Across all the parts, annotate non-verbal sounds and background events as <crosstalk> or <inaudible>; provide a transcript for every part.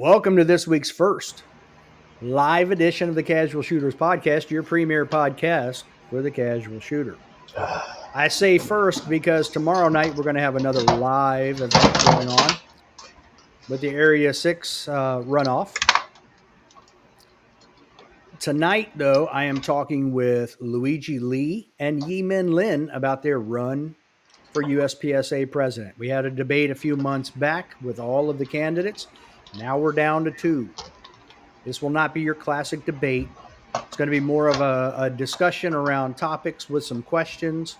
Welcome to this week's first live edition of the Casual Shooters Podcast, your premier podcast for the casual shooter. I say first because tomorrow night we're going to have another live event going on with the Area 6 uh, runoff. Tonight, though, I am talking with Luigi Li and Yee-min Lin about their run for USPSA president. We had a debate a few months back with all of the candidates. Now we're down to two. This will not be your classic debate. It's going to be more of a, a discussion around topics with some questions.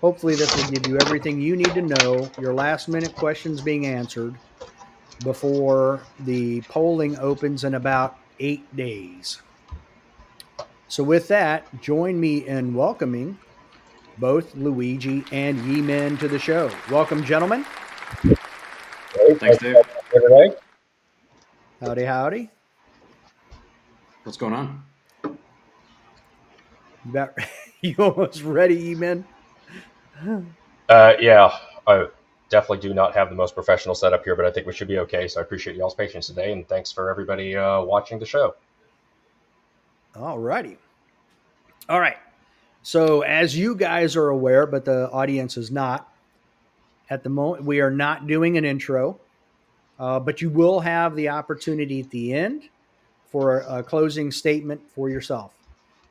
Hopefully, this will give you everything you need to know, your last minute questions being answered before the polling opens in about eight days. So, with that, join me in welcoming both Luigi and Yee-min to the show. Welcome, gentlemen. Thanks, Dave. Howdy, howdy. What's going on? About, <laughs> you almost ready, Yee-min? Uh, yeah, I definitely do not have the most professional setup here, but I think we should be okay. So I appreciate y'all's patience today, and thanks for everybody uh, watching the show. All righty. All right. So, as you guys are aware, but the audience is not, at the moment, we are not doing an intro, uh, but you will have the opportunity at the end for a, a closing statement for yourself.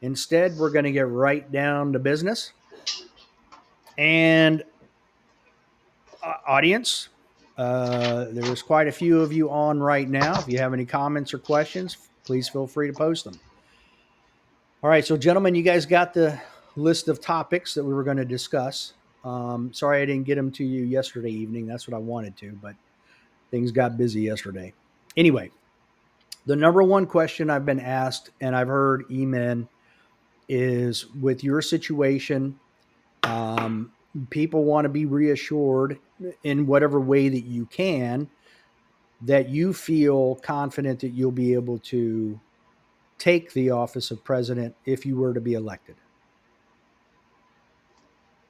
Instead, we're going to get right down to business. And, uh, audience, uh, there's quite a few of you on right now. If you have any comments or questions, please feel free to post them. All right, so gentlemen, you guys got the list of topics that we were going to discuss. Um, sorry I didn't get them to you yesterday evening. That's what I wanted to, but things got busy yesterday. Anyway, the number one question I've been asked, and I've heard Yee-min, is with your situation, um, people want to be reassured in whatever way that you can that you feel confident that you'll be able to take the office of president if you were to be elected?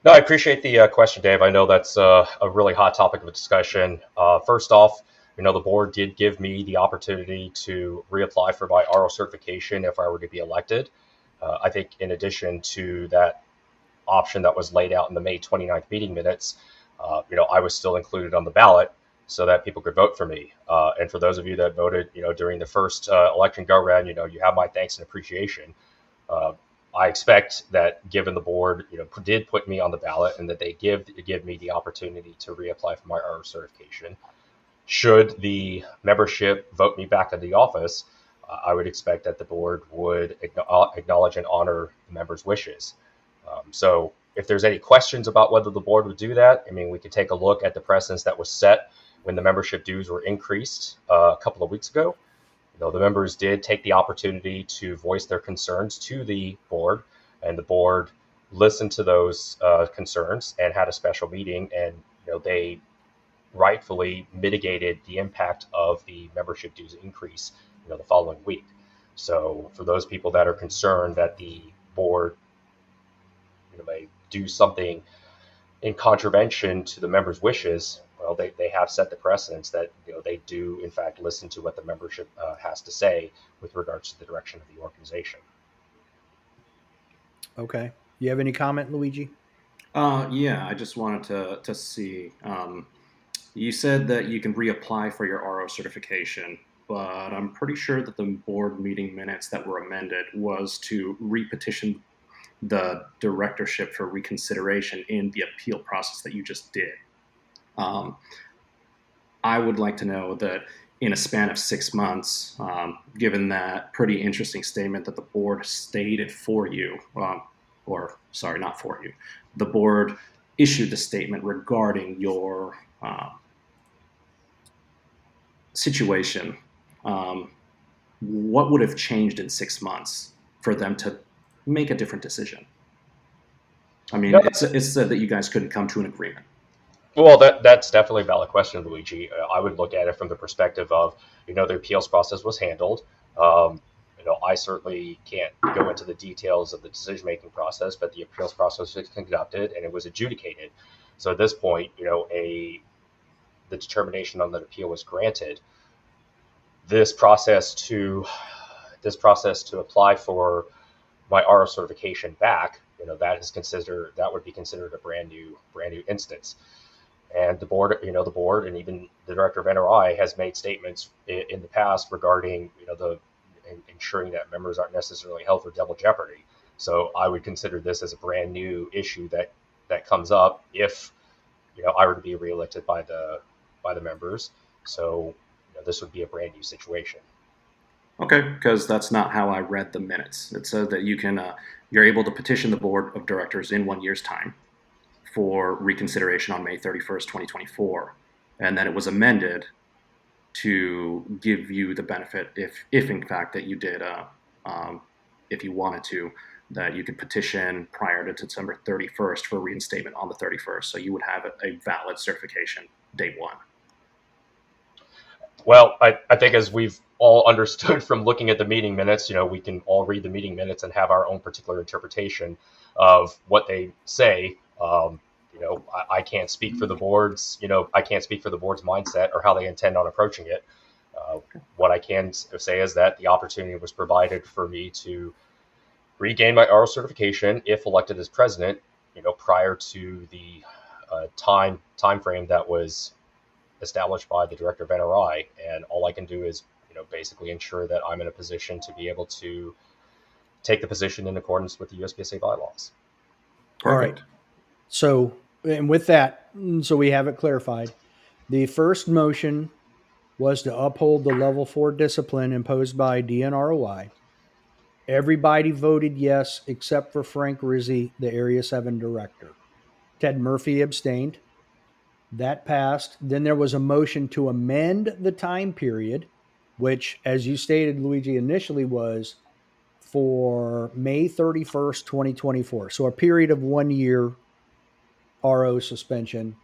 No, I appreciate the uh, question, Dave. I know that's uh, a really hot topic of discussion. Uh, first off, you know, the board did give me the opportunity to reapply for my RO certification if I were to be elected. Uh, I think, in addition to that option that was laid out in the May 29th meeting minutes, uh, you know, I was still included on the ballot so that people could vote for me. Uh, and for those of you that voted, you know, during the first election go round, you know, you have my thanks and appreciation. Uh, I expect that, given the board, you know, did put me on the ballot and that they give give me the opportunity to reapply for my RO certification. Should the membership vote me back in the office, uh, I would expect that the board would acknowledge and honor the members' wishes. Um, so, if there's any questions about whether the board would do that, I mean, we could take a look at the precedence that was set when the membership dues were increased uh, a couple of weeks ago. The members did take the opportunity to voice their concerns to the board, and the board listened to those uh, concerns and had a special meeting, and you know they rightfully mitigated the impact of the membership dues increase, you know, the following week. So for those people that are concerned that the board, you know, may do something in contravention to the members' wishes, well, they, they have set the precedence that you know they do in fact listen to what the membership uh, has to say with regards to the direction of the organization. Okay, you have any comment, Luigi? Uh, yeah, I just wanted to to see. Um, you said that you can reapply for your RO certification, but I'm pretty sure that the board meeting minutes that were amended was to repetition the directorship for reconsideration in the appeal process that you just did. Um, I would like to know that in a span of six months, um, given that pretty interesting statement that the board stated for you, um, or sorry, not for you, the board issued the statement regarding your uh, situation. Um, what would have changed in six months for them to make a different decision? I mean, it's, it's said that you guys couldn't come to an agreement. Well, that that's definitely a valid question, Luigi. Uh, I would look at it from the perspective of, you know, the appeals process was handled. Um, you know, I certainly can't go into the details of the decision-making process, but the appeals process was conducted and it was adjudicated. So at this point, you know, a the determination on the appeal was granted. this process to this process to apply for my RO certification back, you know, that is considered that would be considered a brand new brand new instance. And the board, you know, the board and even the director of NROI has made statements in, the past regarding, you know, the in, ensuring that members aren't necessarily held for double jeopardy. So I would consider this as a brand new issue that that comes up if you know I were to be reelected by the by the members. So you know, this would be a brand new situation. Okay, because that's not how I read the minutes. It said that you can uh, you're able to petition the board of directors in one year's time for reconsideration on May 31st, 2024, and then it was amended to give you the benefit if if in fact that you did uh, um, if you wanted to that you could petition prior to December 31st for reinstatement on the 31st. So you would have a, a valid certification day one. Well, I, I think as we've all understood from looking at the meeting minutes, you know, we can all read the meeting minutes and have our own particular interpretation of what they say. Um, you know, I, I, can't speak for the board's, you know, I can't speak for the board's mindset or how they intend on approaching it. Uh, what I can say is that the opportunity was provided for me to regain my RO certification if elected as president. You know, prior to the uh, time time frame that was established by the director of NROI, and all I can do is you know basically ensure that I'm in a position to be able to take the position in accordance with the USPSA bylaws. All right. So, and with that, mm, so we have it clarified. The first motion was to uphold the level four discipline imposed by DNROI. Everybody voted yes except for Frank Rizzi, the Area 7 director. Ted Murphy abstained. That passed. Then there was a motion to amend the time period, which, as you stated, Luigi, initially was for May 31st, 2024. So a period of one year RO suspension.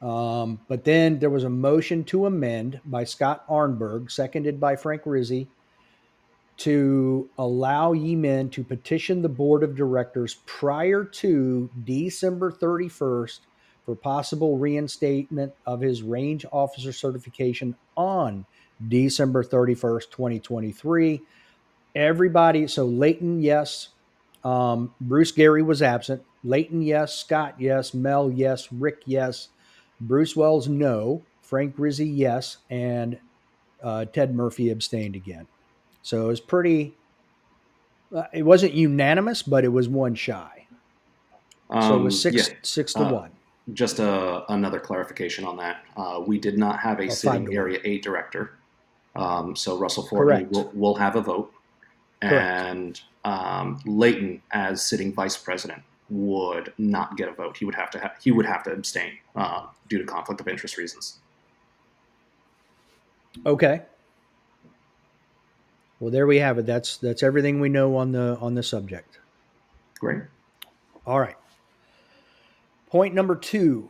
Um, but then there was a motion to amend by Scott Arnberg, seconded by Frank Rizzi, to allow Yee-min to petition the board of directors prior to December 31st for possible reinstatement of his range officer certification on December 31st, 2023. Everybody, so Leighton, yes. Um, Bruce Gary was absent. Leighton, yes. Scott, yes. Mel, yes. Rick, yes. Bruce Wells, no. Frank Rizzi, yes. And uh, Ted Murphy abstained again. So it was pretty. Uh, it wasn't unanimous, but it was one shy. Um, so it was um, six yeah. six to uh, one. Just a, uh, another clarification on that. Uh, we did not have a oh, sitting Area one. Eight director. Um, so Russell Ford will, will, have a vote, Correct. and um, Leighton as sitting vice president would not get a vote. He would have to ha- he would have to abstain uh, due to conflict of interest reasons. Okay. Well, there we have it. That's that's everything we know on the on the subject. Great. All right. Point number two.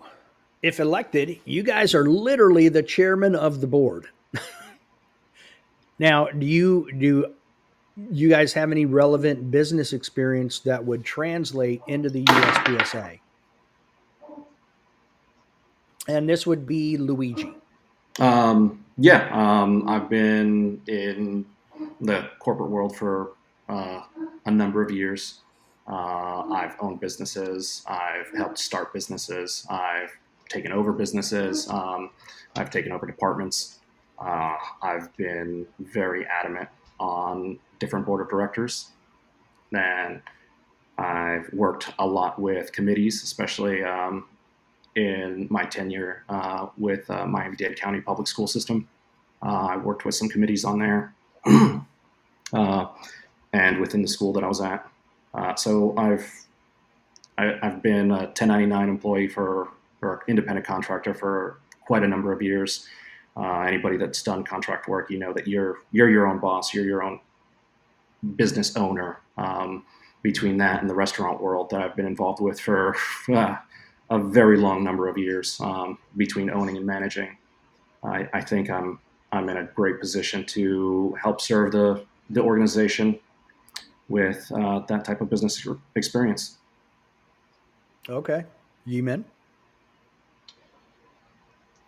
If elected, you guys are literally the chairman of the board. <laughs> now, do you do you guys have any relevant business experience that would translate into the USPSA? And this would be Luigi. Um, yeah, um, I've been in the corporate world for uh, a number of years. Uh, I've owned businesses. I've helped start businesses. I've taken over businesses. Um, I've taken over departments. Uh, I've been very adamant on different board of directors. And I've worked a lot with committees, especially um, in my tenure uh, with uh, Miami Dade County Public School System. Uh, I worked with some committees on there. <clears throat> uh, and within the school that I was at. Uh, so I've I, have been a 1099 employee for or independent contractor for quite a number of years. Uh, anybody that's done contract work, you know that you're you're your own boss, you're your own business owner. Um, between that and the restaurant world that I've been involved with for <laughs> uh, a very long number of years, um, between owning and managing, I, I think I'm I'm in a great position to help serve the, the organization with uh, that type of business experience. Okay. Yee-min?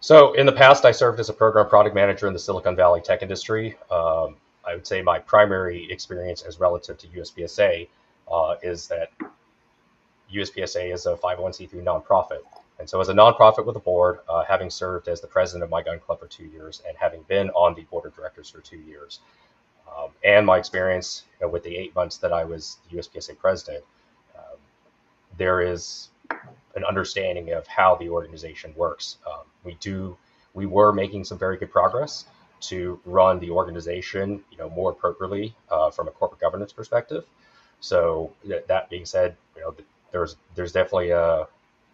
So in the past, I served as a program product manager in the Silicon Valley tech industry. Um, I would say my primary experience as relative to USPSA uh, is that USPSA is a 501c3 nonprofit. And so, as a nonprofit with a board, uh, having served as the president of my gun club for two years and having been on the board of directors for two years, um, and my experience you know, with the eight months that I was USPSA president, um, there is an understanding of how the organization works. Um, we do, we were making some very good progress to run the organization, you know, more appropriately uh, from a corporate governance perspective. So th- that being said, you know, there's there's definitely a,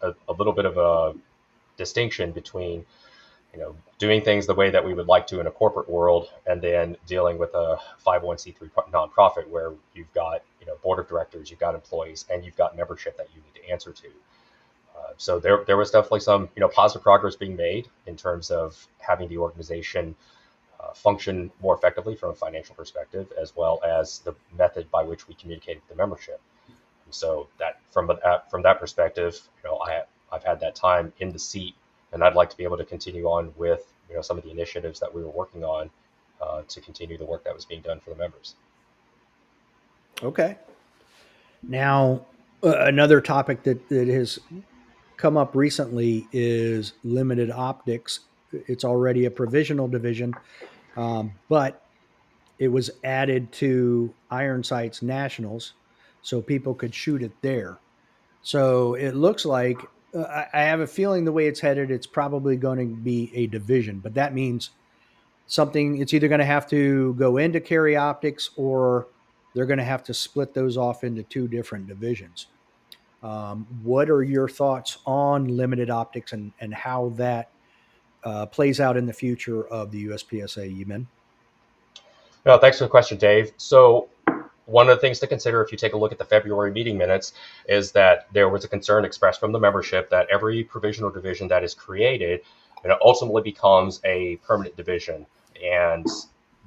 a, a little bit of a distinction between you know doing things the way that we would like to in a corporate world and then dealing with a 501c3 nonprofit where you've got you know board of directors you've got employees and you've got membership that you need to answer to uh, so there, there was definitely some you know positive progress being made in terms of having the organization uh, function more effectively from a financial perspective as well as the method by which we communicate with the membership and so that from that from that perspective you know i i've had that time in the seat and I'd like to be able to continue on with you know some of the initiatives that we were working on uh, to continue the work that was being done for the members. Okay. Now, uh, another topic that, that has come up recently is limited optics. It's already a provisional division, um, but it was added to Iron Sights Nationals so people could shoot it there. So it looks like uh, I have a feeling the way it's headed, it's probably going to be a division, but that means something. It's either going to have to go into carry optics or they're going to have to split those off into two different divisions. Um, what are your thoughts on limited optics and, and how that uh, plays out in the future of the USPSA, Yee-min? No, thanks for the question, Dave. So one of the things to consider if you take a look at the February meeting minutes is that there was a concern expressed from the membership that every provisional division that is created you know, ultimately becomes a permanent division. And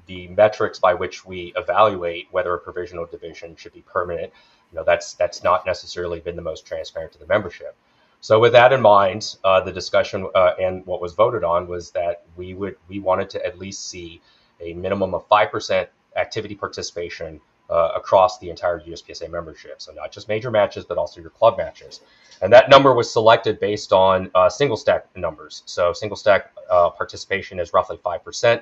the metrics by which we evaluate whether a provisional division should be permanent, you know, that's that's not necessarily been the most transparent to the membership. So with that in mind, uh, the discussion uh, and what was voted on was that we would we wanted to at least see a minimum of five percent activity participation uh, across the entire USPSA membership. So not just major matches, but also your club matches. And that number was selected based on uh, single stack numbers. So single stack uh, participation is roughly five percent.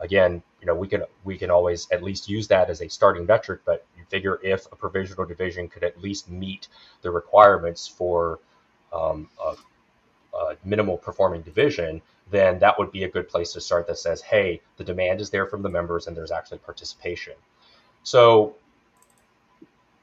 Again, you know we can we can always at least use that as a starting metric, but you figure if a provisional division could at least meet the requirements for um, a, a minimal performing division, then that would be a good place to start that says, hey, the demand is there from the members and there's actually participation. So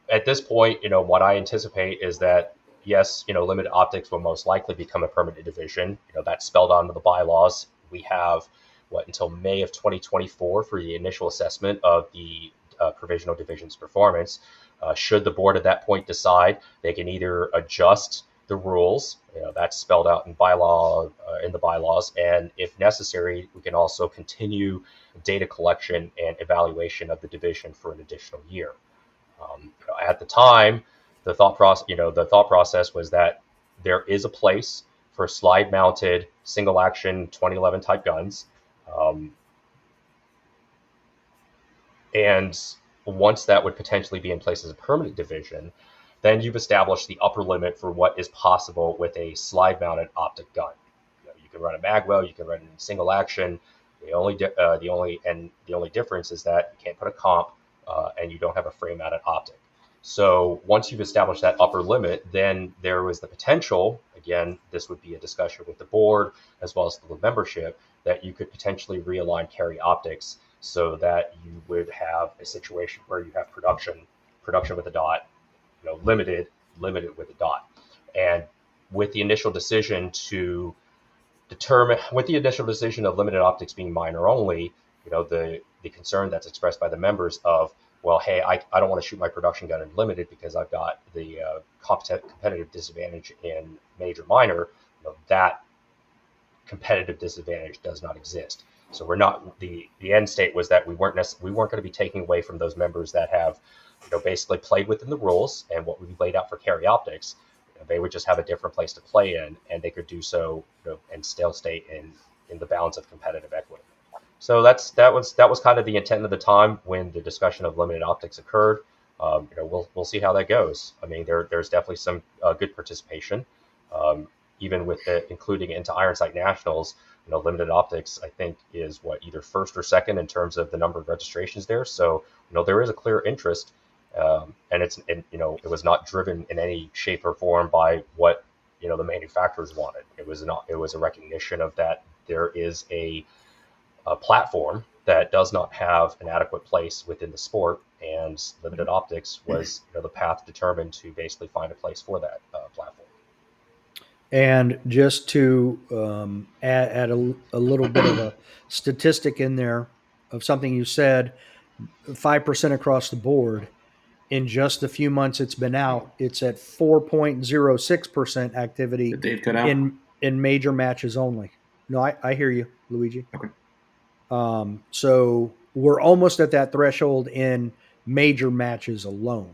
at this point, you know, what I anticipate is that yes, you know, limited optics will most likely become a permanent division. You know, that's spelled out in the bylaws. We have what until May of 2024 for the initial assessment of the uh, provisional division's performance. Uh, should the board at that point decide, they can either adjust the rules, you know, that's spelled out in bylaw uh, in the bylaws, and if necessary, we can also continue data collection and evaluation of the division for an additional year. Um, at the time, the thought process, you know, the thought process was that there is a place for slide-mounted single-action 2011 type guns, um, and once that would potentially be in place as a permanent division, then you've established the upper limit for what is possible with a slide-mounted optic gun. You, know, you can run a magwell, you can run a single action, the only uh, the only and the only difference is that you can't put a comp uh, and you don't have a frame mounted optic. So once you've established that upper limit, then there was the potential. Again, this would be a discussion with the board as well as the membership that you could potentially realign carry optics so that you would have a situation where you have production production with a dot, you know, limited limited with a dot, and with the initial decision to determine with the initial decision of limited optics being minor only, you know, the the concern that's expressed by the members of, well, hey, I, I don't want to shoot my production gun in limited because I've got the uh, competitive disadvantage in major minor. You know, that competitive disadvantage does not exist. So we're not the the end state was that we weren't nec- we weren't going to be taking away from those members that have you know basically played within the rules and what we laid out for carry optics They would just have a different place to play in, and they could do so you know, and still stay in in the balance of competitive equity. So that's that was that was kind of the intent of the time when the discussion of limited optics occurred. Um, you know, we'll we'll see how that goes. I mean, there there's definitely some uh, good participation, um, even with the including into Ironsight Nationals. You know, limited optics I think is what either first or second in terms of the number of registrations there. So you know, there is a clear interest, um, and it's and, you know, it was not driven in any shape or form by what you know the manufacturers wanted. It was not it was a recognition of that there is a, a platform that does not have an adequate place within the sport, and limited optics was you know, the path determined to basically find a place for that uh, platform. And just to um, add, add a, a, little bit of a statistic in there of something you said, five percent across the board. In just a few months it's been out, it's at four point zero six percent activity in in major matches only. No, I, I hear you, Luigi. Okay. Um, so we're almost at that threshold in major matches alone.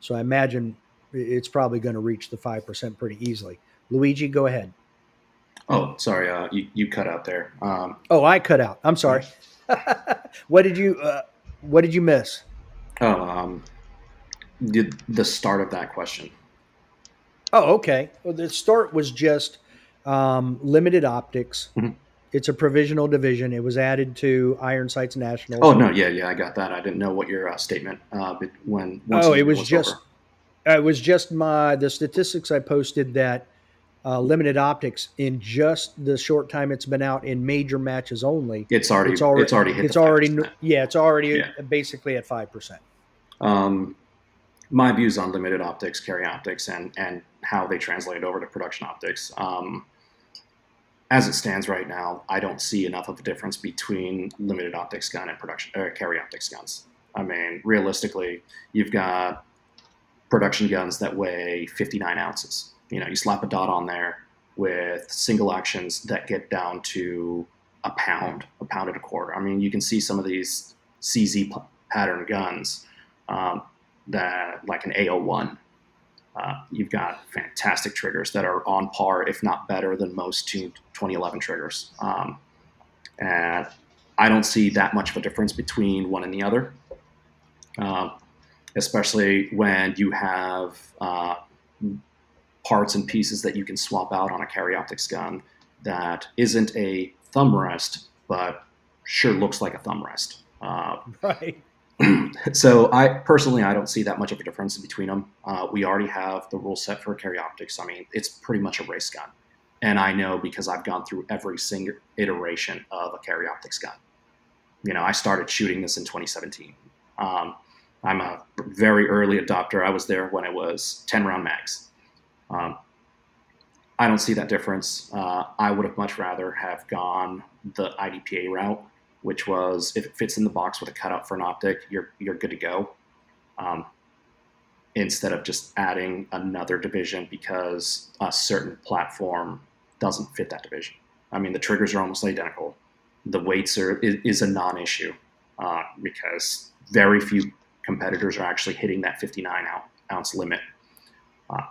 So I imagine it's probably going to reach the 5% pretty easily. Luigi, go ahead. Oh, sorry. Uh, you, you cut out there. Um, oh, I cut out. I'm sorry. <laughs> what did you, uh, what did you miss? Oh, um, the, the start of that question. Oh, okay. Well, the start was just um, limited optics. Mm-hmm. It's a provisional division. It was added to Iron Sights National. Oh no, yeah, yeah, I got that. I didn't know what your uh, statement uh, when. Oh, it was, was just. Over. It was just my the statistics I posted that uh, limited optics in just the short time it's been out in major matches only. It's already it's already it's already it's already yeah it's already yeah. basically at five percent. Um, my views on limited optics, carry optics, and and how they translate over to production optics. Um, as it stands right now, I don't see enough of a difference between limited optics gun and production or carry optics guns. I mean, realistically, you've got production guns that weigh 59 ounces. You know, you slap a dot on there with single actions that get down to a pound, a pound and a quarter. I mean, you can see some of these CZ pattern guns um, that, like an AO1, uh, you've got fantastic triggers that are on par, if not better, than most 2011 triggers. Um, and I don't see that much of a difference between one and the other, uh, especially when you have uh, parts and pieces that you can swap out on a carry optics gun that isn't a thumb rest, but sure looks like a thumb rest. Uh, <laughs> right. <clears throat> so I personally I don't see that much of a difference between them. Uh, we already have the rule set for carry optics. I mean, it's pretty much a race gun, and I know because I've gone through every single iteration of a carry optics gun. You know, I started shooting this in 2017. Um, I'm a very early adopter. I was there when it was 10 round mags. Um, I don't see that difference. Uh, I would have much rather have gone the IDPA route which was if it fits in the box with a cutout for an optic, you're you're good to go. Um, instead of just adding another division because a certain platform doesn't fit that division. I mean, the triggers are almost identical. The weights are is, a non-issue uh, because very few competitors are actually hitting that 59 ounce limit. Uh,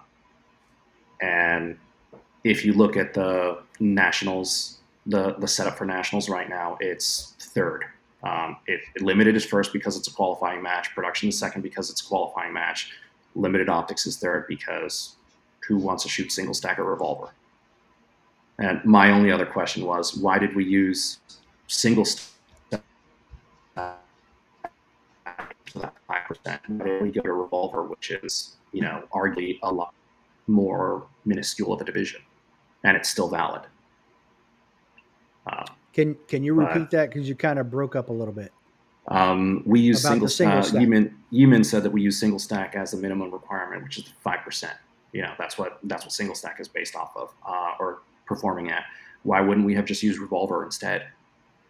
and if you look at the nationals the the setup for nationals right now, it's third. Um, it, it, limited is first because it's a qualifying match. Production is second because it's a qualifying match. Limited optics is third because who wants to shoot single stack or revolver? And my only other question was, why did we use single stack five percent? Why did we go to revolver, which is you know arguably a lot more minuscule of a division, and it's still valid? Uh, can Can you repeat but, that because you kind of broke up a little bit? Um, we use single, single uh, stack. Yee-min, said that we use single stack as the minimum requirement, which is five percent. You know, that's what that's what single stack is based off of, uh, or performing at. Why wouldn't we have just used revolver instead?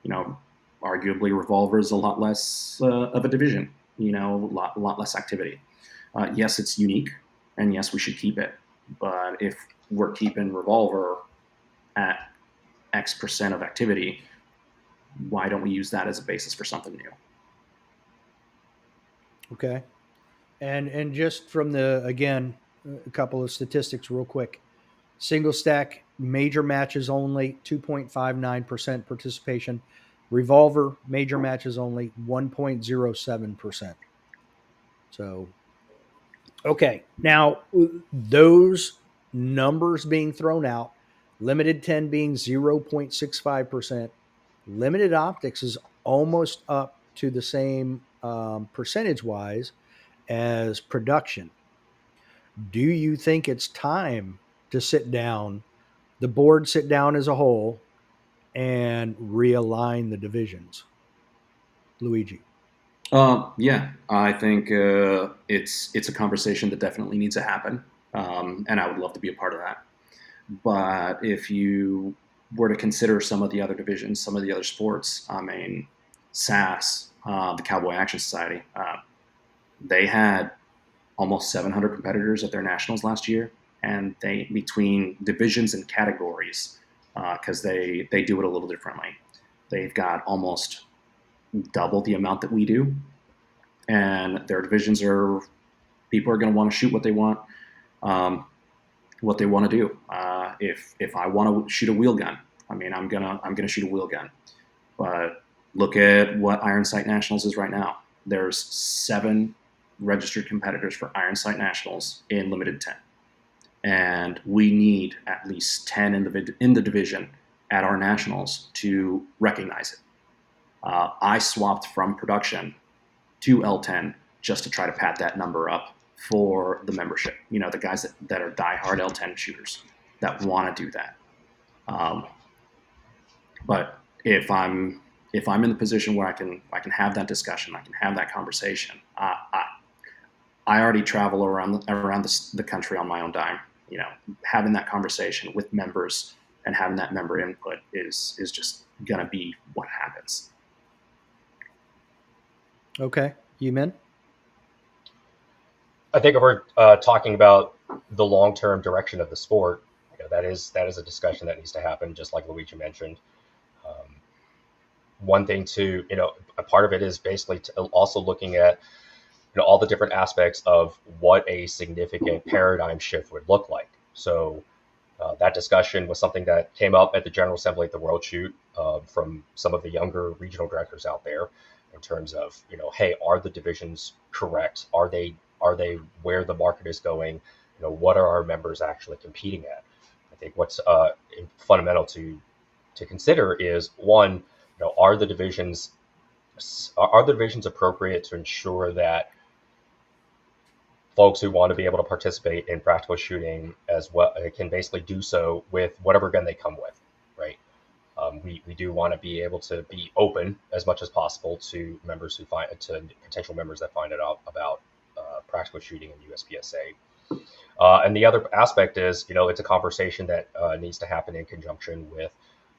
You know, arguably revolver is a lot less uh, of a division. You know, a lot, lot less activity. Uh, yes, it's unique, and yes, we should keep it. But if we're keeping revolver at X percent of activity, why don't we use that as a basis for something new? Okay. And and just from the again, a couple of statistics real quick. Single stack major matches only 2.59% participation. Revolver major matches only 1.07%. So, okay. Now, those numbers being thrown out, limited 10 being 0.65%, limited optics is almost up to the same um, percentage wise as production. Do you think it's time to sit down, the board sit down as a whole, and realign the divisions? Luigi. Uh, yeah, I think uh, it's it's a conversation that definitely needs to happen, um, and I would love to be a part of that. But if you were to consider some of the other divisions, some of the other sports, I mean, SASS, uh, the Cowboy Action Society, uh, they had almost 700 competitors at their nationals last year, and they between divisions and categories because uh, they they do it a little differently. They've got almost double the amount that we do, and their divisions are people are going to want to shoot what they want, um, what they want to do. If if I want to shoot a wheel gun, I mean I'm gonna I'm gonna shoot a wheel gun, but look at what Iron Sight Nationals is right now. There's seven registered competitors for Iron Sight Nationals in limited 10. And we need at least 10 in the, in the division at our nationals to recognize it. Uh, I swapped from production to L10 just to try to pat that number up for the membership. You know, the guys that, that are diehard L10 shooters that want to do that. Um, but if I'm if I'm in the position where I can I can have that discussion, I can have that conversation, I, I already travel around around the, the country on my own dime. You know, having that conversation with members and having that member input is is just gonna be what happens. Okay, Yee-min. I think if we're uh, talking about the long term direction of the sport, know, that is that is a discussion that needs to happen, just like Luigi mentioned. Um, one thing to you know, a part of it is basically also looking at you know all the different aspects of what a significant paradigm shift would look like. So uh, that discussion was something that came up at the General Assembly at the World Shoot uh, from some of the younger regional directors out there in terms of you know hey are the divisions correct are they are they where the market is going you know what are our members actually competing at think what's uh, fundamental to to consider is one you know are the divisions are the divisions appropriate to ensure that folks who want to be able to participate in practical shooting as well uh, can basically do so with whatever gun they come with, right? Um, we, we do want to be able to be open as much as possible to members who find to potential members that find it out about uh, practical shooting in USPSA. Uh, and the other aspect is, you know, it's a conversation that uh, needs to happen in conjunction with,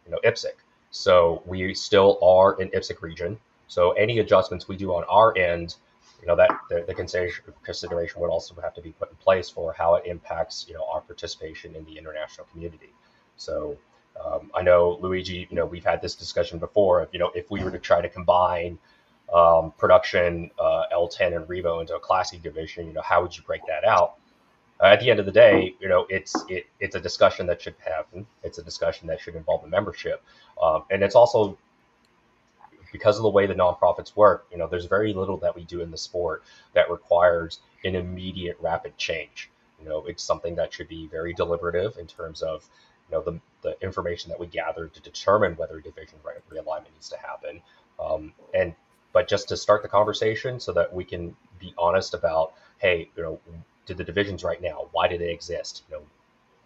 you know, IPSC. So we still are in IPSC region. So any adjustments we do on our end you know that the, the consideration, would also have to be put in place for how it impacts you know our participation in the international community. So um, I know Luigi, you know we've had this discussion before. You know if we were to try to combine um, production uh, L10 and Revo into a classic division, you know how would you break that out? Uh, at the end of the day, you know it's it, it's a discussion that should happen. It's a discussion that should involve the membership, um, and it's also because of the way the nonprofits work, you know, there's very little that we do in the sport that requires an immediate rapid change. You know, it's something that should be very deliberative in terms of, you know, the, the information that we gather to determine whether division realignment needs to happen. Um, and but just to start the conversation so that we can be honest about, hey, you know, did the divisions right now, why do they exist? You know,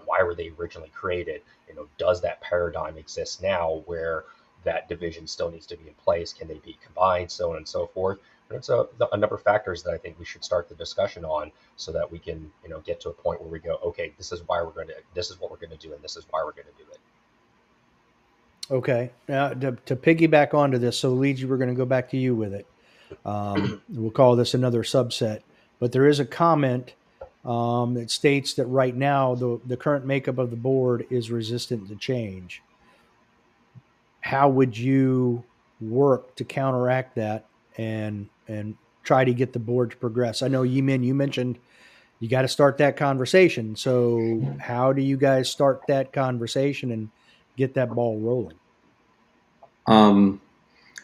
why were they originally created? You know, does that paradigm exist now where that division still needs to be in place. Can they be combined, so on and so forth? And it's a, a number of factors that I think we should start the discussion on, so that we can, you know, get to a point where we go, okay, this is why we're going to, this is what we're going to do, and this is why we're going to do it. Okay. Now to, to piggyback onto this, so Luigi, we're going to go back to you with it. Um, we'll call this another subset, but there is a comment um, that states that right now the the current makeup of the board is resistant to change how would you work to counteract that and and try to get the board to progress? I know Yee-min, you mentioned you got to start that conversation. So, how do you guys start that conversation and get that ball rolling? Um,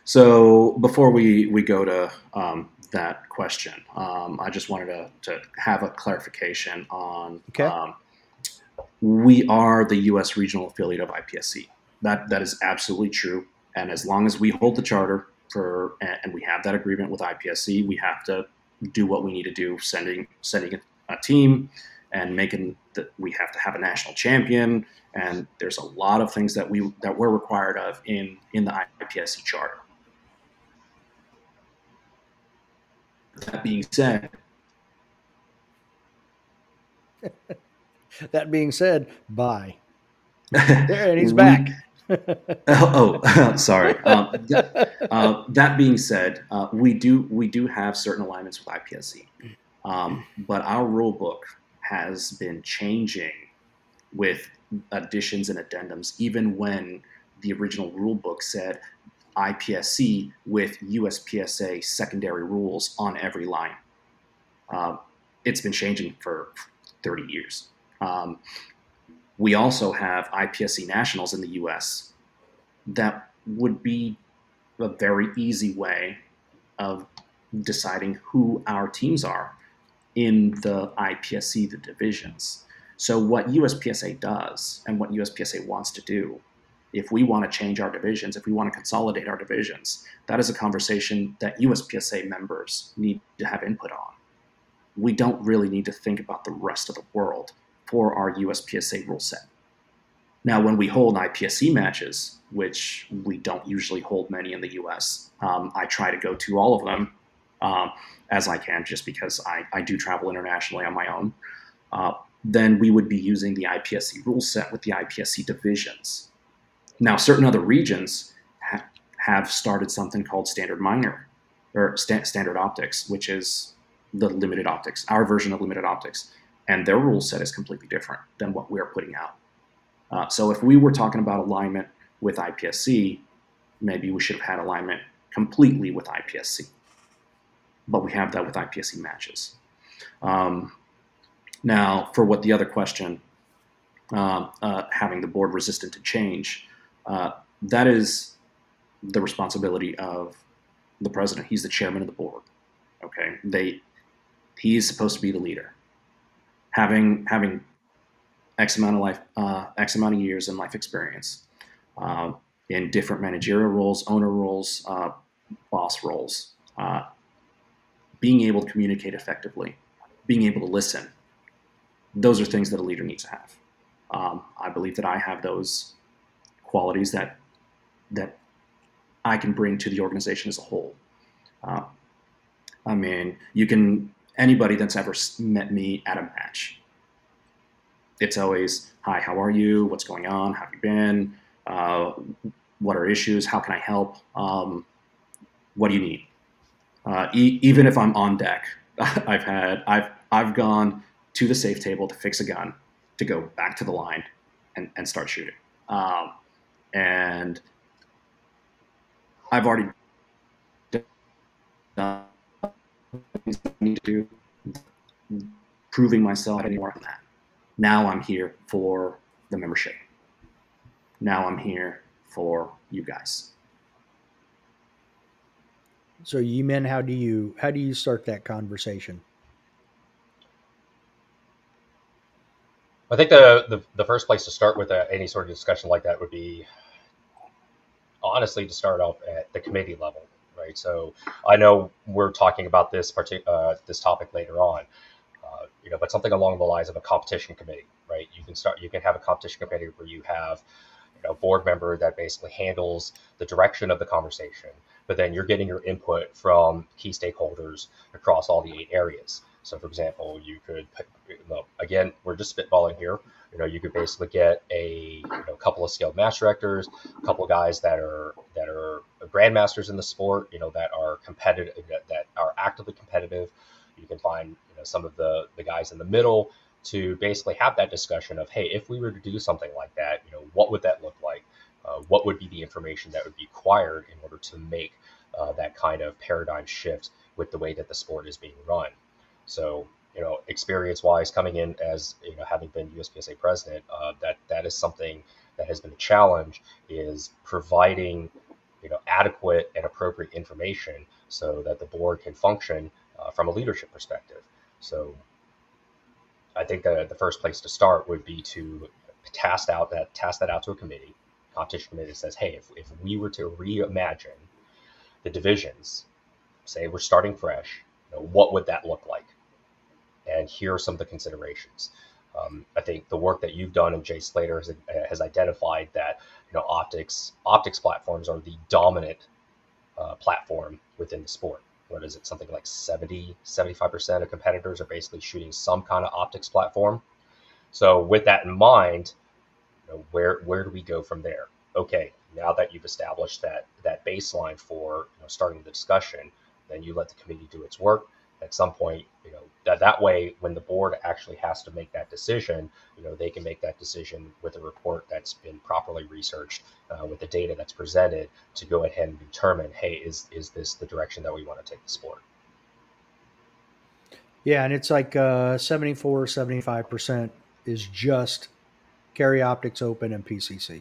so before we we go to um, that question, um, I just wanted to, to have a clarification on. Okay. Um, we are the U.S. regional affiliate of IPSC. That that is absolutely true. And as long as we hold the charter for and we have that agreement with IPSC, we have to do what we need to do, sending sending a team and making that we have to have a national champion. And there's a lot of things that we that we're required of in in the IPSC charter. That being said, that being said, bye. <laughs> There, and he's back. <laughs> oh, oh, <laughs> sorry. Um, that, uh, that, being said, uh, we do we do have certain alignments with IPSC, um, but our rule book has been changing with additions and addendums, even when the original rule book said IPSC with USPSA secondary rules on every line. Uh, it's been changing for 30 years. Um, we also have IPSC nationals in the US that would be a very easy way of deciding who our teams are in the IPSC, the divisions. So, what USPSA does and what USPSA wants to do, if we want to change our divisions, if we want to consolidate our divisions, that is a conversation that USPSA members need to have input on. We don't really need to think about the rest of the world for our USPSA rule set. Now, when we hold IPSC matches, which we don't usually hold many in the US, um, I try to go to all of them um, as I can, just because I, I, do travel internationally on my own. Uh, then we would be using the IPSC rule set with the IPSC divisions. Now, certain other regions ha- have started something called standard minor or sta- standard optics, which is the limited optics, our version of limited optics, and their rule set is completely different than what we are putting out. Uh, so if we were talking about alignment with IPSC, maybe we should have had alignment completely with IPSC. But we have that with IPSC matches. Um, now, for what the other question, uh, uh, having the board resistant to change, uh, that is the responsibility of the president. He's the chairman of the board. Okay, they he is supposed to be the leader. Having having X amount of life, uh, X amount of years in life experience uh, in different managerial roles, owner roles, uh, boss roles. Uh, being able to communicate effectively, being able to listen, those are things that a leader needs to have. Um, I believe that I have those qualities that that I can bring to the organization as a whole. Uh, I mean, you can anybody that's ever met me at a match it's always, hi, how are you? What's going on? How have you been? Uh, what are issues? How can I help? Um, what do you need? Uh, e- even if I'm on deck, <laughs> I've had, I've, I've gone to the safe table to fix a gun, to go back to the line and, and start shooting. Um, and I've already done things I need to do, proving myself any more than that. Now I'm here for the membership. Now I'm here for you guys. So, Yee-min, how do you how do you start that conversation? I think the, the, the first place to start with a, any sort of discussion like that would be honestly to start off at the committee level, right? So I know we're talking about this particular uh, this topic later on, uh, you know, but something along the lines of a competition committee, right? You can start, you can have a competition committee where you have, you know, a board member that basically handles the direction of the conversation, but then you're getting your input from key stakeholders across all the eight areas. So, for example, you could, again, we're just spitballing here. You know, you could basically get a you know, couple of skilled match directors, a couple of guys that are that are grandmasters in the sport. You know, that are competitive, that, that are actively competitive. You can find you know, some of the the guys in the middle to basically have that discussion of, hey, if we were to do something like that, you know, what would that look like? Uh, what would be the information that would be required in order to make uh, that kind of paradigm shift with the way that the sport is being run? So, you know, experience-wise, coming in as you know, having been USPSA president, uh, that that is something that has been a challenge is providing you know adequate and appropriate information so that the board can function uh, from a leadership perspective. So I think that the first place to start would be to task out that task that out to a committee, competition committee that says, hey, if, if we were to reimagine the divisions, say we're starting fresh, you know, what would that look like? And here are some of the considerations. Um, I think the work that you've done and Jay Slater has, has identified that you know optics optics platforms are the dominant uh, platform within the sport. What is it? Something like 70, 75% of competitors are basically shooting some kind of optics platform. So with that in mind, you know, where where do we go from there? Okay, now that you've established that that baseline for you know, starting the discussion, then you let the committee do its work. At some point, you know that that way, when the board actually has to make that decision, you know they can make that decision with a report that's been properly researched, uh, with the data that's presented to go ahead and determine, hey, is is this the direction that we want to take the sport? Yeah, and it's like uh, 74, 75% is just carry optics open and PCC.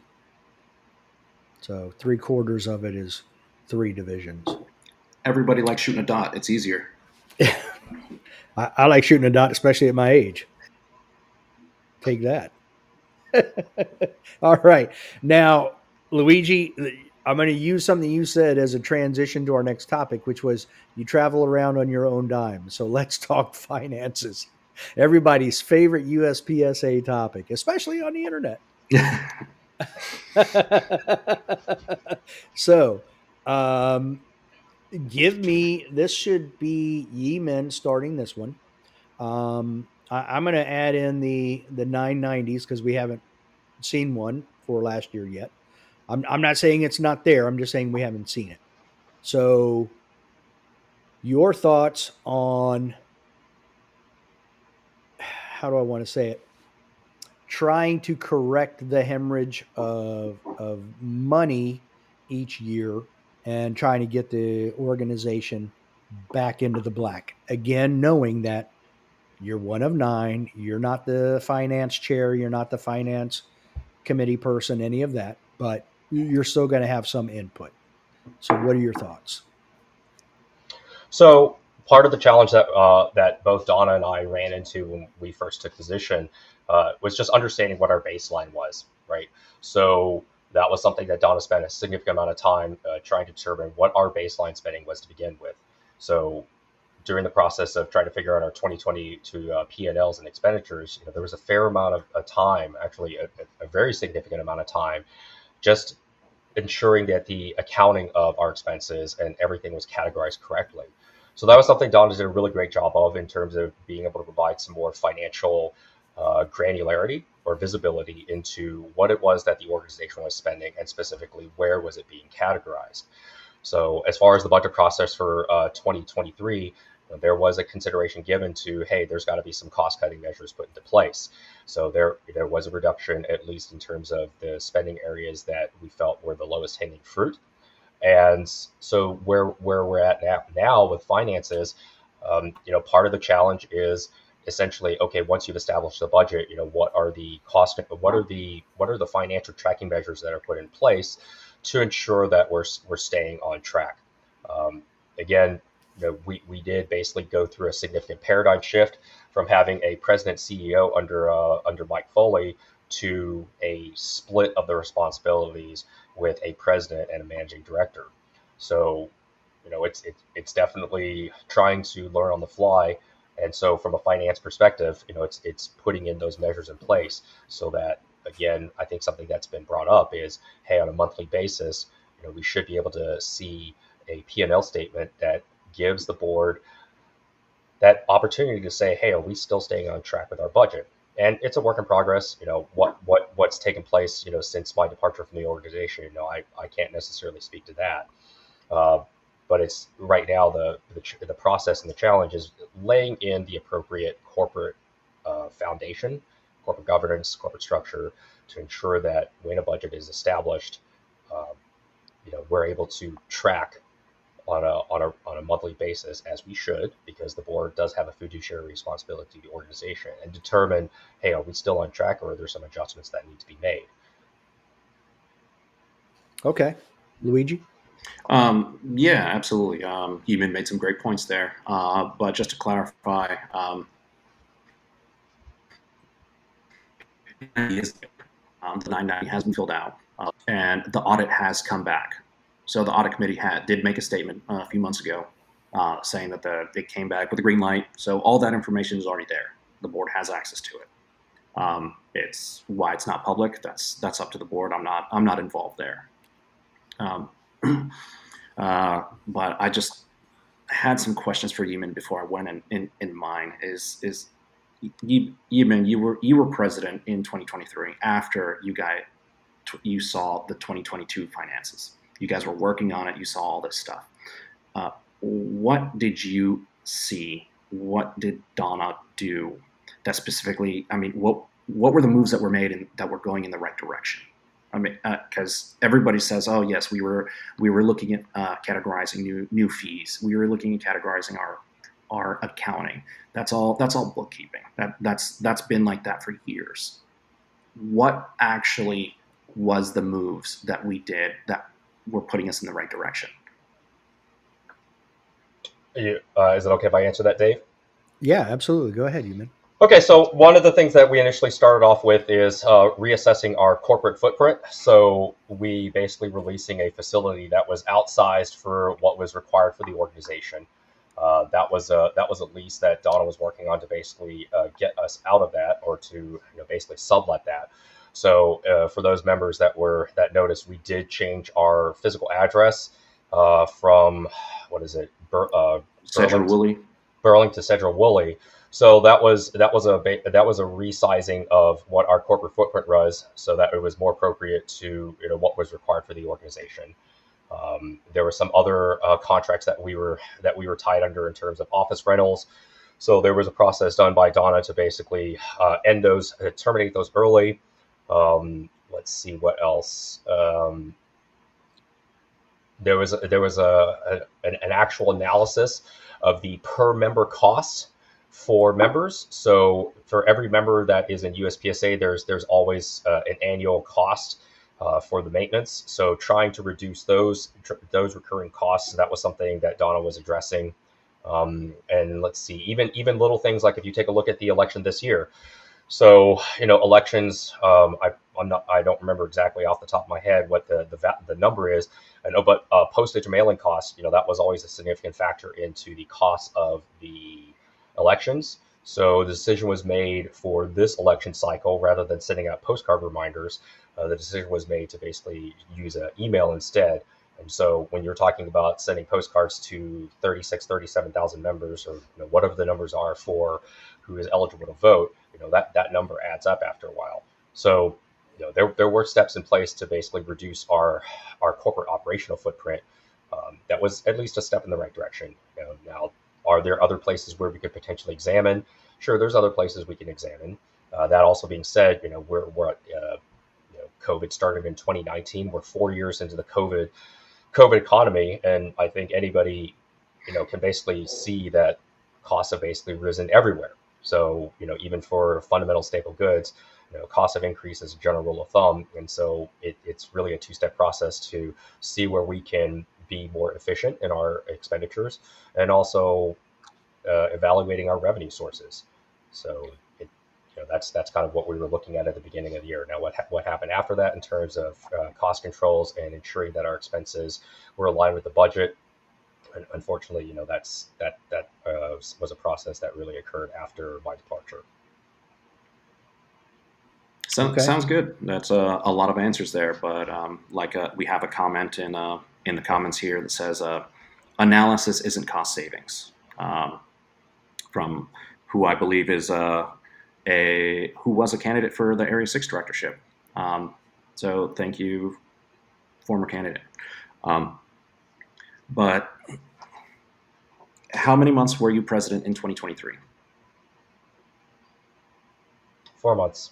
So three quarters of it is three divisions. Everybody likes shooting a dot. It's easier. I, I, like shooting a dot, especially at my age. Take that. <laughs> All right. Now, Luigi, I'm going to use something you said as a transition to our next topic, which was you travel around on your own dime. So let's <laughs> talk finances. Everybody's favorite USPSA topic, especially on the internet. <laughs> so, um, give me this should be Yee-min starting this one. Um, I, am going to add in the the 990s because we haven't seen one for last year yet. I'm I'm not saying it's not there. I'm just saying we haven't seen it. So, your thoughts on how do I want to say it? Trying to correct the hemorrhage of of money each year and trying to get the organization back into the black. Again, knowing that you're one of nine, you're not the finance chair, you're not the finance committee person, any of that, but you're still going to have some input. So, what are your thoughts? So, part of the challenge that uh, that both Donna and I ran into when we first took position uh, was just understanding what our baseline was, right? So that was something that Donna spent a significant amount of time uh, trying to determine what our baseline spending was to begin with. So during the process of trying to figure out our 2022 uh, P&Ls and expenditures, you know, there was a fair amount of, of time, actually a, a, very significant amount of time, just ensuring that the accounting of our expenses and everything was categorized correctly. So that was something Donna did a really great job of in terms of being able to provide some more financial uh, granularity or visibility into what it was that the organization was spending and specifically where was it being categorized. So as far as the budget process for uh, 2023, there was a consideration given to, hey, there's got to be some cost cutting measures put into place. So there, there was a reduction, at least in terms of the spending areas that we felt were the lowest hanging fruit. And so where where we're at now, now with finances, um, you know, part of the challenge is essentially okay once you've established the budget you know what are the cost what are the what are the financial tracking measures that are put in place to ensure that we're we're staying on track um, again you know, we, we did basically go through a significant paradigm shift from having a president CEO under uh, under Mike Foley to a split of the responsibilities with a president and a managing director. So, you know, it's it, it's definitely trying to learn on the fly and so, from a finance perspective, you know, it's it's putting in those measures in place so that again, I think something that's been brought up is, hey, on a monthly basis, you know, we should be able to see a P&L statement that gives the board that opportunity to say, hey, are we still staying on track with our budget? And it's a work in progress. You know, what what what's taken place, you know, since my departure from the organization. You know, I, I can't necessarily speak to that. Uh, but it's right now the, the, the process and the challenge is laying in the appropriate corporate uh, foundation, corporate governance, corporate structure to ensure that when a budget is established, um, you know, we're able to track on a, on a on a monthly basis, as we should, because the board does have a fiduciary responsibility to the organization, and determine, hey, are we still on track, or are there some adjustments that need to be made? Okay, Luigi. Um, yeah, absolutely. Um, made some great points there. Uh, but just to clarify, um, the 990 has been filled out, uh, and the audit has come back. So the audit committee had did make a statement uh, a few months ago uh, saying that the it came back with a green light. So all that information is already there. The board has access to it. Um, it's why it's not public. That's that's up to the board. I'm not I'm not involved there. Um, <clears throat> uh, but I just had some questions for Yee-min before I went in, in, in mine. Is is Yee-min, you were you were president in 2023 after you got you saw the 2022 finances. You guys were working on it. You saw all this stuff. Uh, what did you see? What did Donna do that specifically? I mean, what what were the moves that were made and that were going in the right direction? I mean, because uh, everybody says, "Oh, yes, we were we were looking at uh, categorizing new new fees. We were looking at categorizing our our accounting. That's all. That's all bookkeeping. That that's that's been like that for years. What actually was the moves that we did that were putting us in the right direction? You, uh, is it okay if I answer that, Dave? Yeah, absolutely. Go ahead, Yee-min. Okay, so one of the things that we initially started off with is uh, reassessing our corporate footprint. So we basically releasing a facility that was outsized for what was required for the organization. Uh, that was a that was a lease that Donna was working on to basically uh, get us out of that, or to you know, basically sublet that. So uh, for those members that were that noticed, we did change our physical address uh, from what is it, Bur- uh, Sedro-Woolley, Burlington to Sedro Woolley. So that was that was a that was a resizing of what our corporate footprint was, so that it was more appropriate to you know what was required for the organization. Um, there were some other uh, contracts that we were that we were tied under in terms of office rentals. So there was a process done by Donna to basically uh, end those, uh, terminate those early. Um, let's see what else. Um, there was there was a, a an, an actual analysis of the per member costs for members. So for every member that is in USPSA, there's there's always uh, an annual cost uh, for the maintenance. So trying to reduce those tr- those recurring costs, that was something that Donna was addressing. Um, and let's see, even even little things like if you take a look at the election this year. So you know elections, um, I I'm not I don't remember exactly off the top of my head what the the, the number is. I know, but uh, postage mailing costs, you know, that was always a significant factor into the cost of the elections. So the decision was made for this election cycle rather than sending out postcard reminders. Uh, the decision was made to basically use an email instead. And so when you're talking about sending postcards to 36, 37,000 members or you know, whatever the numbers are for who is eligible to vote, you know, that, that number adds up after a while. So, you know, there, there were steps in place to basically reduce our, our corporate operational footprint. Um, that was at least a step in the right direction. You know, now are there other places where we could potentially examine? Sure, there's other places we can examine. Uh, that also being said, you know, we're, we're uh, you know, COVID started in 2019. We're four years into the COVID COVID economy, and I think anybody, you know, can basically see that costs have basically risen everywhere. So, you know, even for fundamental staple goods, you know, cost of increase is a general rule of thumb, and so it, it's really a two-step process to see where we can be more efficient in our expenditures and also uh, evaluating our revenue sources. So it, you know, that's that's kind of what we were looking at at the beginning of the year. Now, what ha- what happened after that in terms of uh, cost controls and ensuring that our expenses were aligned with the budget? And unfortunately, you know, that's that that uh, was a process that really occurred after my departure. So, okay. Sounds good. That's a, a, lot of answers there. But um, like a, uh, we have a comment in uh, in the comments here that says uh, analysis isn't cost savings um, from who I believe is uh, a who was a candidate for the Area Six directorship. Um, so thank you, former candidate. Um, but how many months were you president in 2023? Four months.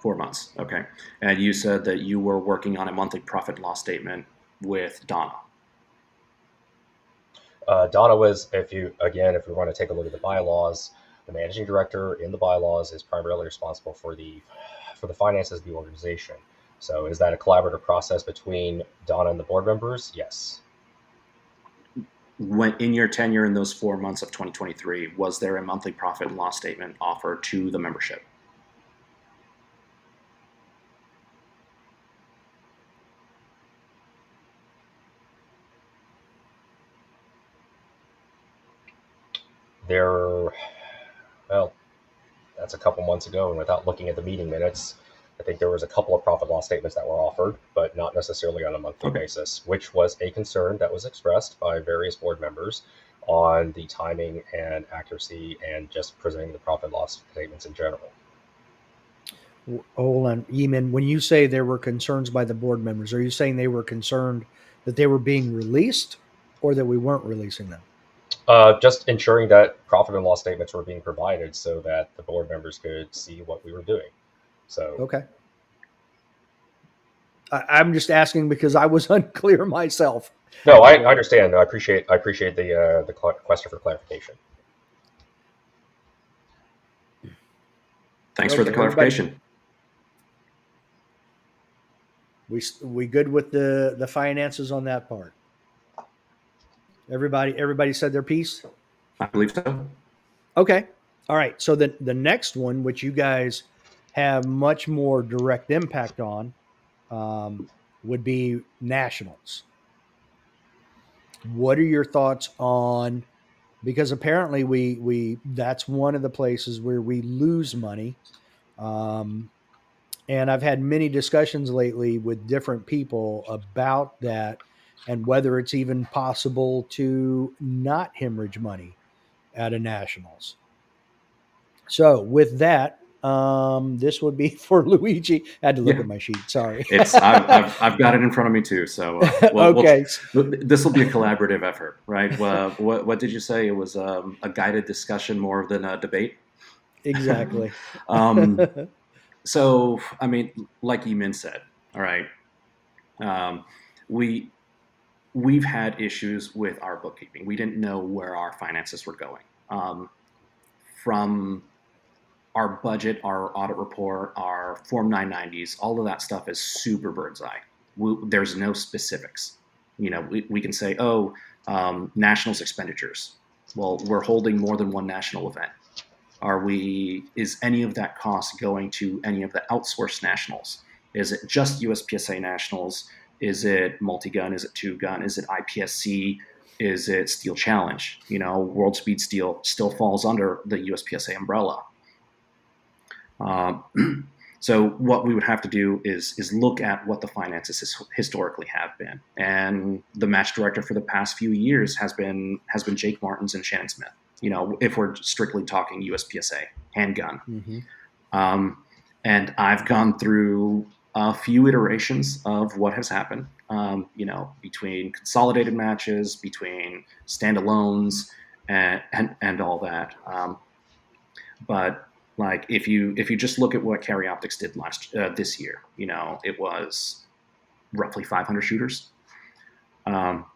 Four months. Okay. And you said that you were working on a monthly profit and loss statement with Donna. Uh, Donna was, if you again, if we want to take a look at the bylaws, the managing director in the bylaws is primarily responsible for the for the finances of the organization. So, is that a collaborative process between Donna and the board members? Yes. When in your tenure in those four months of 2023, was there a monthly profit and loss statement offered to the membership? There, well, that's a couple months ago, and without looking at the meeting minutes, I think there was a couple of profit loss statements that were offered, but not necessarily on a monthly Okay. basis, which was a concern that was expressed by various board members on the timing and accuracy and just presenting the profit loss statements in general. W- Hold on, Yee-min. When you say there were concerns by the board members, are you saying they were concerned that they were being released, or that we weren't releasing them? Uh, just ensuring that profit and loss statements were being provided so that the board members could see what we were doing. So, Okay. I, I'm just asking because I was <laughs> unclear myself. no, I, I understand. I appreciate I appreciate the uh, the question for clarification. Thanks for the Okay, everybody- clarification. We s- we good with the the finances on that part. Everybody everybody said their piece. I believe so. Okay. All right. So the the next one, which you guys have much more direct impact on, um, would be nationals. What are your thoughts on? Because apparently we we that's one of the places where we lose money. Um, and I've had many discussions lately with different people about that and whether it's even possible to not hemorrhage money at a nationals. So with that, um, this would be <laughs> for Luigi. I had to look Yeah. at my sheet. Sorry. It's <laughs> I've, I've, I've got it in front of me too. So uh, <laughs> we'll- we'll- okay. this will be a collaborative effort, right? Uh, what what did you say? It was um, a guided discussion more than a debate. Exactly. Um, so I mean, like Yee-min said, all right, um, we we've had issues with our bookkeeping. We didn't know where our finances were going. Um, from our budget, our audit report, our Form 990s, all of that stuff is super bird's eye. We, there's no specifics. You know, we, we can say, oh, um, nationals expenditures. Well, we're holding more than one national event. Are we? Is any of that cost going to any of the outsourced nationals? Is it just USPSA nationals? Is it multi-gun? Is it two-gun? Is it IPSC? Is it Steel Challenge? You know, World Speed Steel still falls under the USPSA umbrella. Um, <clears throat> so what we would have to do is is look at what the finances his, historically have been, and the match director for the past few years has been has been Jake Martins and Shannon Smith. You know, if we're strictly talking USPSA handgun, hmm um, and I've gone through a few iterations of what has happened. Um, you know, between consolidated matches, between standalones, and and, and all that. Um, but like, if you if you just look at what Carry Optics did last uh, this year, you know, it was roughly 500 shooters. Um,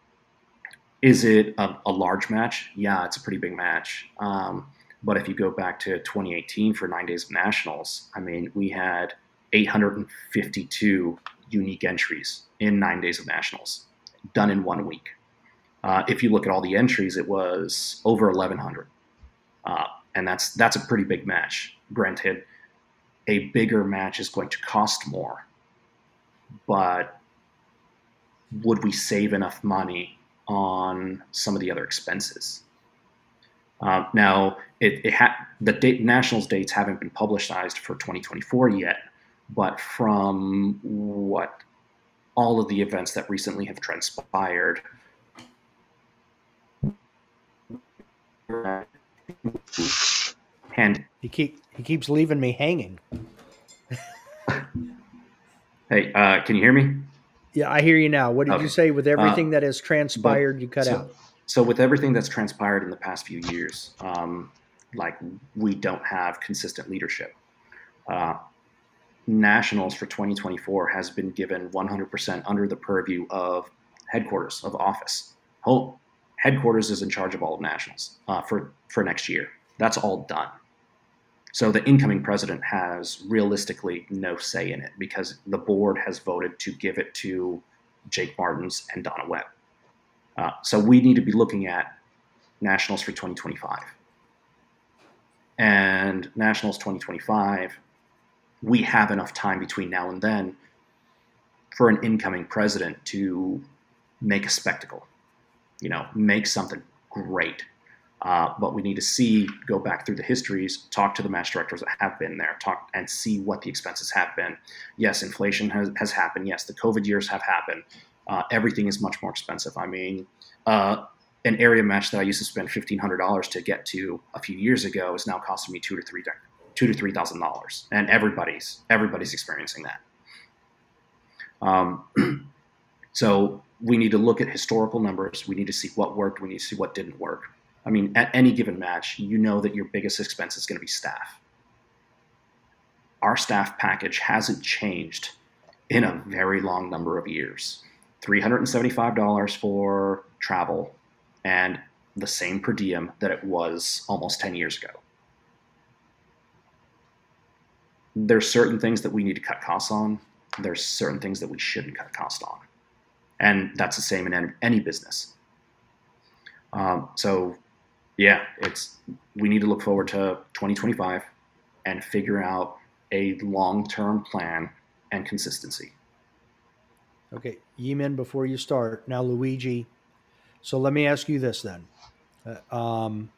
is it a, a large match? Yeah, it's a pretty big match. Um, but if you go back to 2018 for nine days of nationals, I mean, we had 852 unique entries in nine days of nationals, done in one week. Uh, if you look at all the entries, it was over 1,100, uh, and that's that's a pretty big match. Granted, a bigger match is going to cost more, but would we save enough money on some of the other expenses? Uh, now, it, it ha- the date, nationals dates haven't been publicized for 2024 yet, but from what all of the events that recently have transpired, and He keep he keeps leaving me hanging. hey, uh, can you hear me? Yeah, I hear you now. What did Okay. you say? With everything that has transpired, you cut so, out. So with everything that's transpired in the past few years, um, like we don't have consistent leadership. Uh, Nationals for 2024 has been given 100% under the purview of headquarters of office, home, Headquarters is in charge of all of nationals uh, for for next year. That's all done. So the incoming president has realistically no say in it because the board has voted to give it to Jake Martins and Donna Webb. Uh, so we need to be looking at nationals for 2025. And nationals 2025, we have enough time between now and then for an incoming president to make a spectacle, you know, make something great uh, but we need to see, go back through the histories, talk to the match directors that have been there, talk and see what the expenses have been. Yes, inflation has, has happened. Yes, the COVID years have happened. Uh, everything is much more expensive. I mean, uh, an area match that I used to spend fifteen hundred dollars to get to a few years ago is now costing me two to three two to three thousand dollars, and everybody's everybody's experiencing that. Um, <clears throat> so we need to look at historical numbers. We need to see what worked. We need to see what didn't work I mean, at any given match, you know that your biggest expense is going to be staff. Our staff package hasn't changed in a very long number of years. $375 for travel and the same per diem that it was almost 10 years ago. There's certain things that we need to cut costs on. There's certain things that we shouldn't cut costs on. And that's the same in any business. Um, so yeah, it's we need to look forward to 2025 and figure out a long-term plan and consistency. Okay, Yee-min, before you start now, Luigi. So let me ask you this then: uh, um,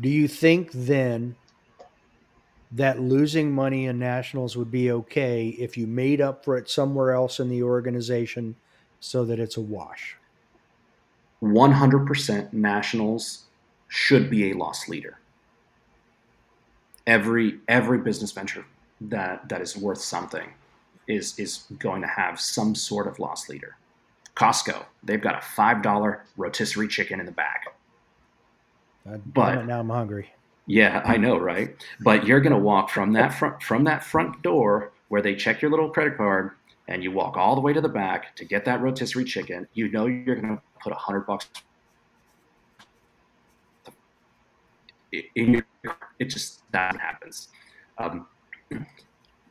Do you think then that losing money in nationals would be okay if you made up for it somewhere else in the organization, so that it's a wash? 100% nationals should be a loss leader. Every every business venture that that is worth something is is going to have some sort of loss leader. Costco, they've got a five dollar rotisserie chicken in the back. But now I'm hungry. Yeah, I know, <laughs> right? But you're gonna walk from that front from that front door where they check your little credit card, and you walk all the way to the back to get that rotisserie chicken. You know you're gonna put a hundred bucks in your it just that happens. Um,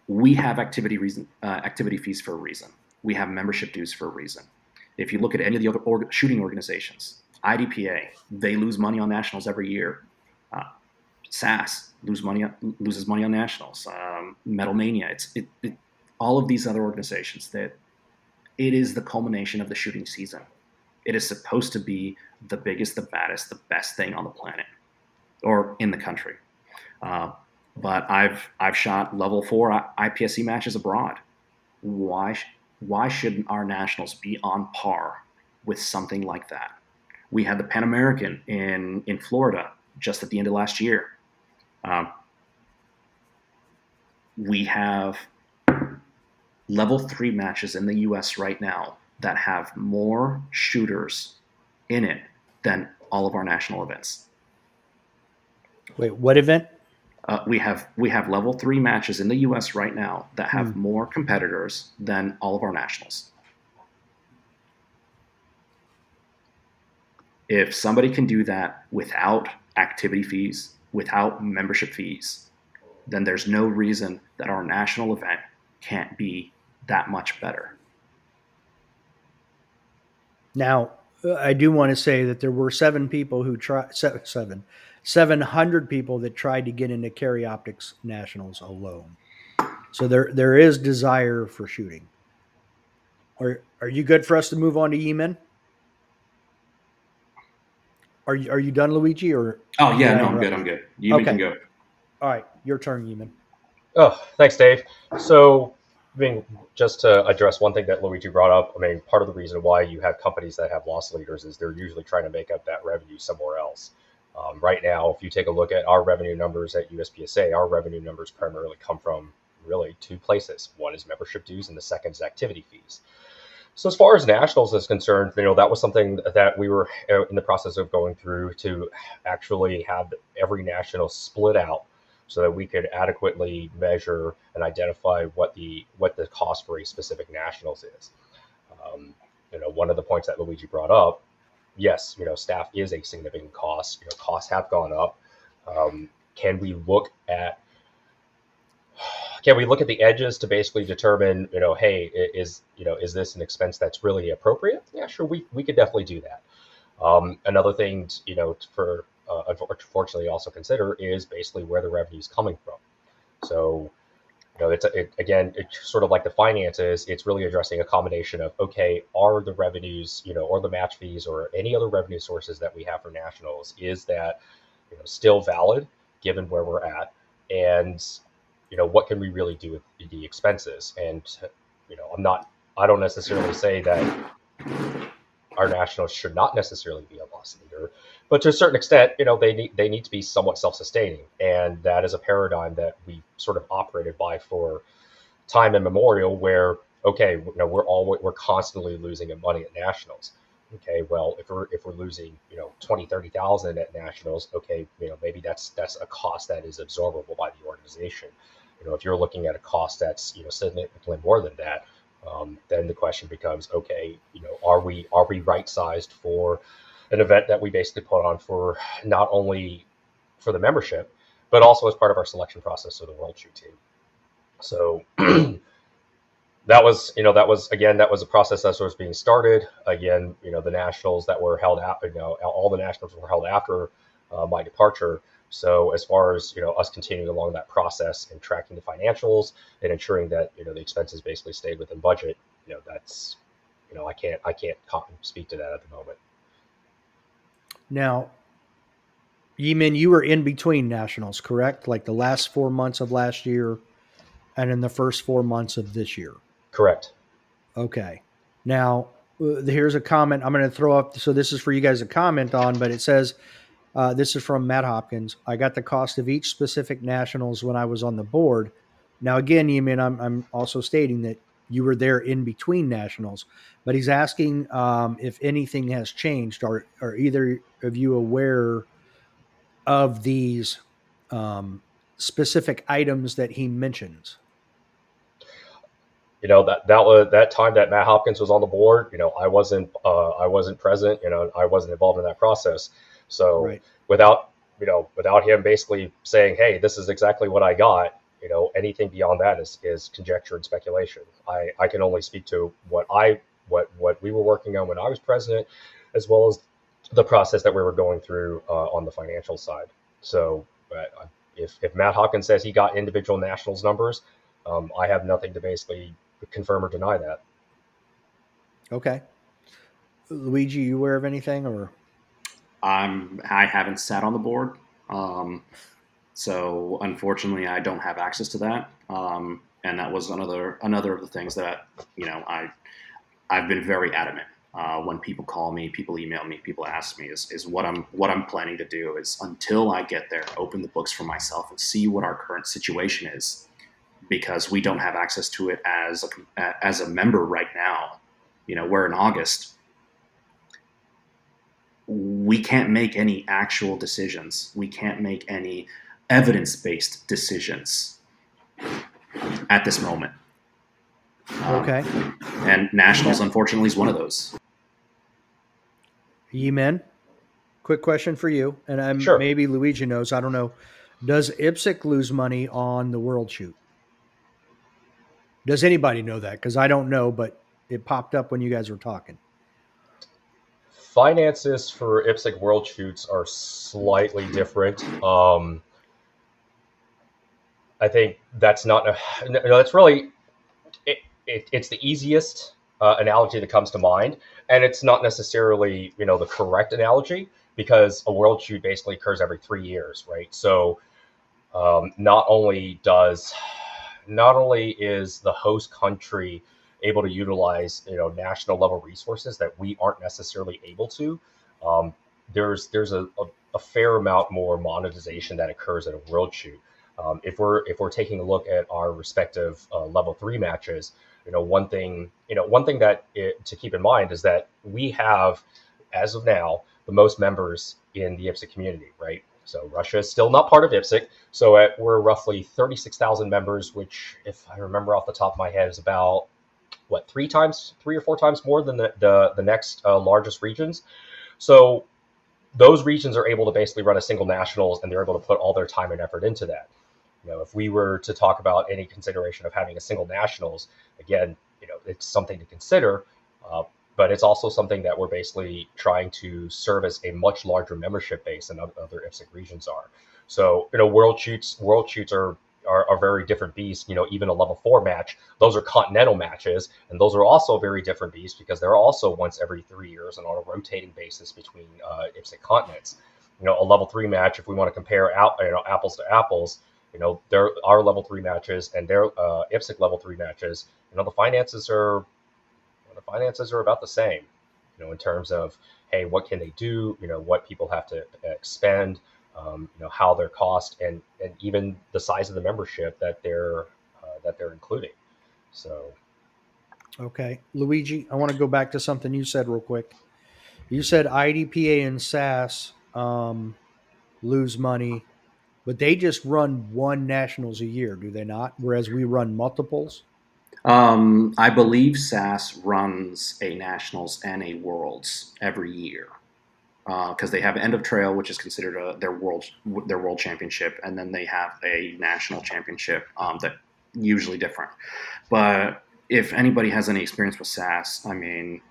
we have activity reason uh, activity fees for a reason. We have membership dues for a reason. If you look at any of the other org- shooting organizations, IDPA they lose money on nationals every year. SASS lose money loses money on nationals. Um, Metal Mania, it's it, it, all of these other organizations that it is the culmination of the shooting season. It is supposed to be the biggest, the baddest, the best thing on the planet or in the country. Uh, but I've I've shot level four IPSC matches abroad. Why why shouldn't our nationals be on par with something like that? We had the Pan American in in Florida just at the end of last year. Um, we have level three matches in the U.S. right now that have more shooters in it than all of our national events. Wait, what event? Uh, we have we have level three matches in the U.S. right now that have mm. more competitors than all of our nationals. If somebody can do that without activity fees, without membership fees, then there's no reason that our national event can't be that much better. Now, I do want to say that there were seven people who tried seven 700 people that tried to get into Carry Optics Nationals alone. So there there is desire for shooting. Are are you good for us to move on to Yee-min? Are you are you done, Luigi? Or oh yeah, no, I'm good. I'm good. Yee-min okay. can go. All right, your turn, Yee-min. Oh, thanks, Dave. So, I mean, just to address one thing that Luigi brought up, I mean, part of the reason why you have companies that have loss leaders is they're usually trying to make up that revenue somewhere else. Um, right now, if you take a look at our revenue numbers at USPSA, our revenue numbers primarily come from really two places. One is membership dues, and the second is activity fees. So as far as nationals is concerned, you know that was something that we were uh, in the process of going through to actually have every national split out so that we could adequately measure and identify what the what the cost for a specific nationals is. Um, you know, one of the points that Luigi brought up yes, you know, staff is a significant cost. You know, costs have gone up. Um, can we look at can we look at the edges to basically determine, you know, hey, is you know, is this an expense that's really appropriate? Yeah, sure, we we could definitely do that. Um, another thing, you know, for uh, unfortunately also consider is basically where the revenue is coming from. So, you know, it's it, again, it's sort of like the finances. It's really addressing a combination of okay, are the revenues, you know, or the match fees or any other revenue sources that we have for nationals, is that you know still valid given where we're at, and you know what can we really do with the expenses? And you know, I'm not, I don't necessarily say that our nationals should not necessarily be a loss leader, but to a certain extent, you know, they need they need to be somewhat self-sustaining, and that is a paradigm that we sort of operated by for time immemorial, where okay, you know, we're all we're constantly losing money at nationals. Okay, well, if we're if we're losing, you know, 20, 30,000 at nationals, okay, you know, maybe that's that's a cost that is absorbable by the organization. You know, if you're looking at a cost that's you know significantly more than that, um, then the question becomes, okay, you know, are we are we right sized for an event that we basically put on for not only for the membership, but also as part of our selection process of the World Shoot team. So <clears throat> that was, you know, that was again, that was a process that was being started. Again, you know, the nationals that were held out, you know, all the nationals were held after uh, my departure. So as far as you know, us continuing along that process and tracking the financials and ensuring that you know the expenses basically stayed within budget, you know, that's you know, I can't I can't speak to that at the moment. Now, Yee-min, you were in between nationals, correct? Like the last four months of last year and in the first four months of this year. Correct. Okay. Now, uh, here's a comment I'm going to throw up. So this is for you guys to comment on, but it says, uh, this is from Matt Hopkins. I got the cost of each specific nationals when I was on the board. Now, again, Yee-min, I'm, I'm also stating that you were there in between nationals, but he's asking um, if anything has changed. Are are either of you aware of these um, specific items that he mentions? You know that that was that time that Matt Hopkins was on the board. You know, I wasn't uh, I wasn't present. You know, I wasn't involved in that process. So right. without you know without him basically saying, "Hey, this is exactly what I got," you know anything beyond that is, is conjecture and speculation I, I can only speak to what i what what we were working on when i was president as well as the process that we were going through uh, on the financial side so uh, if, if matt Hopkins says he got individual nationals numbers um, i have nothing to basically confirm or deny that okay luigi you aware of anything or i'm i haven't sat on the board um, so unfortunately, I don't have access to that. Um, and that was another another of the things that you know I I've been very adamant uh, when people call me, people email me, people ask me is, is what I'm what I'm planning to do is until I get there, open the books for myself and see what our current situation is, because we don't have access to it as a as a member right now. You know, we're in August. We can't make any actual decisions. We can't make any evidence based decisions at this moment. Um, okay. And Nationals, unfortunately, is one of those. Yee-min, quick question for you, and I'm, sure. maybe Luigi knows. I don't know. Does IPSC lose money on the World Shoot? Does anybody know that? Because I don't know, but it popped up when you guys were talking. Finances for IPSC World Shoots are slightly different. Um, I think that's not no, that's really it, it, it's the easiest uh, analogy that comes to mind, and it's not necessarily you know the correct analogy because a world shoot basically occurs every three years, right? So um, not only does not only is the host country able to utilize you know national level resources that we aren't necessarily able to, um, there's there's a, a, a fair amount more monetization that occurs at a world shoot. Um, if we're if we're taking a look at our respective uh, level three matches, you know one thing you know one thing that it, to keep in mind is that we have as of now the most members in the IPSC community, right? So Russia is still not part of IPSC. So at, we're roughly 36,000 members, which, if I remember off the top of my head, is about what three times, three or four times more than the the, the next uh, largest regions. So those regions are able to basically run a single nationals, and they're able to put all their time and effort into that. You know, if we were to talk about any consideration of having a single nationals, again, you know, it's something to consider. Uh, but it's also something that we're basically trying to service a much larger membership base than other IPSC regions are. So, you know, world shoots, world shoots are, are, are very different beasts. You know, even a level four match, those are continental matches, and those are also very different beasts because they're also once every three years and on a rotating basis between uh, IPSC continents. You know, a level three match, if we want to compare out, you know, apples to apples, you know, there are level three matches and their uh, IPSC level three matches. You know, the finances are finances are about the same. You know, in terms of hey, what can they do? You know, what people have to expend um, you know how their cost and and even the size of the membership that they're uh, that they're including. So, okay, Luigi, I want to go back to something you said real quick. You said IDPA and SASS um, lose money, but they just run one nationals a year, do they not? Whereas we run multiples. Um, I believe SASS runs a nationals and a worlds every year because uh, they have end of trail, which is considered a, their world their world championship, and then they have a national championship um, that usually different. But if anybody has any experience with SASS, I mean,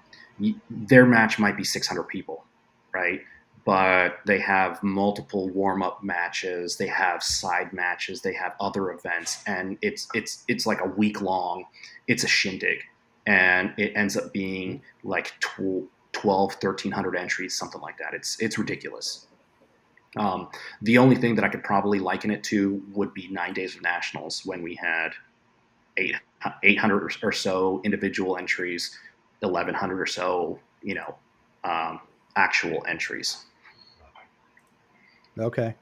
their match might be 600 people, right? But they have multiple warm up matches, they have side matches, they have other events, and it's it's it's like a week long. It's a shindig, and it ends up being like 12, 1300 entries, something like that. It's it's ridiculous. Um, the only thing that I could probably liken it to would be nine days of nationals when we had eight, 800 or so individual entries, 1100 or so, you know, um, actual entries. Okay.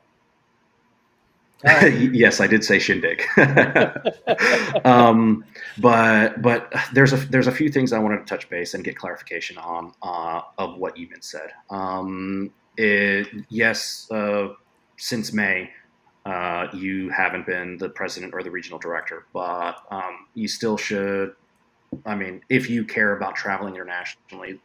<laughs> yes, I did say shindig. <laughs> um, but but there's a there's a few things I wanted to touch base and get clarification on uh, of what you've been said. Um, it, yes, uh, since May, uh, you haven't been the president or the regional director, but um, you still should. I mean, if you care about traveling internationally,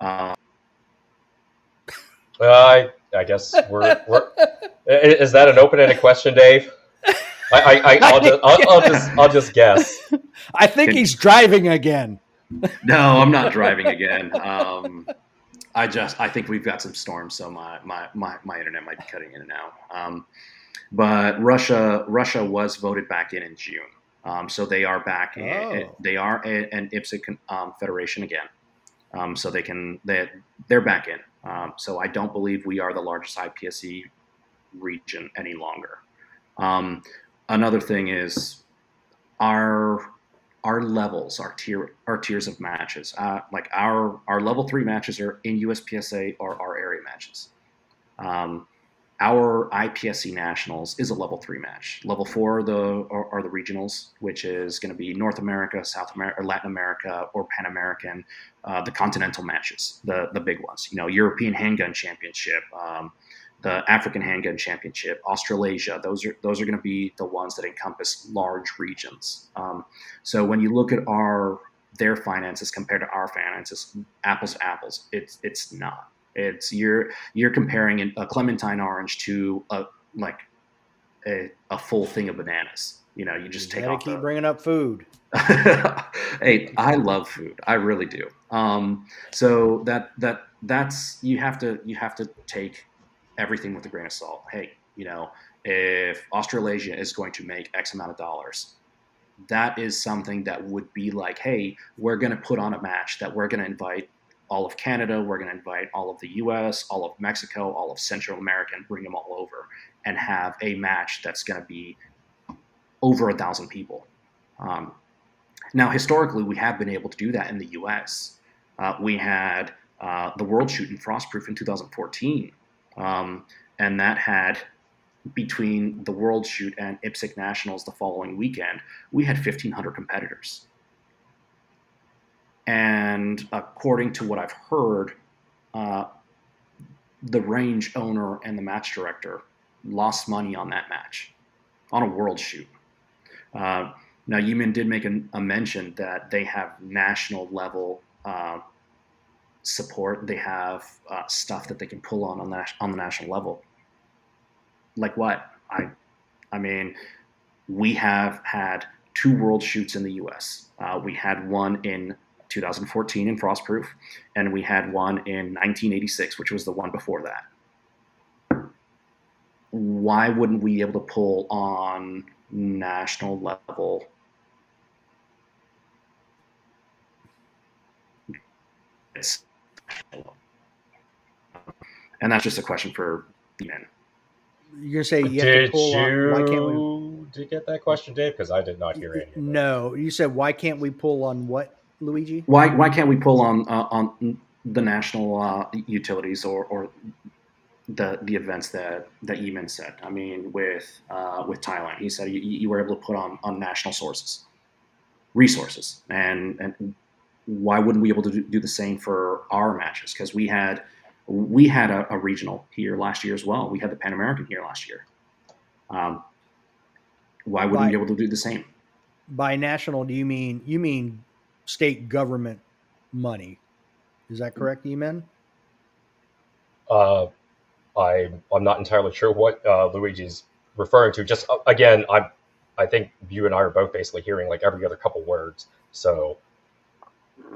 uh, I I guess we're, we're <laughs> is that an open-ended question, Dave? I, I, will just, I'll, I'll, just, I'll just guess. <laughs> I think he's driving again. <laughs> No, I'm not driving again. Um, I just, I think we've got some storms, so my, my, my, my internet might be cutting in and out. Um, but Russia, Russia was voted back in in June, um, so they are back. Oh. In, they are an IPSC um, federation again um, so they can they they're back in. Um, so I don't believe we are the largest IPSC region any longer. Um, another thing is our our levels, our tier our tiers of matches. Uh, like our our level three matches are in USPSA or our area matches. Um, our IPSC nationals is a level three match. Level four are the are, are the regionals, which is going to be North America, South America, or Latin America, or Pan American. Uh, the continental matches, the the big ones. You know, European Handgun Championship, um, the African Handgun Championship, Australasia. Those are those are going to be the ones that encompass large regions. Um, so when you look at our their finances compared to our finances, apples to apples, it's it's not. It's you're you're comparing a clementine orange to a like a, a full thing of bananas. You know, you just you take off. Keep the... bringing up food. <laughs> hey, I love food. I really do. Um, so that that that's you have to you have to take everything with a grain of salt. Hey, you know, if Australasia is going to make X amount of dollars, that is something that would be like, hey, we're going to put on a match that we're going to invite all of Canada. We're going to invite all of the US, all of Mexico, all of Central America, and bring them all over and have a match that's going to be over a thousand people. Um, now, historically, we have been able to do that in the US. Uh, we had uh, the World Shoot in Frostproof in 2014, um, and that had between the World Shoot and IPSC Nationals the following weekend, we had 1,500 competitors. And according to what I've heard, uh, the range owner and the match director lost money on that match, on a world shoot. Uh, Now, Yee-min did make a, a mention that they have national level uh, support. They have uh, stuff that they can pull on on the, on the national level. Like what? I, I mean, we have had two world shoots in the U.S. Uh, we had one in 2014 in Frostproof, and we had one in 1986, which was the one before that. Why wouldn't we be able to pull on national level and that's just a question for the men. You're gonna say you did to pull you on. Why can't we? did you get that question, Dave? Because I did not hear any. Of it. No, you said why can't we pull on what, Luigi? Why why can't we pull on uh, on the national uh, utilities or, or the the events that that Yee-min said? I mean, with uh, with Thailand, he said you, you were able to put on on national sources, resources, and and why wouldn't we be able to do, the same for our matches? Because we had we had a, a, regional here last year as well. We had the Pan American here last year. Um, why wouldn't by, we be able to do the same? By national, do you mean you mean state government money? Is that correct, Yee-min? Uh, I I'm not entirely sure what uh, Luigi's referring to. Just uh, again, I I think you and I are both basically hearing like every other couple words. So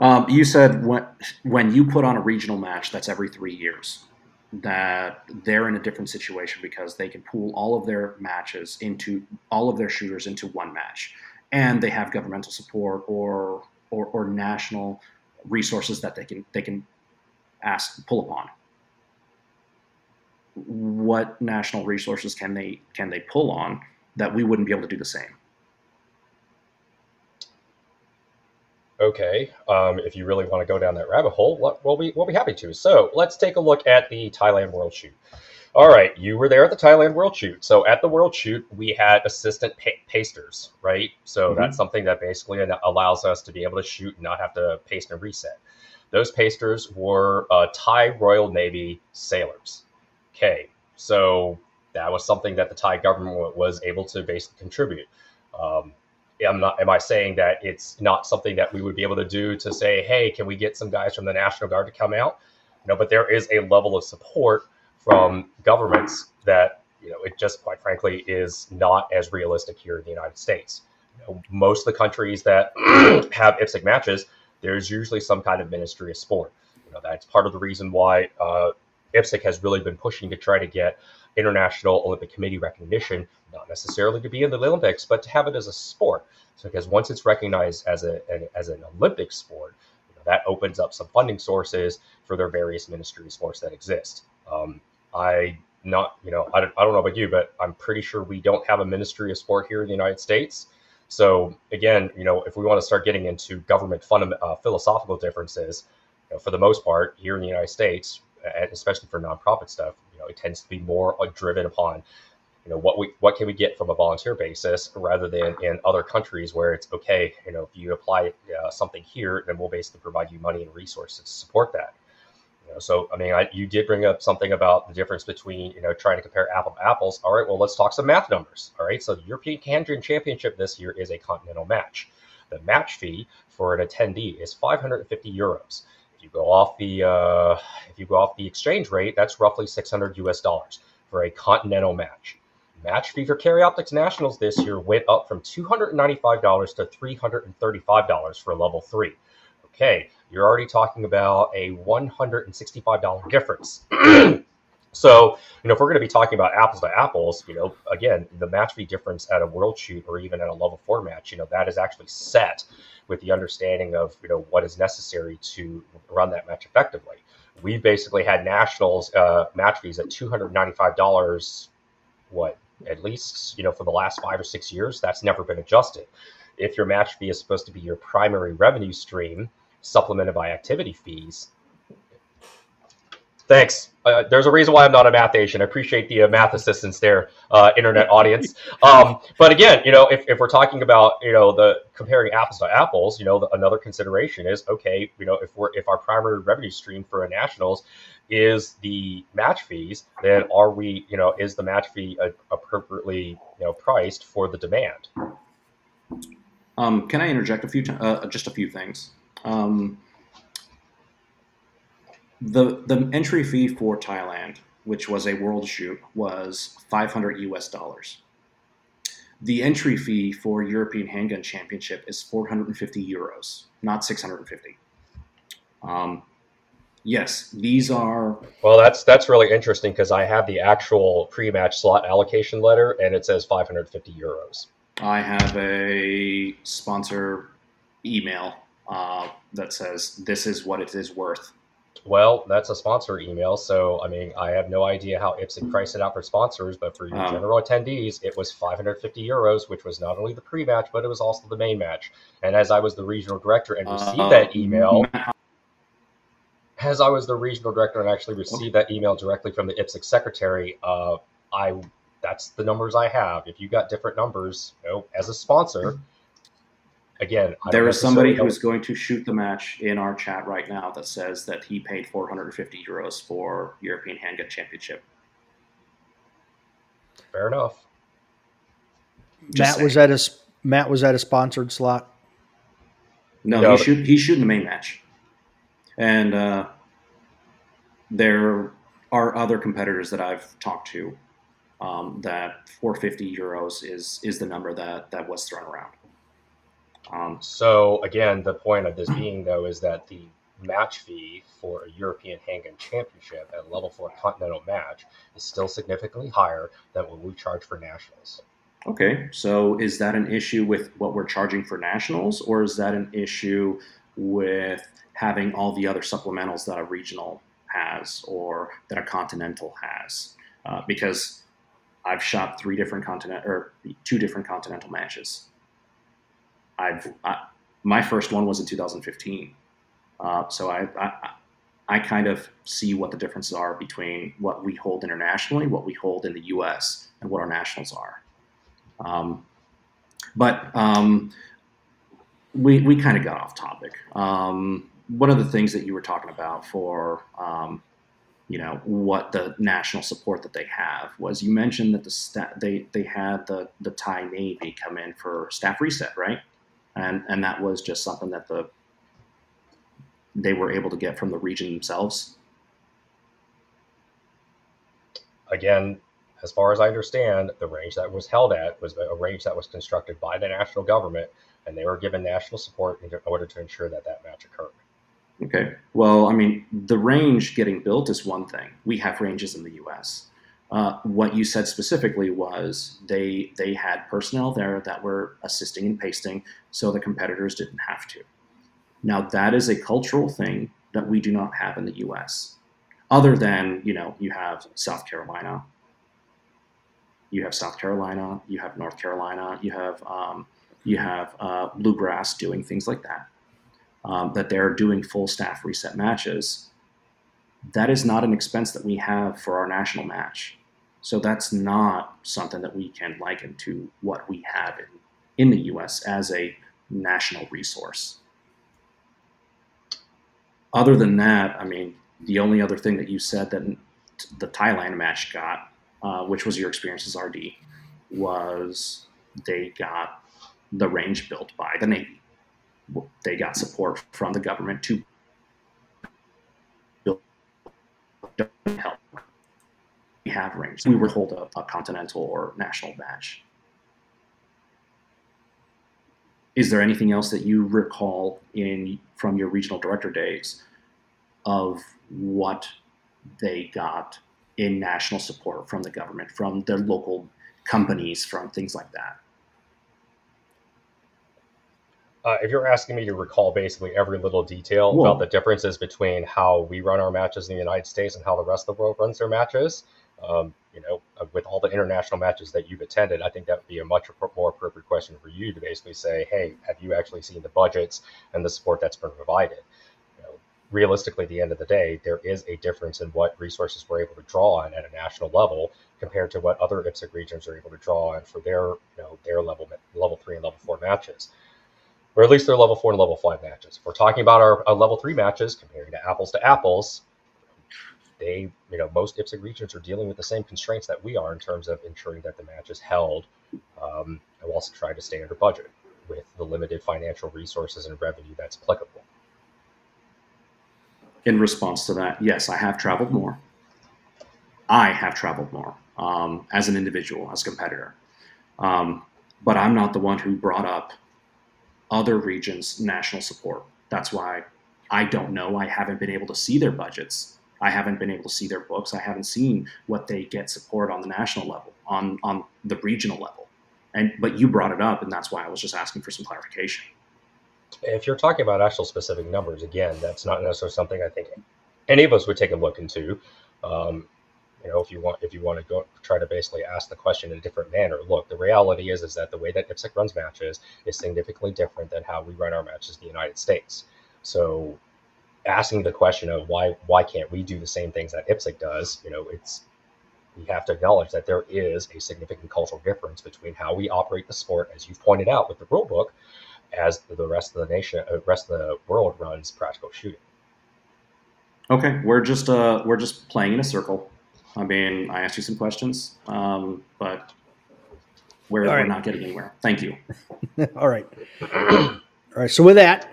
um, you said when when you put on a regional match, that's every three years. That they're in a different situation because they can pool all of their matches into all of their shooters into one match, and they have governmental support or or, or national resources that they can they can ask pull upon. What national resources can they can they pull on that we wouldn't be able to do the same? Okay, um, if you really want to go down that rabbit hole, we'll be we'll be happy to. So let's take a look at the Thailand World Shoot. All right, you were there at the Thailand World Shoot. So at the World Shoot, we had assistant pa- pasters, right? So mm-hmm. that's something that basically allows us to be able to shoot and not have to paste and reset. Those pasters were uh, Thai Royal Navy sailors. Okay, so that was something that the Thai government was able to basically contribute. Um, am not am I saying that it's not something that we would be able to do to say, hey, can we get some guys from the National Guard to come out? You know, but there is a level of support from governments that you know it just quite frankly is not as realistic here in the United States. You know, most of the countries that <clears throat> have IPSC matches, there's usually some kind of Ministry of Sport. You know, that's part of the reason why uh, IPSC has really been pushing to try to get International Olympic Committee recognition, not necessarily to be in the Olympics, but to have it as a sport. So because once it's recognized as a, as an Olympic sport, that opens up some funding sources for their various ministry sports that exist. Um, I not you know I don't, I don't know about you, but I'm pretty sure we don't have a ministry of sport here in the United States. So again, you know, if we want to start getting into government fundament, uh, philosophical differences, you know, for the most part, here in the United States, especially for nonprofit stuff, you know, it tends to be more driven upon, you know, what we what can we get from a volunteer basis rather than in other countries where it's okay, you know, if you apply uh, something here, then we'll basically provide you money and resources to support that. You know, so I mean, I, you did bring up something about the difference between you know trying to compare apple to apples. All right, well, let's talk some math numbers. All right, so the European Handgun Championship this year is a continental match. The match fee for an attendee is 550 euros. If you go off the uh, if you go off the exchange rate, that's roughly 600 US dollars for a continental match. Match fee for Carry Optics Nationals this year went up from $295 to $335 for a level three. Okay, you're already talking about a $165 difference. <clears throat> so, you know, if we're going to be talking about apples to apples, you know, again, the match fee difference at a world shoot or even at a level four match, you know, that is actually set with the understanding of you know what is necessary to run that match effectively. We basically had nationals uh, match fees at two hundred ninety five dollars. What at least you know for the last five or six years, that's never been adjusted. If your match fee is supposed to be your primary revenue stream, supplemented by activity fees, Thanks. Uh, there's a reason why I'm not a math Asian. I appreciate the uh, math assistance there, uh, internet <laughs> audience. Um, but again, you know, if, if we're talking about you know the comparing apples to apples, you know, the, another consideration is okay, you know, if we're if our primary revenue stream for a nationals is the match fees, then are we, you know, is the match fee appropriately you know priced for the demand? Um, can I interject a few, t- uh, just a few things? Um, the the entry fee for Thailand, which was a world shoot, was 500 US dollars. The entry fee for European Handgun Championship is 450 euros, not 650. Um, yes, these are Well, that's that's really interesting because I have the actual pre-match slot allocation letter, and it says 550 euros. I have a sponsor email uh, that says this is what it is worth. Well, that's a sponsor email, so I mean, I have no idea how IPSC priced it out for sponsors, but for your Um, general attendees, it was 550 euros, which was not only the pre-match, but it was also the main match. And as I was the regional director and received Uh, that email, Ma- as I was the regional director and actually received that email directly from the IPSC secretary, uh, I that's the numbers I have. If you got different numbers, you know, as a sponsor, again, I there somebody necessarily who know- is going to shoot the match in our chat right now that says that he paid 450 euros for European Handgun Championship. fair enough. Just Matt was saying. at a s- Matt was at a sponsored slot. No, No, he but- shoot he's shooting the main match, and uh, there are other competitors that I've talked to um, that 450 euros is is the number that that was thrown around. Um, So again, the point of this <clears throat> being though is that the match fee for a European Handgun Championship at a level four continental match is still significantly higher than what we charge for nationals. Okay, so is that an issue with what we're charging for nationals, or is that an issue with having all the other supplementals that a regional has or that a continental has? Uh, because I've shot three different continent or two different continental matches. I've I, my first one was in 2015, uh, so I, I I kind of see what the differences are between what we hold internationally, what we hold in the U.S., and what our nationals are. Um, but um, we we kind of got off topic. Um, one of the things that you were talking about for um, you know what the national support that they have was you mentioned that the sta- they they had the the Thai Navy come in for staff reset, right? And and that was just something that the they were able to get from the region themselves. Again, as far as I understand, the range that was held at was a range that was constructed by the national government, and they were given national support in order to ensure that that match occurred. Okay. Well, I mean, the range getting built is one thing. We have ranges in the U.S. Uh, what you said specifically was they they had personnel there that were assisting and pasting, so the competitors didn't have to. Now that is a cultural thing that we do not have in the U.S. Other than you know, you have South Carolina, you have South Carolina, you have North Carolina, you have um, you have uh, bluegrass doing things like that um, that they're doing full staff reset matches, that is not an expense that we have for our national match. So that's not something that we can liken to what we have in, in the US as a national resource. Other than that, I mean, the only other thing that you said that the Thailand match got, uh, which was your experience as RD, was they got the range built by the Navy they got support from the government to build help. We have rings. We would hold a, a continental or national match. Is there anything else that you recall in from your regional director days of what they got in national support from the government, from the local companies, from things like that? Uh, if you're asking me to recall basically every little detail Well- about the differences between how we run our matches in the United States and how the rest of the world runs their matches, um, you know, uh, with all the international matches that you've attended, I think that would be a much more appropriate question for you to basically say, hey, have you actually seen the budgets and the support that's been provided? You know, realistically, at the end of the day, there is a difference in what resources we're able to draw on at a national level compared to what other IPSC regions are able to draw on for their, you know, their level level three and level four matches or at least their level four and level five matches. If we're talking about our, our level three matches, comparing to apples to apples, they, you know, most IPSC regions are dealing with the same constraints that we are in terms of ensuring that the match is held, um, and also trying to stay under budget. with the limited financial resources and revenue that's applicable. In response to that, yes, I have traveled more. I have traveled more um, as an individual, as a competitor. Um, but I'm not the one who brought up other regions' national support. That's why I don't know. I haven't been able to see their budgets. I haven't been able to see their books. I haven't seen what they get support on the national level, on on the regional level. And but you brought it up, and that's why I was just asking for some clarification. If you're talking about actual specific numbers, again, that's not necessarily something I think any of us would take a look into. Um, you know, if you want, if you want to go try to basically ask the question in a different manner, look, the reality is is that the way that IPSC runs matches is significantly different than how we run our matches in the United States. So, asking the question of why why can't we do the same things that IPSC does, you know, it's we have to acknowledge that there is a significant cultural difference between how we operate the sport, as you've pointed out with the rule book, as the rest of the nation, uh, rest of the world runs practical shooting. Okay, we're just uh, we're just playing in a circle. I mean, I asked you some questions, um, but we're, right. we're not getting anywhere. Thank you. <laughs> All right. <clears throat> All right. So with that,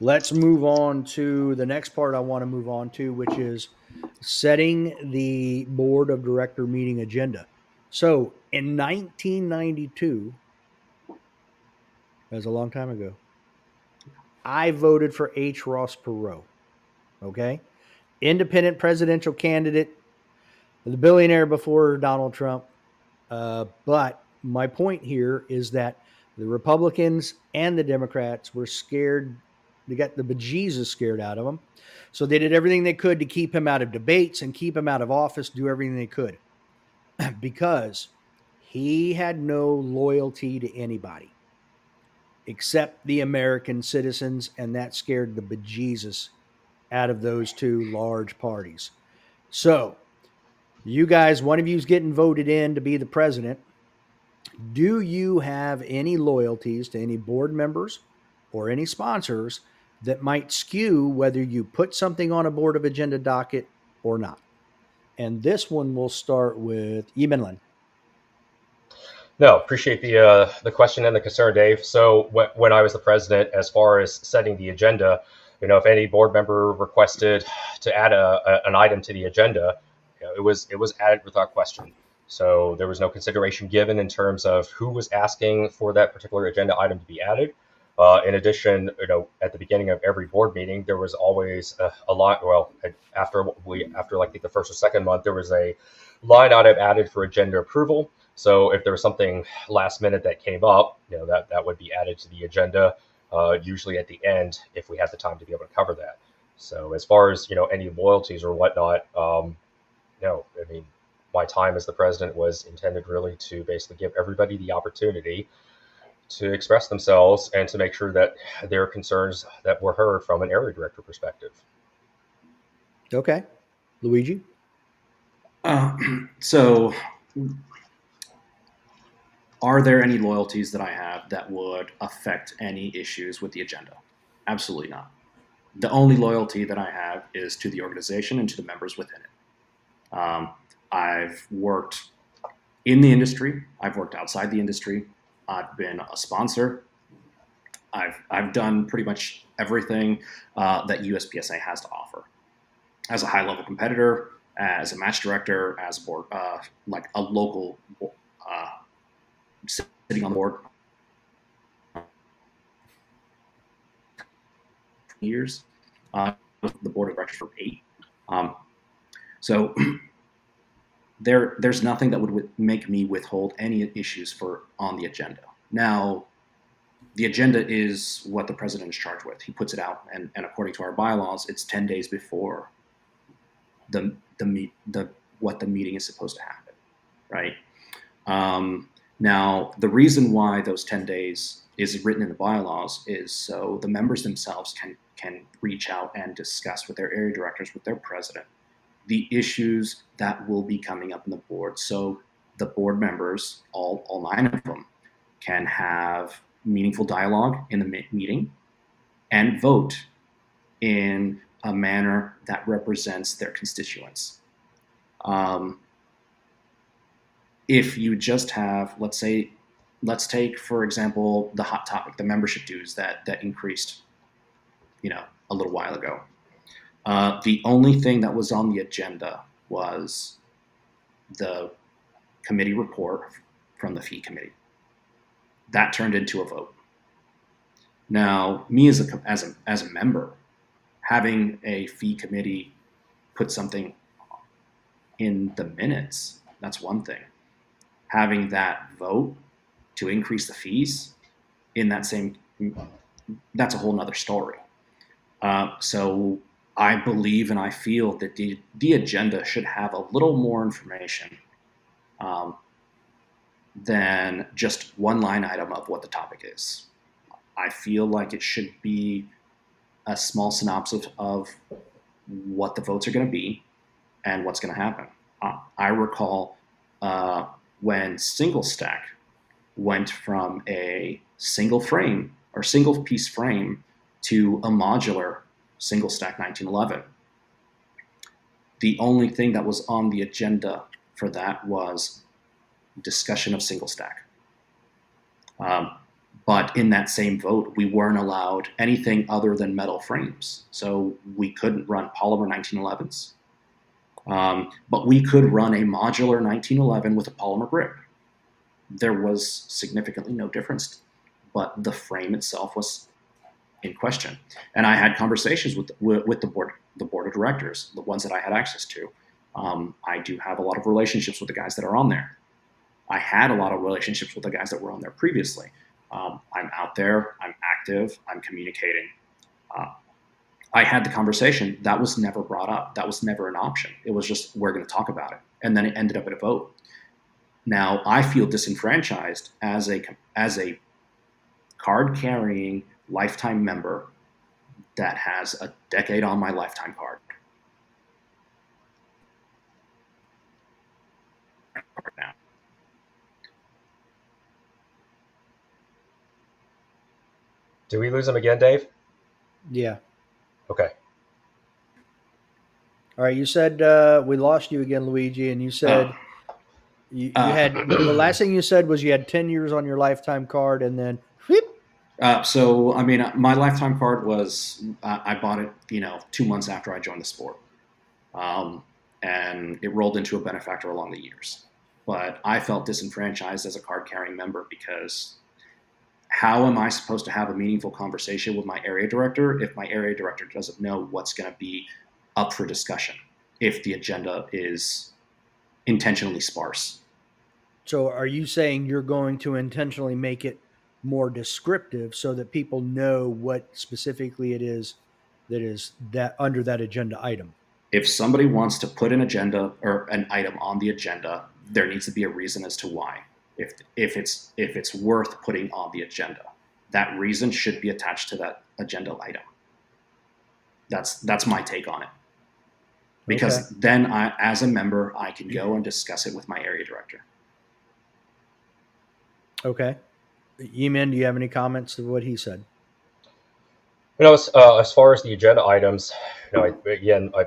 let's move on to the next part I want to move on to, which is setting the board of director meeting agenda. So in 1992, that was a long time ago, I voted for H. Ross Perot. Okay. Independent presidential candidate, the billionaire before Donald Trump. Uh, but my point here is that the Republicans and the Democrats were scared. They got the bejesus scared out of him. So they did everything they could to keep him out of debates and keep him out of office, do everything they could <clears throat> because he had no loyalty to anybody except the American citizens, and that scared the bejesus out of those two large parties. So, you guys, one of you is getting voted in to be the president. Do you have any loyalties to any board members or any sponsors that might skew whether you put something on a board of agenda docket or not? And this one will start with Yee-min Lin. No, appreciate the uh, the question and the concern, Dave. So when, when I was the president, as far as setting the agenda, you know, if any board member requested to add a, a an item to the agenda, you know, it was it was added without question. So there was no consideration given in terms of who was asking for that particular agenda item to be added. Uh, in addition, you know, at the beginning of every board meeting, there was always a, a lot. Well, after we after like the first or second month, there was a line item added for agenda approval. So if there was something last minute that came up, you know, that, that would be added to the agenda, uh, usually at the end if we had the time to be able to cover that. So as far as, you know, any loyalties or whatnot, um, no, I mean, my time as the president was intended really to basically give everybody the opportunity to express themselves and to make sure that their concerns that were heard from an area director perspective. Okay. Luigi? Uh, <clears throat> so are there any loyalties that I have that would affect any issues with the agenda? Absolutely not. The only loyalty that I have is to the organization and to the members within it. Um, I've worked in the industry, I've worked outside the industry, I've been a sponsor. I've, I've done pretty much everything uh, that USPSA has to offer. As a high level competitor, as a match director, as board, uh, like a local uh, sitting on the board years, uh, the board of directors for eight. Um, so <clears throat> there, there's nothing that would make me withhold any issues for on the agenda. Now, the agenda is what the president is charged with. He puts it out, and, and according to our bylaws, it's ten days before the the meet the what the meeting is supposed to happen, right? Um, now, the reason why those 10 days is written in the bylaws is so the members themselves can can reach out and discuss with their area directors, with their president, the issues that will be coming up in the board. So the board members, all, all nine of them, can have meaningful dialogue in the meeting and vote in a manner that represents their constituents. Um, if you just have, let's say, let's take, for example, the hot topic, the membership dues that that increased, you know, a little while ago. Uh, the only thing that was on the agenda was the committee report from the fee committee. That turned into a vote. Now, me as a as a as a member, having a fee committee put something in the minutes, that's one thing. Having that vote to increase the fees in that same, that's a whole nother story. Uh, so I believe and I feel that the, the agenda should have a little more information um, than just one line item of what the topic is. I feel like it should be a small synopsis of what the votes are going to be and what's going to happen. Uh, I recall uh, when single stack went from a single frame or single piece frame to a modular single stack 1911. The only thing that was on the agenda for that was discussion of single stack. Um, but in that same vote, we weren't allowed anything other than metal frames. So we couldn't run polymer 1911s. Um, but we could run a modular 1911 with a polymer grip. There was significantly no difference, but the frame itself was in question. And I had conversations with, with, the board, the board of directors, the ones that I had access to. Um, I do have a lot of relationships with the guys that are on there. I had a lot of relationships with the guys that were on there previously. Um, I'm out there, I'm active, I'm communicating. Uh, I had the conversation. That was never brought up. That was never an option. It was just, we're going to talk about it. And then it ended up at a vote. Now I feel disenfranchised as a, as a card carrying lifetime member that has a decade on my lifetime card. Now. Do we lose him again, Dave? Yeah. Okay. All right. You said uh, we lost you again, Luigi, and you said Oh. you, you Uh, had the last thing you said was you had ten years on your lifetime card, and then whoop, Uh, so, I mean, uh, my lifetime card was uh, I bought it, you know, two months after I joined the sport, um, and it rolled into a benefactor along the years. But I felt disenfranchised as a card carrying member because how am I supposed to have a meaningful conversation with my area director if my area director doesn't know what's going to be up for discussion if the agenda is intentionally sparse? So are you saying you're going to intentionally make it more descriptive so that people know what specifically it is that is that under that agenda item? if somebody wants to put an agenda or an item on the agenda, there needs to be a reason as to why. If if it's if it's worth putting on the agenda, that reason should be attached to that agenda item. That's that's my take on it. Because then I as a member I can go and discuss it with my area director. Okay. Yee-min, do you have any comments to what he said? You know, as, uh, as far as the agenda items, you know, I, again, I,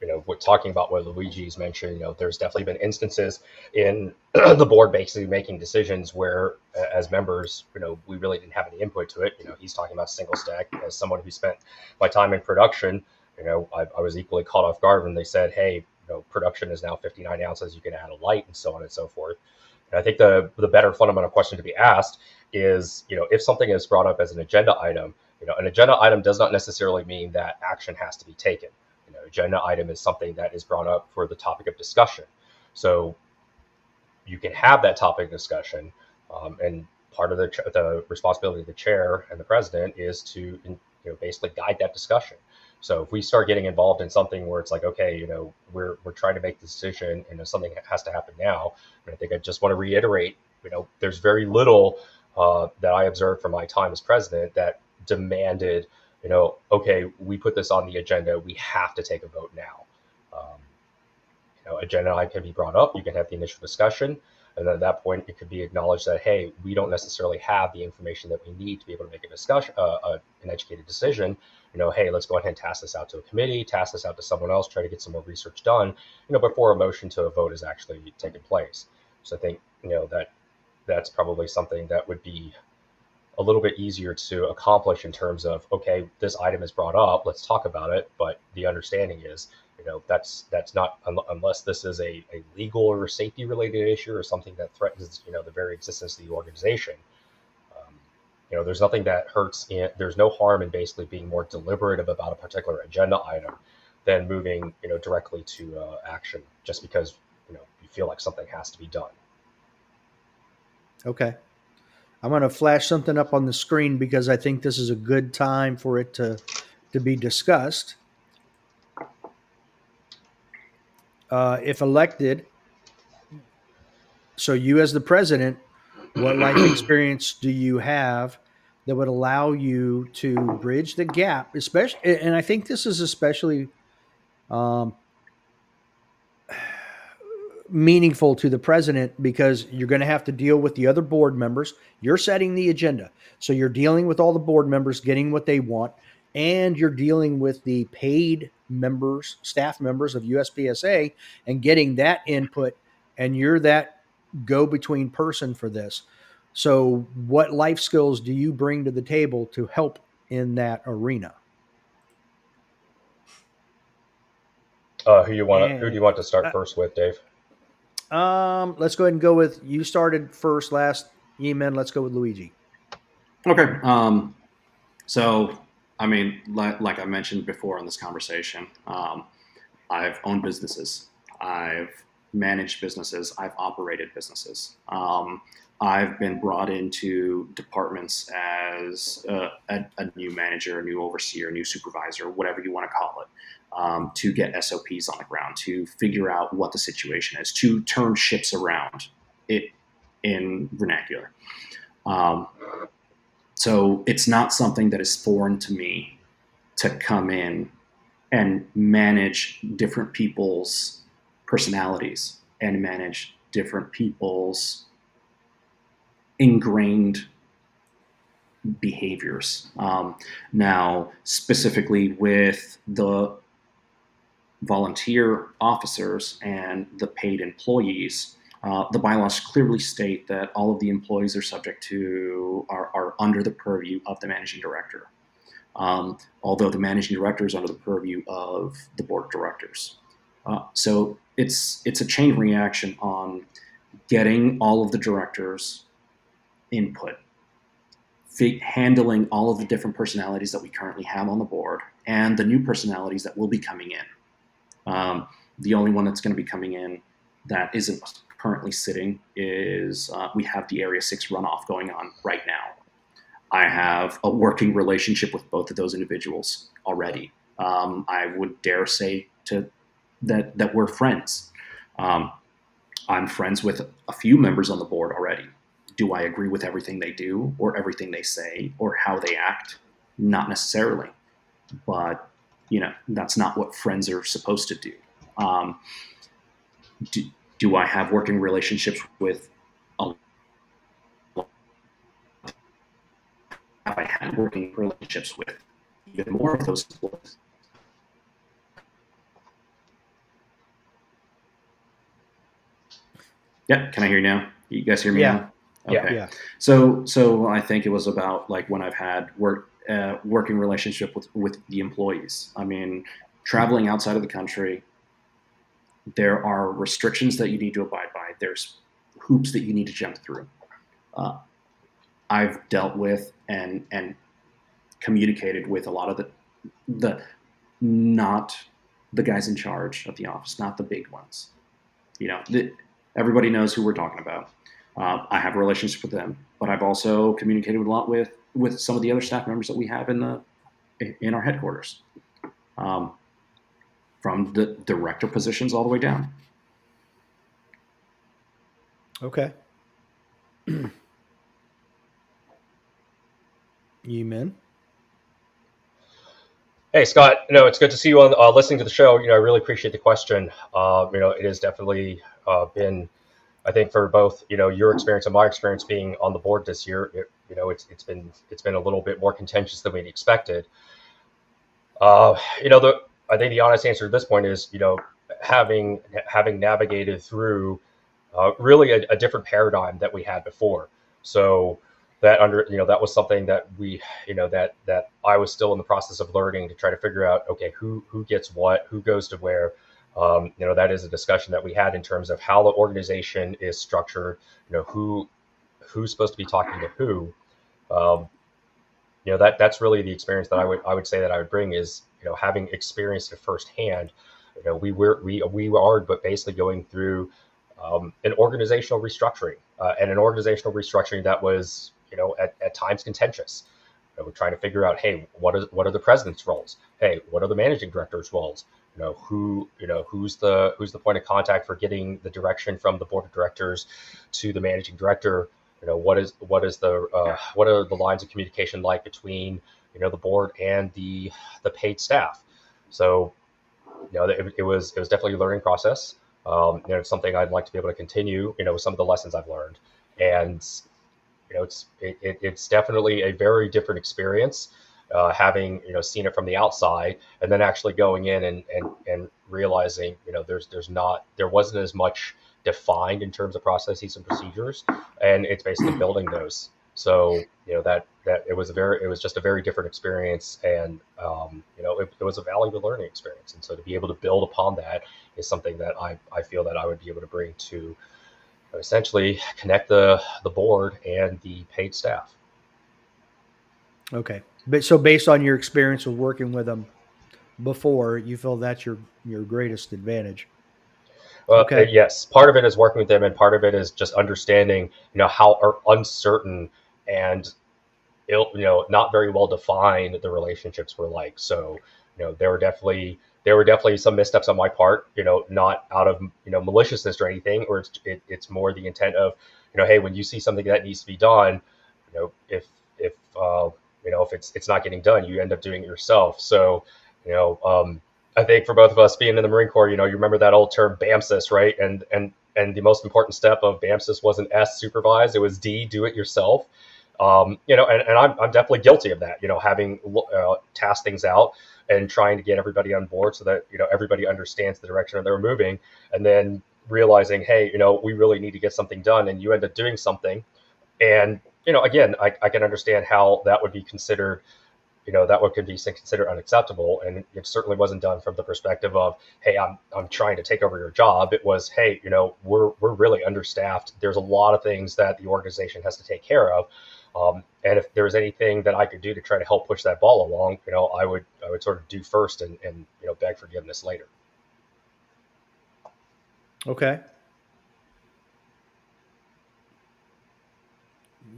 you know, we're talking about what Luigi's mentioned. You know, there's definitely been instances in <clears throat> the board basically making decisions where, as members, you know, we really didn't have any input to it. You know, he's talking about single stack. As someone who spent my time in production, you know, I, I was equally caught off guard when they said, "Hey, you know, production is now 59 ounces. You can add a light and so on and so forth." And I think the the better fundamental question to be asked is, you know, if something is brought up as an agenda item, you know, an agenda item does not necessarily mean that action has to be taken. You know, agenda item is something that is brought up for the topic of discussion. So you can have that topic discussion, um, and part of the the responsibility of the chair and the president is to you know basically guide that discussion. So if we start getting involved in something where it's like, okay, you know, we're we're trying to make the decision, and something has to happen now, I think I just want to reiterate, you know, there's very little uh, that I observed from my time as president that demanded, you know, okay, we put this on the agenda, we have to take a vote now. Um, you know, agenda item can be brought up, you can have the initial discussion, and at that point, it could be acknowledged that hey, we don't necessarily have the information that we need to be able to make a discussion, uh, uh, an educated decision. You know, hey, let's go ahead and task this out to a committee, task this out to someone else, try to get some more research done. You know, before a motion to a vote is actually taking place. So I think you know that that's probably something that would be a little bit easier to accomplish in terms of okay, this item is brought up, let's talk about it. But the understanding is, you know, that's that's not unless this is a, a legal or safety related issue or something that threatens, you know, the very existence of the organization. Um, you know, there's nothing that hurts in there's no harm in basically being more deliberative about a particular agenda item than moving, you know, directly to uh, action just because you know you feel like something has to be done. Okay. I'm going to flash something up on the screen because I think this is a good time for it to to be discussed. Uh, if elected, so you as the president, what life <clears throat> experience do you have that would allow you to bridge the gap? Especially, and I think this is especially um, meaningful to the president because you're going to have to deal with the other board members. You're setting the agenda. So you're dealing with all the board members getting what they want, and you're dealing with the paid members, staff members of USPSA, and getting that input. And you're that go between person for this. So, what life skills do you bring to the table to help in that arena? Uh, who you want? Who do you want to start uh, first with, Dave? Um, let's go ahead and go with you started first last Yee-min. Let's go with Luigi. Okay. Um, so, I mean, like, like I mentioned before in this conversation, um, I've owned businesses. I've managed businesses. I've operated businesses. Um, I've been brought into departments as a, a, a, new manager, a new overseer, a new supervisor, whatever you want to call it um, to get SOPs on the ground, to figure out what the situation is, to turn ships around it in vernacular. Um, so it's not something that is foreign to me to come in and manage different people's personalities and manage different people's ingrained behaviors. Um, now, specifically with the volunteer officers and the paid employees, uh, the bylaws clearly state that all of the employees are subject to are, are under the purview of the managing director. Um, although the managing director is under the purview of the board of directors. Uh, so it's it's a chain reaction on getting all of the directors' input, handling all of the different personalities that we currently have on the board, and the new personalities that will be coming in. Um, the only one that's going to be coming in that isn't currently sitting is uh, we have the Area 6 runoff going on right now. I have a working relationship with both of those individuals already. Um, I would dare say to that that we're friends. Um, I'm friends with a few members on the board already. Do I agree with everything they do or everything they say or how they act? Not necessarily, but you know that's not what friends are supposed to do. Um, do, do I have working relationships with a have I had working relationships with even more of those employees? Yeah, can I hear you now? You guys hear me yeah. now? Okay. Yeah. So so I think it was about like when I've had work uh, working relationship with, with the employees. I mean, traveling outside of the country, there are restrictions that you need to abide by. There's hoops that you need to jump through. Uh, I've dealt with and and communicated with a lot of the the not the guys in charge of the office, not the big ones. You know, the, everybody knows who we're talking about. Uh, I have a relationship with them, but I've also communicated a lot with with some of the other staff members that we have in the in our headquarters, um, from the director positions all the way down. Okay. <clears throat> Yee-min. Hey Scott, you know it's good to see you on uh, listening to the show. You know I really appreciate the question. Uh, you know it has definitely uh, been I think for both, you know, your experience and my experience being on the board this year, it, you know, it's it's been it's been a little bit more contentious than we'd expected. Uh, you know, the I think the honest answer at this point is, you know, having having navigated through uh, really a, a, different paradigm that we had before. So that under you know that was something that we you know that that I was still in the process of learning to try to figure out okay who who gets what who goes to where. Um, you know that is a discussion that we had in terms of how the organization is structured. You know who who's supposed to be talking to who. Um, you know that that's really the experience that I would I would say that I would bring is you know having experienced it firsthand. You know we were we we are but basically going through um, an organizational restructuring uh, and an organizational restructuring that was, you know, at, at times contentious. You know, we're trying to figure out, hey, what is what are the president's roles? Hey, what are the managing director's roles? You know, who you know who's the who's the point of contact for getting the direction from the board of directors to the managing director? You know, what is what is the uh, what are the lines of communication like between you know the board and the the paid staff? So, you know, it, it was it was definitely a learning process. Um, you know, it's something I'd like to be able to continue, you know, with some of the lessons I've learned. And, you know, it's, it, it, it's definitely a very different experience uh, having, you know, seen it from the outside and then actually going in and, and, and realizing, you know, there's, there's not, there wasn't as much defined in terms of processes and procedures. And it's basically <clears throat> building those. So, you know, that, that it was a very, it was just a very different experience. And, um, you know, it, it was a valuable learning experience. And so to be able to build upon that is something that I, I feel that I would be able to bring to essentially connect the, the board and the paid staff. Okay. But so based on your experience of working with them before, you feel that's your, your greatest advantage. Well, okay. yes, part of it is working with them, and part of it is just understanding, you know, how uncertain and ill, you know, not very well defined the relationships were like. So, you know, there were definitely there were definitely some missteps on my part, you know, not out of you know maliciousness or anything, or it's it, it's more the intent of, you know, hey, when you see something that needs to be done, you know, if if uh, you know if it's it's not getting done, you end up doing it yourself. So, you know, um, I think for both of us being in the Marine Corps, you know, you remember that old term BAMCIS, right? And and and the most important step of BAMCIS wasn't S supervise, it was D do it yourself. Um, you know, and, and I'm, I'm definitely guilty of that, you know, having uh, tasked things out and trying to get everybody on board so that you know everybody understands the direction they're moving and then realizing hey you know we really need to get something done and you end up doing something and you know again i, I can understand how that would be considered you know that would could be considered unacceptable and it certainly wasn't done from the perspective of hey i'm i'm trying to take over your job it was hey you know we're we're really understaffed there's a lot of things that the organization has to take care of um, and if there was anything that I could do to try to help push that ball along, you know, I would I would sort of do first and, and you know beg forgiveness later. Okay.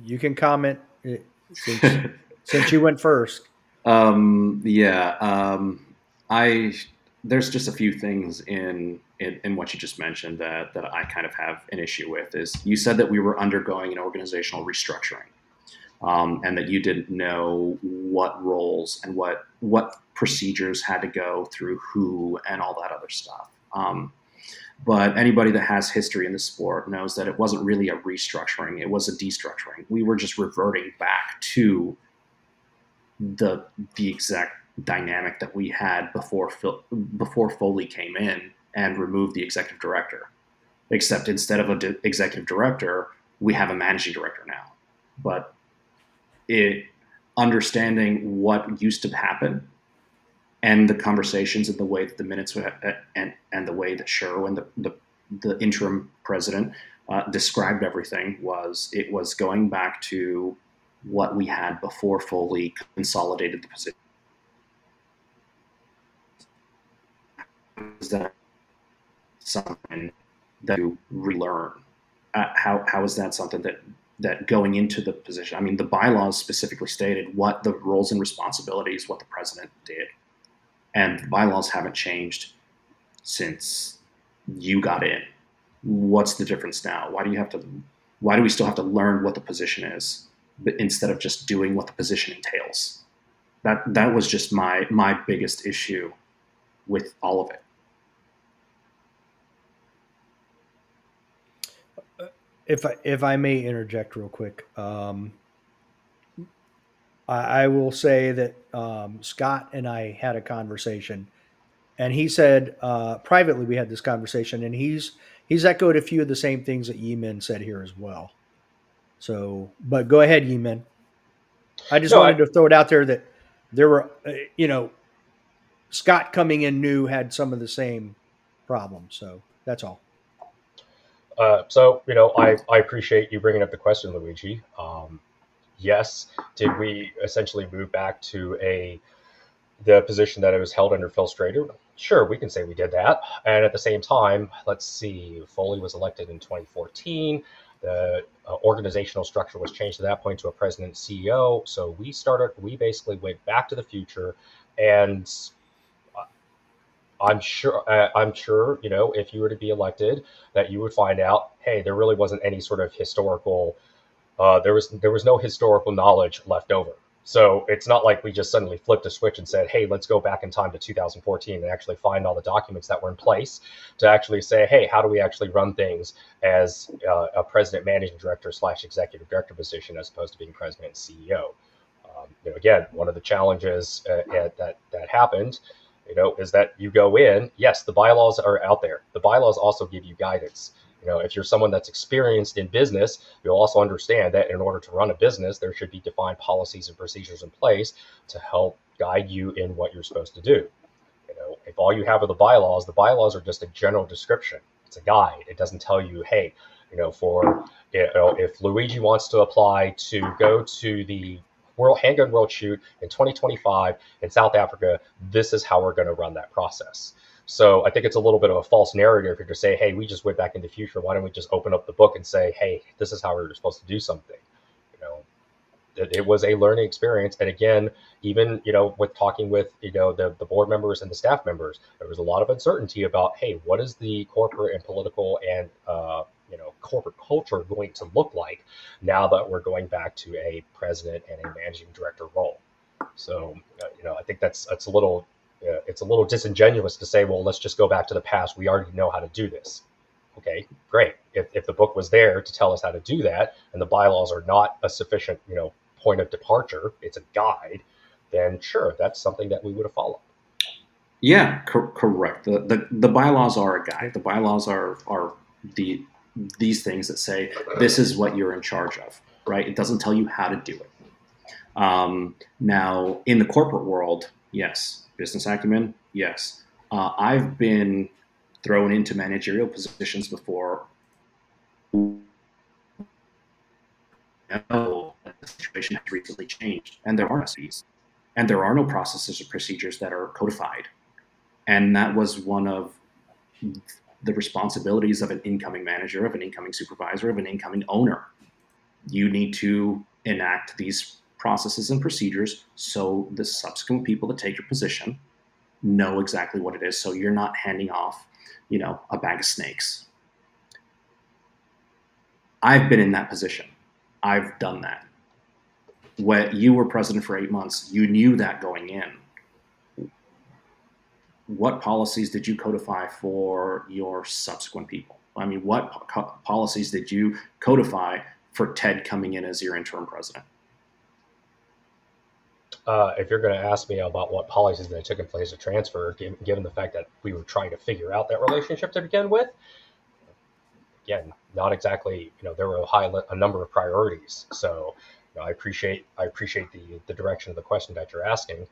You can comment eh, since, <laughs> since you went first. Um, yeah. Um, I there's just a few things in, in, in what you just mentioned that that I kind of have an issue with. Is you said that we were undergoing an organizational restructuring um, and that you didn't know what roles and what what procedures had to go through who and all that other stuff. Um, but anybody that has history in the sport knows that it wasn't really a restructuring; it was a destructuring. We were just reverting back to the the exact dynamic that we had before before Foley came in and removed the executive director. Except instead of an executive director, we have a managing director now. But it understanding what used to happen and the conversations and the way that the minutes would have, and and the way that Sherwin, the the, the interim president, uh, described everything was it was going back to what we had before Foley consolidated the position. Is that something that you relearn? Uh, how how is that something that that going into the position, I mean, the bylaws specifically stated what the roles and responsibilities, what the president did. And the bylaws haven't changed since you got in. What's the difference now? Why do you have to, why do we still have to learn what the position is instead of just doing what the position entails? That, that was just my, my biggest issue with all of it. if I, if I may interject real quick, um, I, I, will say that um, Scott and I had a conversation, and he said uh, privately we had this conversation, and he's he's echoed a few of the same things that Yee-min said here as well. So, but go ahead, Yee-min. I just No, wanted I- to throw it out there that there were, uh, you know, Scott coming in new had some of the same problems. So that's all. Uh, so you know, I, I appreciate you bringing up the question, Luigi. Um, yes, did we essentially move back to a the position that it was held under Phil Strader? Sure, we can say we did that. And at the same time, let's see, Foley was elected in 2014. The uh, organizational structure was changed to that point to a president CEO. So we started, we basically went back to the future, and uh, I'm sure, uh, I'm sure, you know, if you were to be elected, that you would find out, hey, there really wasn't any sort of historical, uh, there was there was no historical knowledge left over. So it's not like we just suddenly flipped a switch and said, hey, let's go back in time to 2014 and actually find all the documents that were in place to actually say, hey, how do we actually run things as uh, a president, managing director slash executive director position as opposed to being president and CEO. Um, you know, again, one of the challenges uh, uh, that that happened, you know, is that you go in. Yes, the bylaws are out there. The bylaws also give you guidance. You know, if you're someone that's experienced in business, you'll also understand that in order to run a business, there should be defined policies and procedures in place to help guide you in what you're supposed to do. You know, if all you have are the bylaws, the bylaws are just a general description. It's a guide. It doesn't tell you, hey, you know, for you know, if Luigi wants to apply to go to the World Handgun World Shoot in 2025 in South Africa, this is how we're going to run that process. So I think it's a little bit of a false narrative if you say, hey, we just went back in the future. Why don't we just open up the book and say, hey, this is how we were supposed to do something? You know, it, it was a learning experience. And again, even, you know, with talking with, you know, the, the board members and the staff members, there was a lot of uncertainty about, hey, what is the corporate and political and, uh, you know, corporate culture going to look like now that we're going back to a president and a managing director role? So, uh, you know, I think that's that's a little it's a little disingenuous to say, well, let's just go back to the past. We already know how to do this. Okay, great. If, if the book was there to tell us how to do that, and the bylaws are not a sufficient, you know, point of departure, it's a guide, then sure, that's something that we would have followed. Yeah, cor- correct. The, the the bylaws are a guide. The bylaws are are the these things that say this is what you're in charge of, right? It doesn't tell you how to do it. Um, now, in the corporate world, yes, business acumen, yes. Uh, I've been thrown into managerial positions before. that the situation has recently changed, and there are SOPs, and there are no processes or procedures that are codified, and that was one of the responsibilities of an incoming manager, of an incoming supervisor, of an incoming owner. You need to enact these processes and procedures so the subsequent people that take your position know exactly what it is so you're not handing off you know a bag of snakes. I've been in that position. I've done that. When you were president for eight months you knew that going in. What policies did you codify for your subsequent people? I mean what po- policies did you codify for ted coming in as your interim president uh, if you're going to ask me about what policies that took in place to transfer, given, given the fact that we were trying to figure out that relationship to begin with, again, not exactly. You know, there were a high a number of priorities. So, you know, I appreciate I appreciate the the direction of the question that you're asking.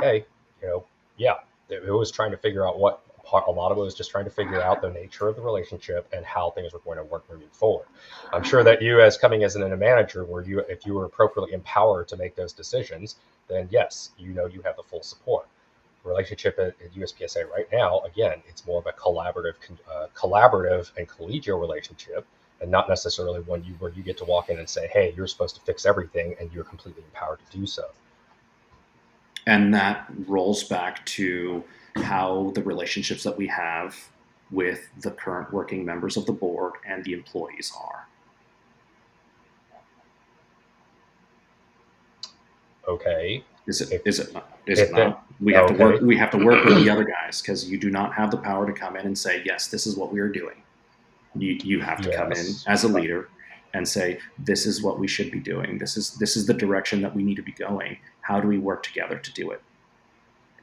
Okay, you know, yeah, it, it was trying to figure out what a lot of it was just trying to figure out the nature of the relationship and how things were going to work moving forward. I'm sure that you, as coming as an, a manager, where you, if you were appropriately empowered to make those decisions, then yes, you know you have the full support. Relationship at, at USPSA right now, again, it's more of a collaborative, uh, collaborative and collegial relationship, and not necessarily one you where you get to walk in and say, "Hey, you're supposed to fix everything," and you're completely empowered to do so. And that rolls back to how the relationships that we have with the current working members of the board and the employees are. Okay. Is it? Is it not? Is it not? We have to work. We have to work with the <clears throat> other guys because you do not have the power to come in and say, "Yes, this is what we are doing." You you have to come in as a leader and say, "This is what we should be doing. This is this is the direction that we need to be going. How do we work together to do it?"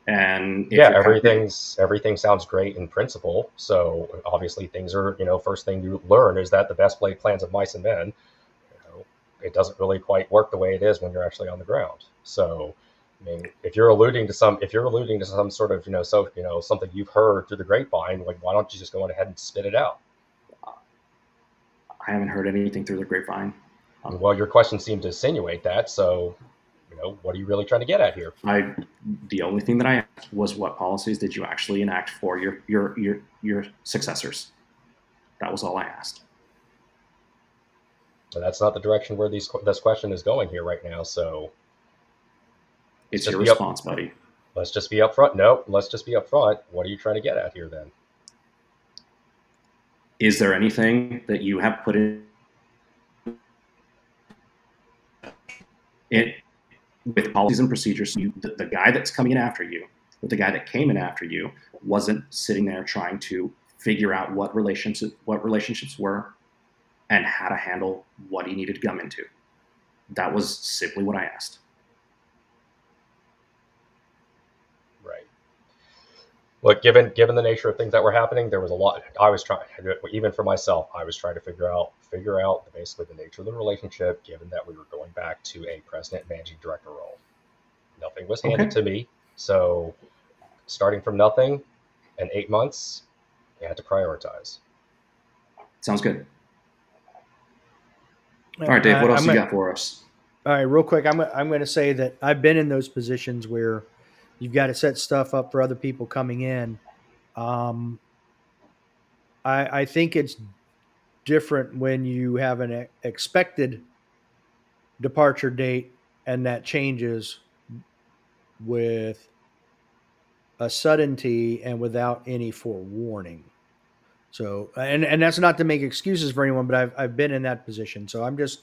And yeah, everything's everything sounds great in principle. So obviously, things are you know first thing you learn is that the best laid plans of mice and men, you know, it doesn't really quite work the way it is when you're actually on the ground. So. I mean, if you're alluding to some, if you're alluding to some sort of, you know, so you know something you've heard through the grapevine, like why don't you just go on ahead and spit it out? I haven't heard anything through the grapevine. Um, Well, your question seemed to insinuate that. So, you know, what are you really trying to get at here? I the only thing that I asked was what policies did you actually enact for your your your your successors? That was all I asked. But that's not the direction where these this question is going here right now. So It's your be up- response, buddy. let's just be upfront. No, let's just be upfront. What are you trying to get at here then? Is there anything that you have put in it with policies and procedures? You, the, the guy that's coming in after you, or the guy that came in after you, wasn't sitting there trying to figure out what relationships what relationships were and how to handle what he needed to come into. That was simply what I asked. Right. Look, given given the nature of things that were happening, there was a lot. I was trying, even for myself, I was trying to figure out figure out basically the nature of the relationship, given that we were going back to a president managing director role. Nothing was handed to me, so starting from nothing, and eight months, I had to prioritize. Sounds good. All right, Dave. What else I'm you gonna- got for us? All right, real quick, I'm I'm going to say that I've been in those positions where you've got to set stuff up for other people coming in. Um, I I think it's different when you have an expected departure date and that changes with a suddenty and without any forewarning. So, and and that's not to make excuses for anyone, but I've I've been in that position, so I'm just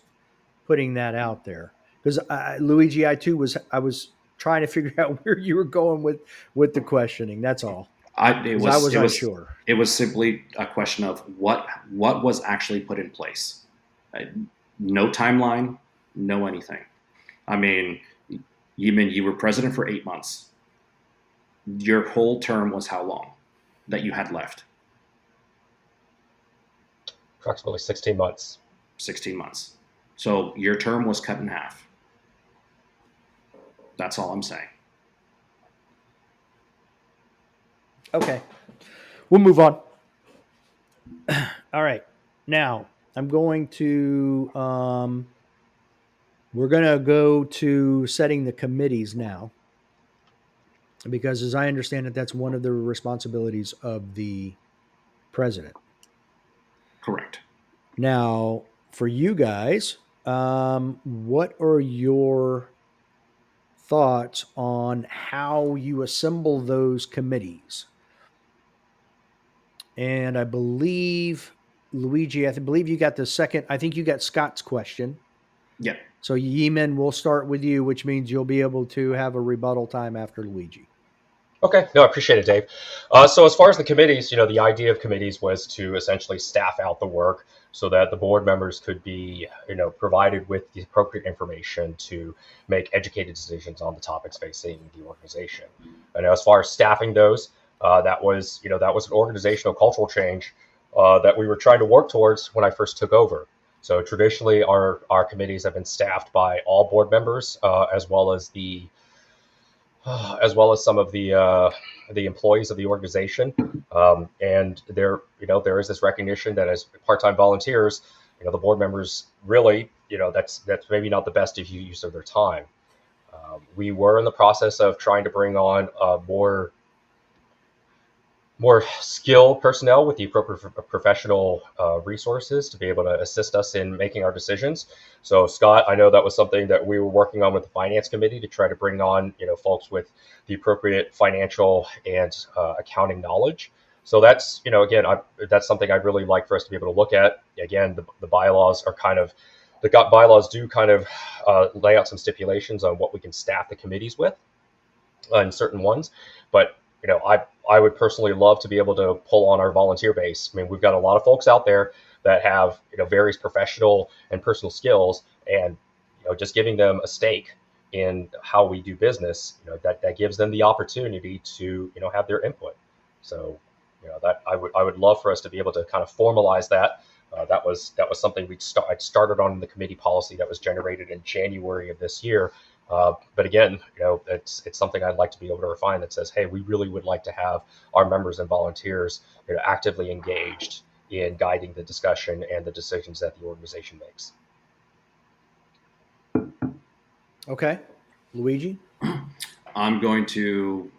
putting that out there because Luigi, I too was I was trying to <laughs> figure out where you were going with with the questioning. That's all. I it 'Cause was, I was it was unsure. it was simply a question of what what was actually put in place. Uh, no timeline, no anything. I mean, you mean you were president for eight months. Your whole term was how long that you had left? Approximately 16 months. 16 months. So your term was cut in half. That's all I'm saying. Okay, we'll move on. <clears throat> all right, now I'm going to um, we're going to go to setting the committees now because, as I understand it, that's one of the responsibilities of the president. Correct. Now, for you guys, um, what are your thoughts on how you assemble those committees? And I believe, Luigi, I th- believe you got the second. I think you got Scott's question. Yeah. So, Yee-min, we'll start with you, which means you'll be able to have a rebuttal time after Luigi. Okay, no, I appreciate it, Dave. Uh, so as far as the committees, you know, the idea of committees was to essentially staff out the work so that the board members could be, you know, provided with the appropriate information to make educated decisions on the topics facing the organization. And as far as staffing those, uh, that was, you know, that was an organizational cultural change uh, that we were trying to work towards when I first took over. So traditionally, our our committees have been staffed by all board members, uh, as well as the <sighs> as well as some of the uh, the employees of the organization. Um, and there, you know, there is this recognition that as part-time volunteers, you know, the board members really, you know, that's that's maybe not the best use of their time. Um, we were in the process of trying to bring on uh, more more skilled personnel with the appropriate professional uh, resources to be able to assist us in making our decisions. So, Scott, I know that was something that we were working on with the finance committee to try to bring on, you know, folks with the appropriate financial and uh, accounting knowledge. So that's, you know, again, I, that's something I'd really like for us to be able to look at. Again, the, the bylaws are kind of, the bylaws do kind of uh, lay out some stipulations on what we can staff the committees with, on certain ones, but you know, I I would personally love to be able to pull on our volunteer base. I mean, we've got a lot of folks out there that have you know various professional and personal skills, and you know, just giving them a stake in how we do business, you know, that, that gives them the opportunity to, you know, have their input. So, you know, that I would I would love for us to be able to kind of formalize that. Uh, that was that was something we start, started on the committee policy that was generated in January of this year. Uh, but again, you know, it's it's something I'd like to be able to refine that says, hey, we really would like to have our members and volunteers you know, actively engaged in guiding the discussion and the decisions that the organization makes. Okay, Luigi. I'm going to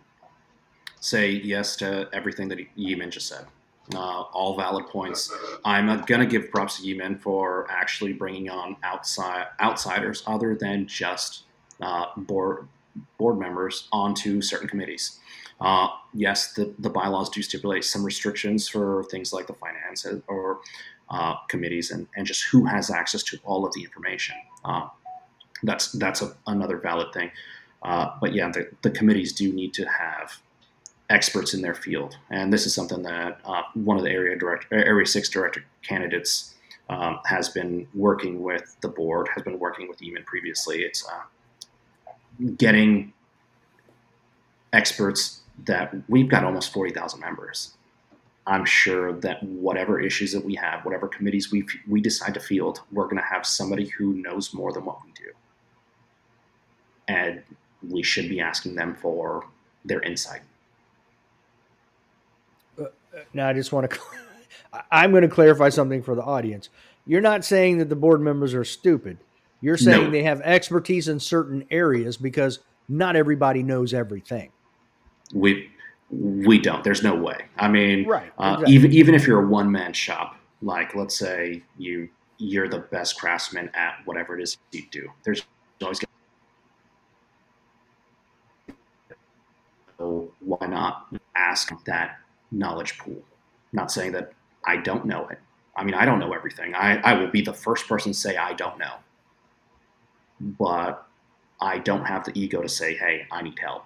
say yes to everything that Yee-min just said. Uh, all valid points. I'm going to give props to Yee-min for actually bringing on outside outsiders other than just uh, board board members onto certain committees. Uh, yes, the, the bylaws do stipulate some restrictions for things like the finance or uh, committees and, and just who has access to all of the information. Uh, that's that's a, another valid thing. Uh, but yeah, the, the committees do need to have experts in their field, and this is something that uh, one of the area director, area six director candidates um, has been working with the board, has been working with Yee-min previously. It's getting experts that we've got almost forty thousand members. I'm sure that whatever issues that we have, whatever committees we we decide to field, we're going to have somebody who knows more than what we do, and we should be asking them for their insight. Uh, now, I just want to. <laughs> I'm going to clarify something for the audience. You're not saying that the board members are stupid. You're saying no. they have expertise in certain areas because not everybody knows everything. We we don't. There's no way. I mean, right, uh, even even if you're a one man shop, like let's say you you're the best craftsman at whatever it is you do. There's always going. so why not ask that knowledge pool? Not saying that I don't know it. I mean, I don't know everything. I, I will be the first person to say I don't know. But I don't have the ego to say, hey, I need help.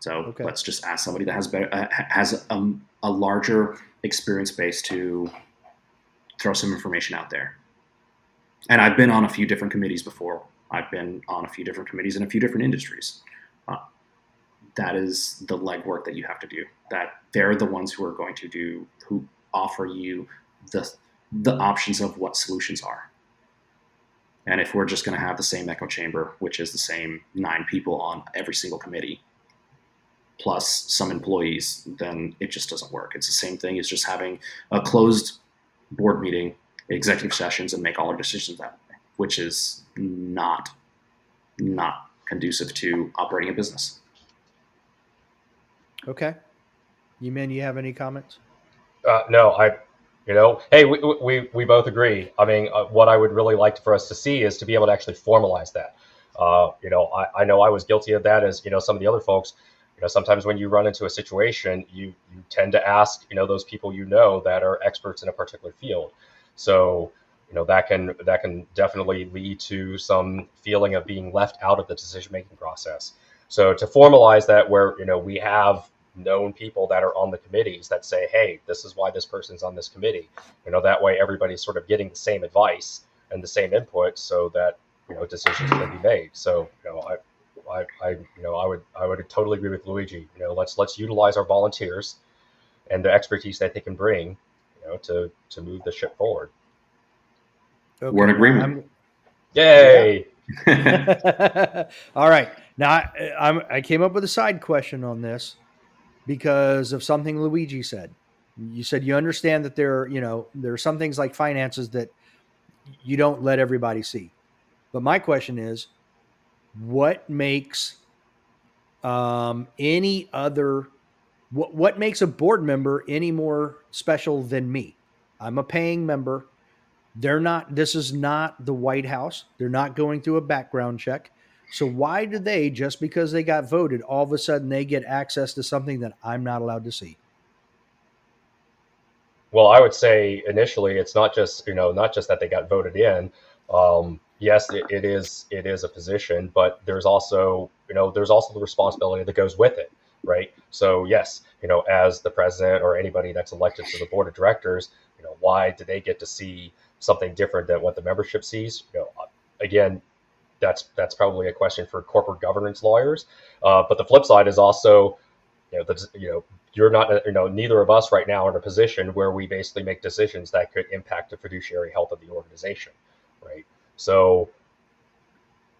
So okay. let's just ask somebody that has better, uh, has a, a larger experience base to throw some information out there. And I've been on a few different committees before. I've been on a few different committees in a few different industries. Uh, that is the legwork that you have to do. That they're the ones who are going to do who offer you the the options of what solutions are. And if we're just going to have the same echo chamber, which is the same nine people on every single committee, plus some employees, then it just doesn't work. It's the same thing as just having a closed board meeting, executive sessions, and make all our decisions that way, which is not not conducive to operating a business. Okay. Yee-min, you have any comments? Uh, no, I, you know, hey, we, we, we both agree. I mean, uh, what I would really like for us to see is to be able to actually formalize that. Uh, you know, I, I know I was guilty of that as, you know, some of the other folks, you know, sometimes when you run into a situation, you, you tend to ask, you know, those people you know that are experts in a particular field. So, you know, that can, that can definitely lead to some feeling of being left out of the decision-making process. So to formalize that where, you know, we have known people that are on the committees that say, hey, this is why this person's on this committee. You know, that way everybody's sort of getting the same advice and the same input so that, you know, decisions can be made. So, you know, I, I, I, you know, I would, I would totally agree with Luigi. You know, let's let's utilize our volunteers and the expertise that they can bring, you know, to to move the ship forward. Okay. We're in agreement. I'm, Yay! <laughs> All right. Now I, I'm, I came up with a side question on this because of something Luigi said. You said you understand that there, you know, there are some things like finances that you don't let everybody see. But my question is, what makes um, any other what what makes a board member any more special than me? I'm a paying member. They're not. This is not the White House. They're not going through a background check. So why do they, just because they got voted, all of a sudden they get access to something that I'm not allowed to see? Well, I would say initially it's not just you know not just that they got voted in. Um, yes, it, it is it is a position, but there's also you know there's also the responsibility that goes with it, right? So yes, you know as the president or anybody that's elected to the board of directors, you know why do they get to see something different than what the membership sees? You know, again, that's that's probably a question for corporate governance lawyers. Uh, but the flip side is also, you know, you know, you're not, you know, neither of us right now are in a position where we basically make decisions that could impact the fiduciary health of the organization, right? So,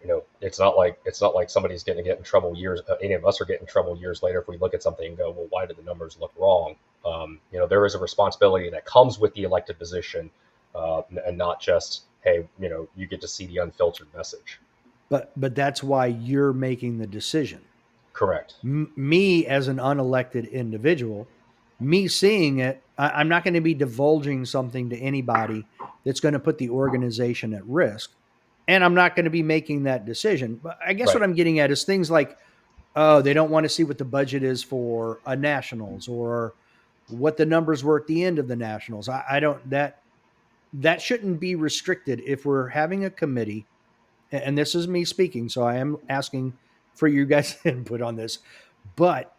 you know, it's not like it's not like somebody's going to get in trouble years. Uh, any of us are getting in trouble years later if we look at something and go, well, why did the numbers look wrong? Um, you know, there is a responsibility that comes with the elected position, uh, and not just, hey, you know, you get to see the unfiltered message. But but that's why you're making the decision. Correct. M- me as an unelected individual, me seeing it, I- I'm not going to be divulging something to anybody that's going to put the organization at risk, and I'm not going to be making that decision. But I guess Right. what I'm getting at is things like, oh, they don't want to see what the budget is for a nationals or what the numbers were at the end of the nationals. I, I don't that that shouldn't be restricted if we're having a committee and this is me speaking so i am asking for you guys <laughs> input on this. But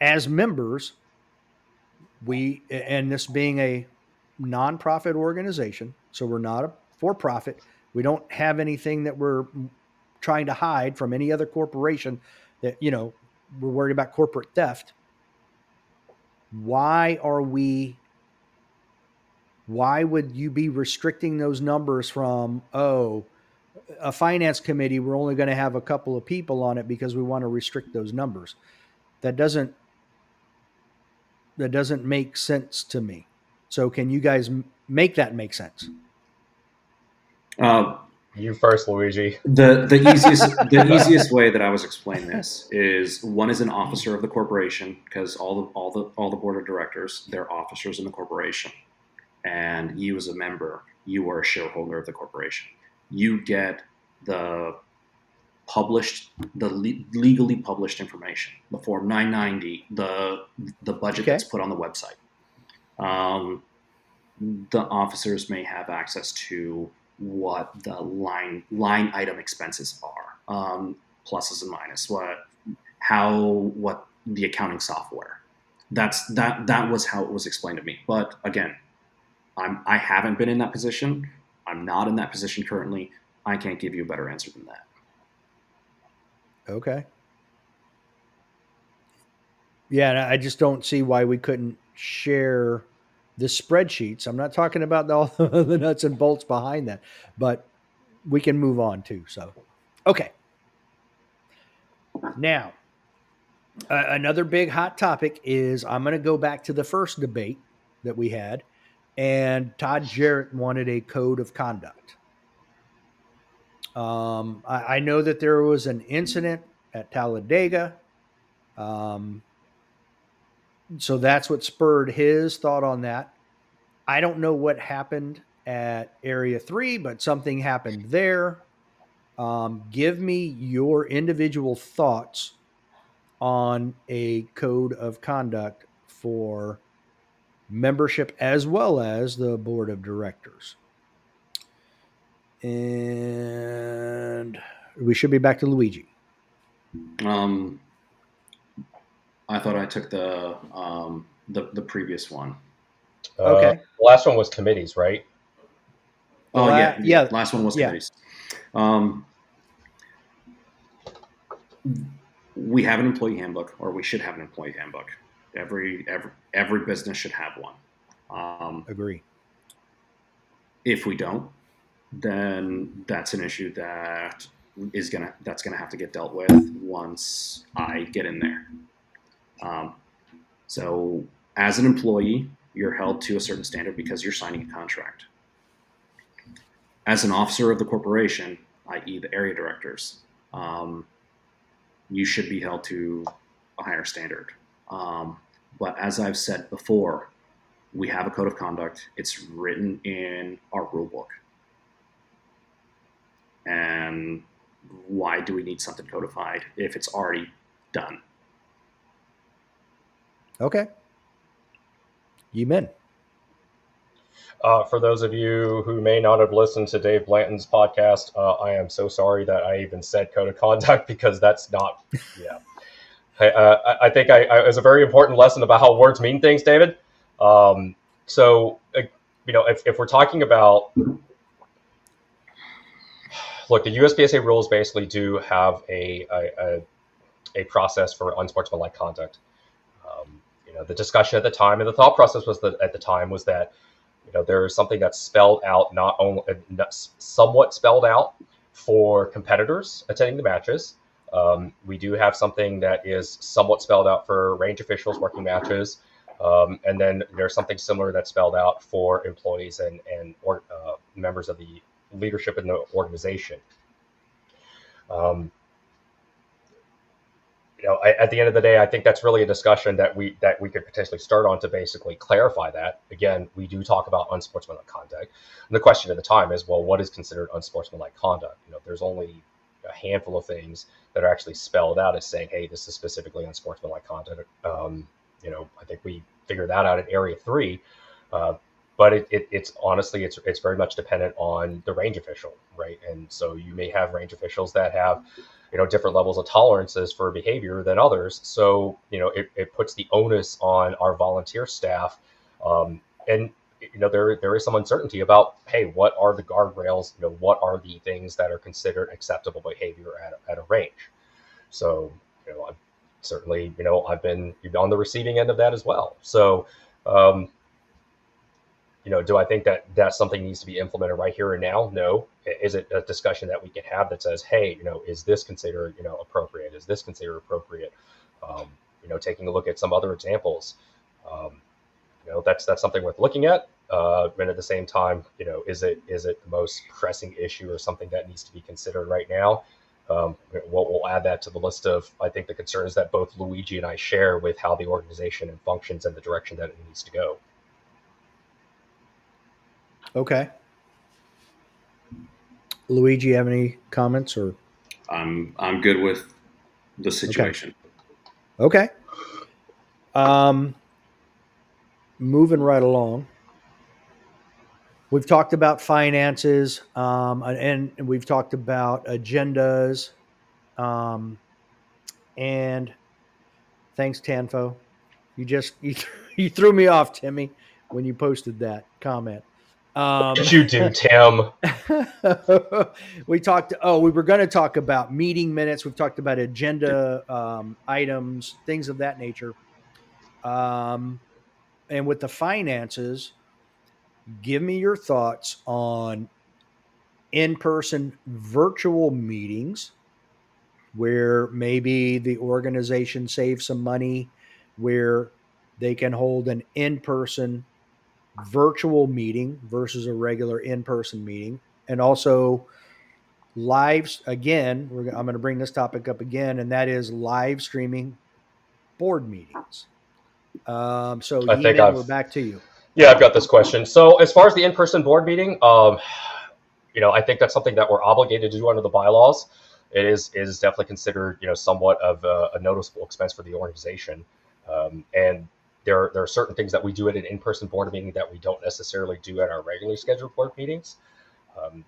as members we and this being a nonprofit organization so we're not a for profit we don't have anything that we're trying to hide from any other corporation that you know we're worried about corporate theft. Why are we why would you be restricting those numbers from oh a finance committee we're only going to have a couple of people on it because we want to restrict those numbers that doesn't that doesn't make sense to me so can you guys m- make that make sense Uh, You first, Luigi. the the easiest the <laughs> easiest way that I was explaining this is one is an officer of the corporation because all the all the all the board of directors they're officers in the corporation, and you as a member you are a shareholder of the corporation. You get the published the le- legally published information, the form 990, the the budget Okay. that's put on the website. Um, the officers may have access to what the line line item expenses are, um, pluses and minus, what how what the accounting software. That's that that was how it was explained to me. But again, I'm I haven't been in that position. I'm not in that position currently. I can't give you a better answer than that. okay yeah i just don't see why we couldn't share the spreadsheets i'm not talking about <laughs> all the nuts and bolts behind that but we can move on too so okay now uh, another big hot topic is i'm going to go back to the first debate that we had and todd jarrett wanted a code of conduct. Um, I, I know that there was an incident at talladega. Um, so that's what spurred his thought on that. I don't know what happened at area 3 but something happened there. Um, give me your individual thoughts on a code of conduct for membership as well as the board of directors. And we should be back to Luigi. Um, I thought I took the um, the the previous one. Uh, Okay. The last one was committees, right? Oh La- yeah, yeah. Last one was Yeah. committees. Um, we have an employee handbook, or we should have an employee handbook. Every every every business should have one. Um, Agree. if we don't, then that's an issue that is gonna that's gonna have to get dealt with once I get in there. Um, so as an employee, you're held to a certain standard because you're signing a contract. As an officer of the corporation, i.e., the area directors, um, you should be held to a higher standard. Um, but as I've said before, we have a code of conduct. It's written in our rule book. And why do we need something codified if it's already done? Okay. Yee-min. Uh, for those of you who may not have listened to Dave Blanton's podcast, uh, I am so sorry that I even said code of conduct <laughs> because that's not, yeah. I, uh, I think I, I, it was a very important lesson about how words mean things, David. Um, so, uh, you know, if, if we're talking about, look, the USPSA rules basically do have a a, a, a process for unsportsmanlike conduct. Um, you know, the discussion at the time and the thought process was that at the time was that you know there is something that's spelled out, not only uh, somewhat spelled out for competitors attending the matches. Um, we do have something that is somewhat spelled out for range officials working matches. Um, and then there's something similar that's spelled out for employees and, and or, uh, members of the leadership in the organization. Um, you know, I, at the end of the day, I think that's really a discussion that we that we could potentially start on to basically clarify that. Again, we do talk about unsportsmanlike conduct, and the question at the time is, well, what is considered unsportsmanlike conduct? You know, there's only a handful of things that are actually spelled out as saying, hey, this is specifically unsportsmanlike conduct. Um, you know, I think we figured that out at Area Three. Uh, but it, it, it's honestly it's it's very much dependent on the range official, right? And so you may have range officials that have you know different levels of tolerances for behavior than others. So you know it, it puts the onus on our volunteer staff, um, and you know there there is some uncertainty about hey what are the guardrails? You know what are the things that are considered acceptable behavior at, at a range? So you know I'm certainly you know I've been on the receiving end of that as well. So um, you know, do I think that that something needs to be implemented right here and now? No. Is it a discussion that we can have that says, hey, you know, is this considered, you know, appropriate? Is this considered appropriate? Um, you know, taking a look at some other examples, um, you know, that's that's something worth looking at. Uh, and at the same time, you know, is it is it the most pressing issue or something that needs to be considered right now? Um, we'll, we'll, add that to the list of I think the concerns that both Luigi and I share with how the organization and functions and the direction that it needs to go. Okay. Luigi, you have any comments or? I'm I'm good with the situation. Okay. okay. Um, moving right along. We've talked about finances, um, and, and we've talked about agendas, um, and thanks, Tanfo. You just you, <laughs> you threw me off, Timmy, when you posted that comment. Um, what you do, Tim? <laughs> we talked. Oh, we were going to talk about meeting minutes. We've talked about agenda um, items, things of that nature. Um, and with the finances, give me your thoughts on in-person virtual meetings where maybe the organization saves some money where they can hold an in-person virtual meeting versus a regular in-person meeting. And also lives again i'm going to bring this topic up again and that is live streaming board meetings um, so I think we're back to you yeah i've got this question so as far as the in-person board meeting um, you know i think that's something that we're obligated to do under the bylaws it is is definitely considered you know somewhat of a, a noticeable expense for the organization um, and there, there are certain things that we do at an in-person board meeting that we don't necessarily do at our regularly scheduled board meetings. Um,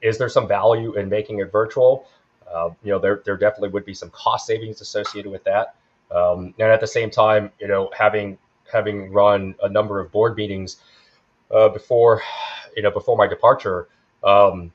is there some value in making it virtual? Uh, you know, there, there definitely would be some cost savings associated with that. Um, and at the same time, you know, having having run a number of board meetings uh, before, you know, before my departure, um,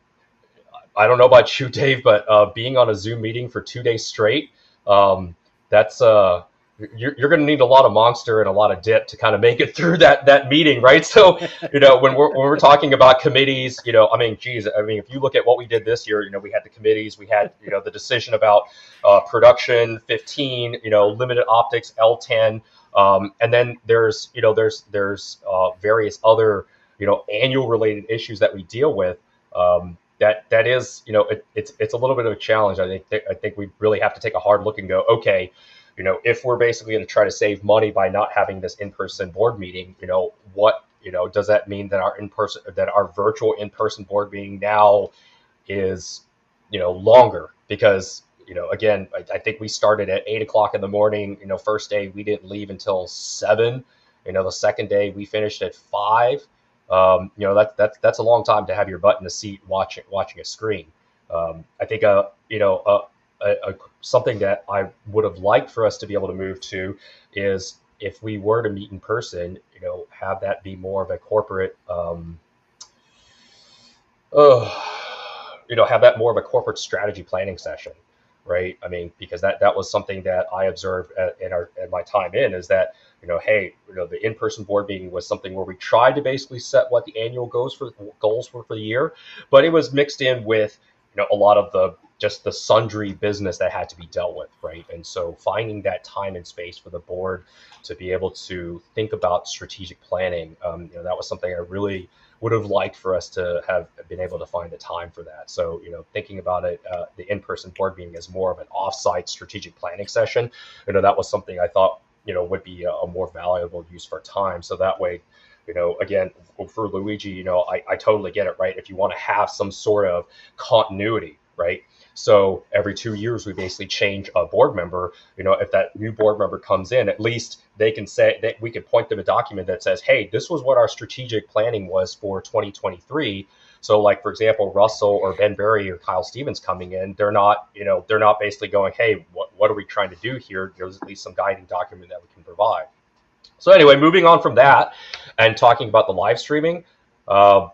I don't know about <laughs> you, Dave, but uh, being on a Zoom meeting for two days straight, um, that's uh, you're, you're going to need a lot of monster and a lot of dip to kind of make it <laughs> through that that meeting, right? So, you know, when we're when we're talking about committees, you know, I mean, geez, I mean, if you look at what we did this year, you know, we had the committees, we had you know the decision about uh, production 15, you know, limited optics L10, um, and then there's you know there's there's uh, various other you know annual related issues that we deal with. Um, that that is you know it, it's it's a little bit of a challenge. I think I think we really have to take a hard look and go, okay you know, if we're basically going to try to save money by not having this in-person board meeting, you know, what, you know, does that mean that our in-person, that our virtual in-person board meeting now is, you know, longer because, you know, again, I, I think we started at eight o'clock in the morning. You know, first day we didn't leave until seven. You know, the second day we finished at five. Um, you know, that's that's that's a long time to have your butt in the seat watching watching a screen. Um, I think, uh, you know, uh, a, a, something that I would have liked for us to be able to move to is if we were to meet in person, you know, have that be more of a corporate, um, oh, you know have that more of a corporate strategy planning session, right? I mean, because that that was something that I observed at, in our in my time in is that you know, hey, you know, the in-person board meeting was something where we tried to basically set what the annual goals for goals were for the year, but it was mixed in with you know a lot of the just the sundry business that had to be dealt with, right? And so finding that time and space for the board to be able to think about strategic planning, um, you know, that was something I really would have liked for us to have been able to find the time for that. So, you know, thinking about it, uh, the in-person board meeting is more of an off-site strategic planning session. You know, that was something I thought, you know, would be a, a more valuable use for time. So that way, you know, again, for Luigi, you know, I, I totally get it, right? If you want to have some sort of continuity, right? So every two years, we basically change a board member. You know, if that new board member comes in, at least they can say that we could point them a document that says, "Hey, this was what our strategic planning was for 2023." So, like for example, Russell or Ben Berry or Kyle Stevens coming in, they're not, you know, they're not basically going, "Hey, what what are we trying to do here?" There's at least some guiding document that we can provide. So anyway, moving on from that and talking about the live streaming. Uh,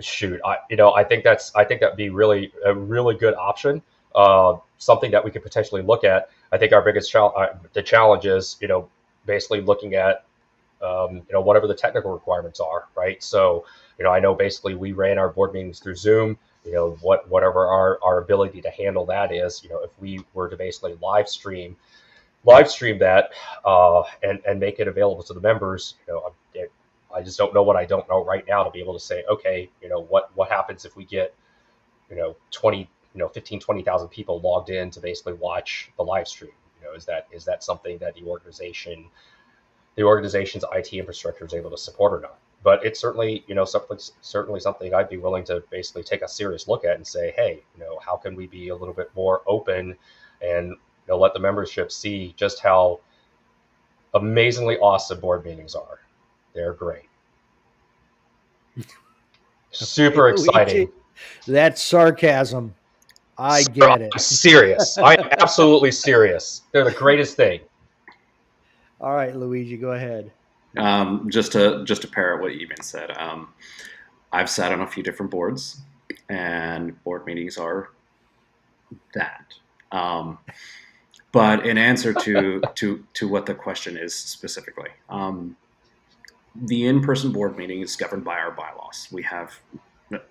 shoot, I you know I think that's I think that'd be really a really good option. Uh, something that we could potentially look at. I think our biggest challenge, uh, the challenge is you know basically looking at um, you know whatever the technical requirements are, right? So you know I know basically we ran our board meetings through Zoom. You know what whatever our our ability to handle that is. You know if we were to basically live stream live stream that uh, and and make it available to the members. You know, I just don't know what I don't know right now to be able to say, okay, you know, what what happens if we get, you know, 20, you know, 15, 20,000 people logged in to basically watch the live stream. You know, is that is that something that the organization, the organization's IT infrastructure is able to support or not? But it's certainly, you know, something certainly something I'd be willing to basically take a serious look at and say, hey, you know, how can we be a little bit more open and you know let the membership see just how amazingly awesome board meetings are they're great. <laughs> Super exciting. That's sarcasm. I get it. I'm <laughs> serious. I'm absolutely serious. They're the greatest thing. All right, Luigi, go ahead. Um, just to just to parrot what you even said, um, I've sat on a few different boards, and board meetings are that. Um, but in answer to to to what the question is specifically, um, the in-person board meeting is governed by our bylaws. We have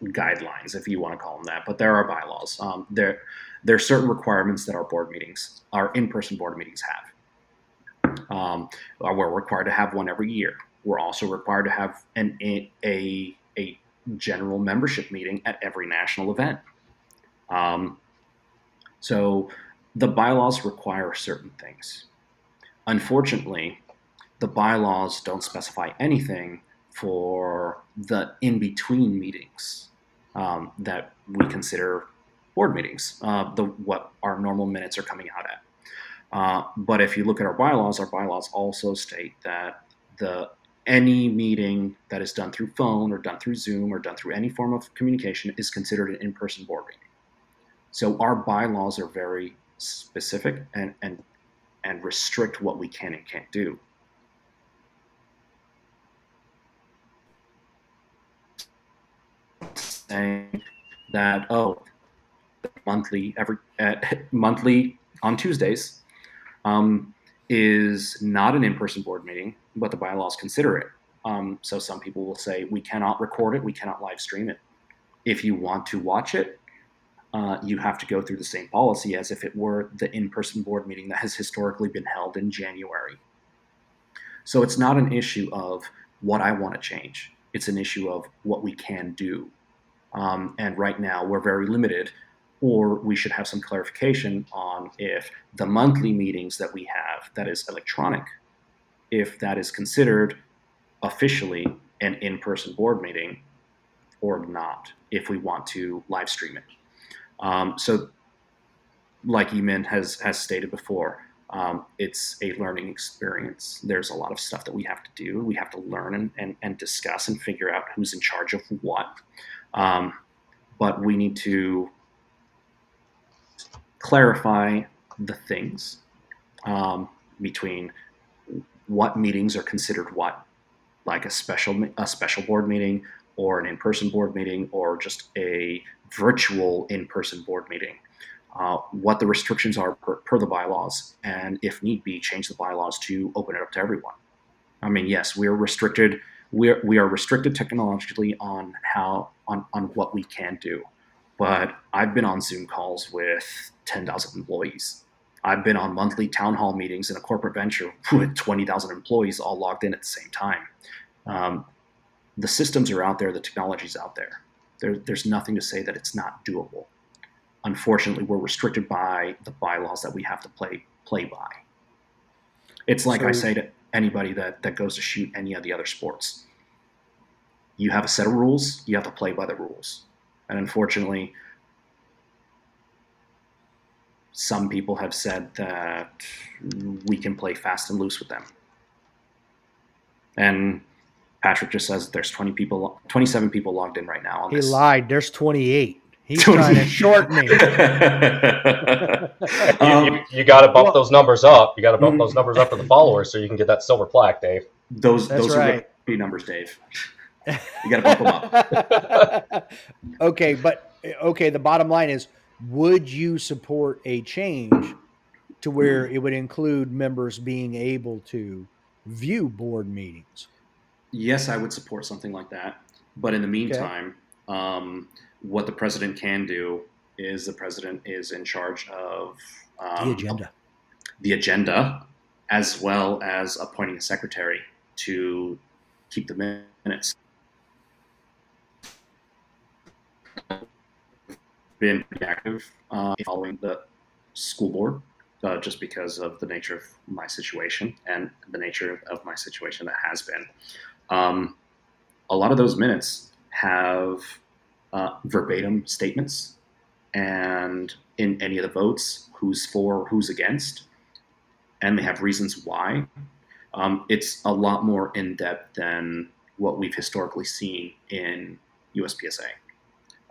guidelines, if you want to call them that, but there are bylaws. Um, there, there are certain requirements that our board meetings, our in-person board meetings have. Um, uh, we're required to have one every year. We're also required to have an, a, a, a general membership meeting at every national event. Um, so the bylaws require certain things. Unfortunately, the bylaws don't specify anything for the in between meetings um, that we consider board meetings, uh, the what our normal minutes are coming out at. Uh, but if you look at our bylaws, our bylaws also state that the any meeting that is done through phone or done through Zoom or done through any form of communication is considered an in-person board meeting. So our bylaws are very specific and and and restrict what we can and can't do. Saying that oh, monthly every uh, <laughs> monthly on Tuesdays um, is not an in-person board meeting, but the bylaws consider it. Um, so some people will say we cannot record it, we cannot live stream it. If you want to watch it, uh, you have to go through the same policy as if it were the in-person board meeting that has historically been held in January. So it's not an issue of what I want to change. It's an issue of what we can do. Um, and right now, we're very limited, or we should have some clarification on if the monthly meetings that we have, that is electronic, if that is considered officially an in person board meeting or not, if we want to live stream it. Um, so, like Yee-min has, has stated before, um, it's a learning experience. There's a lot of stuff that we have to do. We have to learn and, and, and discuss and figure out who's in charge of what. Um, but we need to clarify the things um, between what meetings are considered what, like a special a special board meeting or an in-person board meeting or just a virtual in-person board meeting. Uh, what the restrictions are per, per, the bylaws, and if need be, change the bylaws to open it up to everyone. I mean, yes, we are restricted. We are, we are restricted technologically on how on, on what we can do, but I've been on Zoom calls with 10,000 employees. I've been on monthly town hall meetings in a corporate venture <laughs> with 20,000 employees all logged in at the same time. Um, the systems are out there, the technology's out there. there. There's nothing to say that it's not doable unfortunately we're restricted by the bylaws that we have to play play by. It's like so, I say to anybody that that goes to shoot any of the other sports. You have a set of rules, you have to play by the rules. And unfortunately, some people have said that we can play fast and loose with them. And Patrick just says there's 20 people, 27 people logged in right now. he this. lied. There's 28. He's trying to shorten me. <laughs> um, you, you got to bump well, those numbers up. You got to bump those numbers up for the followers so you can get that silver plaque, Dave. Those those right. are the numbers, Dave. <laughs> You got to bump them up. <laughs> okay, but okay. The bottom line is: Would you support a change to where it would include members being able to view board meetings? Yes, I would support something like that. But in the meantime, okay. um, what the president can do is the president is in charge of um, the agenda, the agenda, as well as appointing a secretary to keep the minutes. Been pretty active uh, following the school board, uh, just because of the nature of my situation and the nature of my situation that has been. Um, a lot of those minutes have uh, verbatim statements and in any of the votes who's for, who's against, and they have reasons why. Um, it's a lot more in depth than what we've historically seen in USPSA,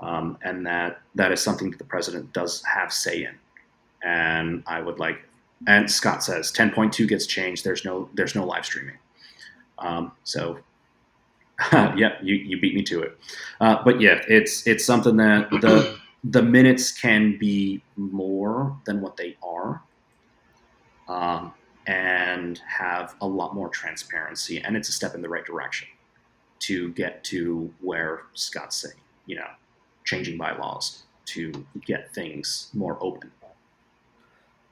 um, and that that is something that the president does have say in. And I would like, and Scott says 10.2 gets changed. There's no there's no live streaming. Um, so <laughs> yep, you, you beat me to it. Uh, but yeah, it's it's something that the <clears throat> the minutes can be more than what they are, um, and have a lot more transparency. And it's a step in the right direction to get to where Scott's saying, you know, changing bylaws to get things more open.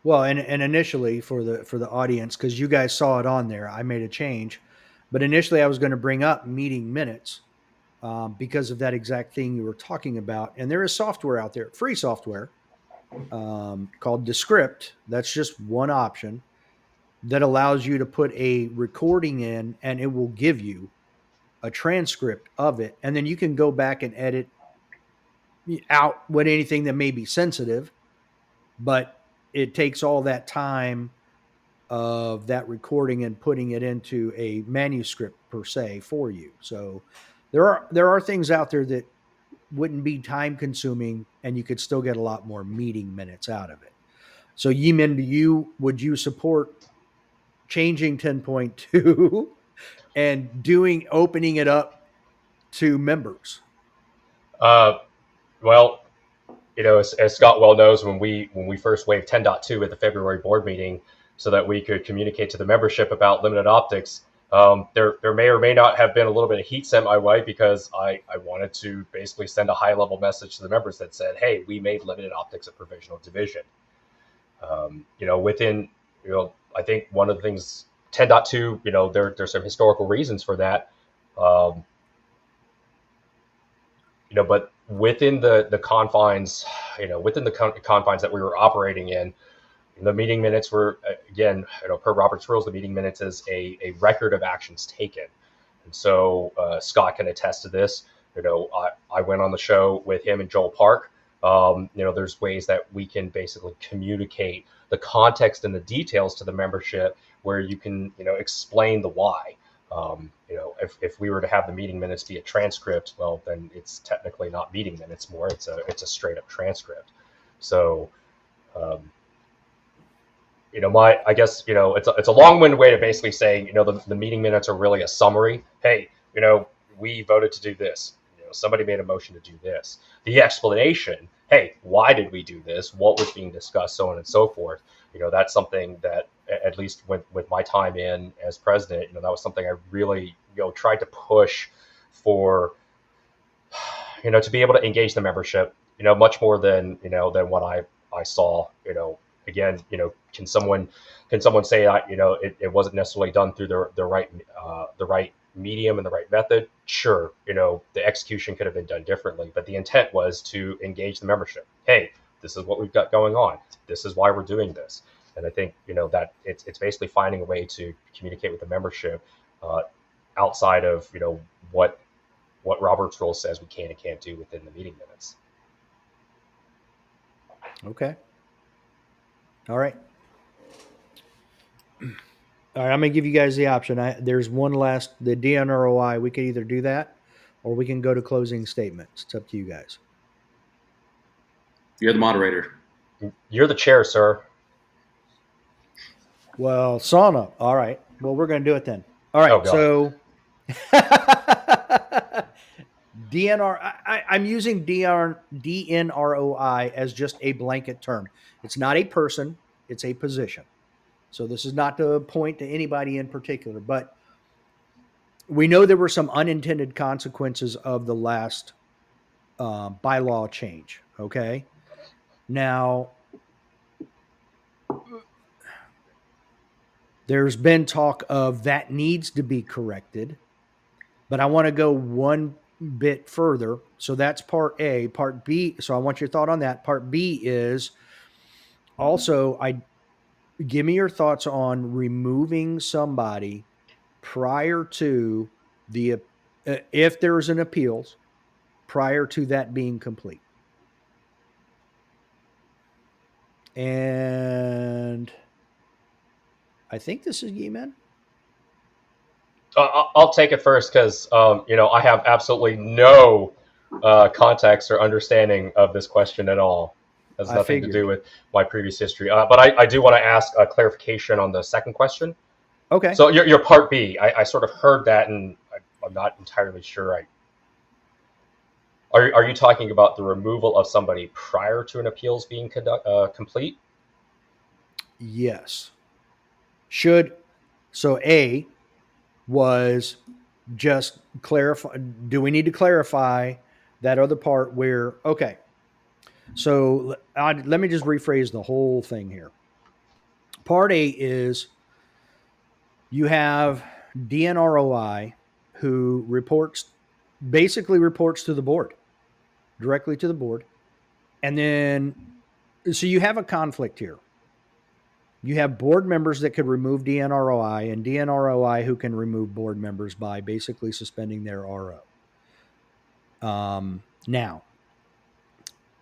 Well, and, and initially for the for the audience, because you guys saw it on there, I made a change but initially, I was going to bring up meeting minutes um, because of that exact thing you were talking about. And there is software out there, free software um, called Descript. That's just one option that allows you to put a recording in and it will give you a transcript of it. And then you can go back and edit out what anything that may be sensitive, but it takes all that time of that recording and putting it into a manuscript per se for you. So there are there are things out there that wouldn't be time consuming and you could still get a lot more meeting minutes out of it. So Yee-min, do you would you support changing 10.2 <laughs> and doing opening it up to members? Uh, well, you know, as, as Scott well knows, when we when we first waived 10.2 at the February board meeting, so that we could communicate to the membership about limited optics. Um, there, there may or may not have been a little bit of heat sent my way because I, I wanted to basically send a high level message to the members that said, hey, we made limited optics a provisional division. Um, you know, within, you know, I think one of the things 10.2, you know, there, there's some historical reasons for that. Um, you know, but within the, the confines, you know, within the confines that we were operating in, the meeting minutes were again, you know, per Robert's rules, the meeting minutes is a, a record of actions taken. And so uh, Scott can attest to this. You know, I, I went on the show with him and Joel Park. Um, you know, there's ways that we can basically communicate the context and the details to the membership where you can, you know, explain the why. Um, you know, if, if we were to have the meeting minutes be a transcript, well, then it's technically not meeting minutes more. It's a it's a straight up transcript. So, um, you know, my I guess you know it's a, it's a long-winded way to basically say you know the, the meeting minutes are really a summary. Hey, you know, we voted to do this. You know, somebody made a motion to do this. The explanation, hey, why did we do this? What was being discussed, so on and so forth. You know, that's something that at least with, with my time in as president, you know, that was something I really, you know, tried to push for, you know, to be able to engage the membership, you know, much more than, you know, than what I, I saw, you know, again, you know, can someone, can someone say that, you know, it, it wasn't necessarily done through the, the right, uh, the right medium and the right method? Sure. You know, the execution could have been done differently, but the intent was to engage the membership. Hey, this is what we've got going on. This is why we're doing this. And I think you know that it's it's basically finding a way to communicate with the membership uh, outside of you know what what Robert's rule says we can and can't do within the meeting minutes. Okay. All right. All right, I'm gonna give you guys the option. I, there's one last the DNROI. We could either do that, or we can go to closing statements. It's up to you guys. You're the moderator. You're the chair, sir. Well, sauna. All right. Well, we're gonna do it then. All right. Oh, so <laughs> DNR. I, I'm using DR, DNROI as just a blanket term. It's not a person. It's a position. So this is not to point to anybody in particular, but we know there were some unintended consequences of the last uh, bylaw change. Okay. Now, there's been talk of that needs to be corrected, but I want to go one bit further. So that's part A. Part B. So I want your thought on that. Part B is also I give me your thoughts on removing somebody prior to the uh, if there's an appeals prior to that being complete and i think this is Yee-min. Uh, I'll take it first because um, you know I have absolutely no uh, context or understanding of this question at all has nothing to do with my previous history. Uh, but I, I do want to ask a clarification on the second question. okay So your, your part B, I, I sort of heard that, and I, I'm not entirely sure. I are are you talking about the removal of somebody prior to an appeals being conduct, uh, complete? Yes. Should so A was just clarify do we need to clarify that other part where okay. So I, let me just rephrase the whole thing here. Part A is you have DNROI who reports basically reports to the board directly to the board. And then so you have a conflict here. You have board members that could remove DNROI and DNROI who can remove board members by basically suspending their RO. Um, now,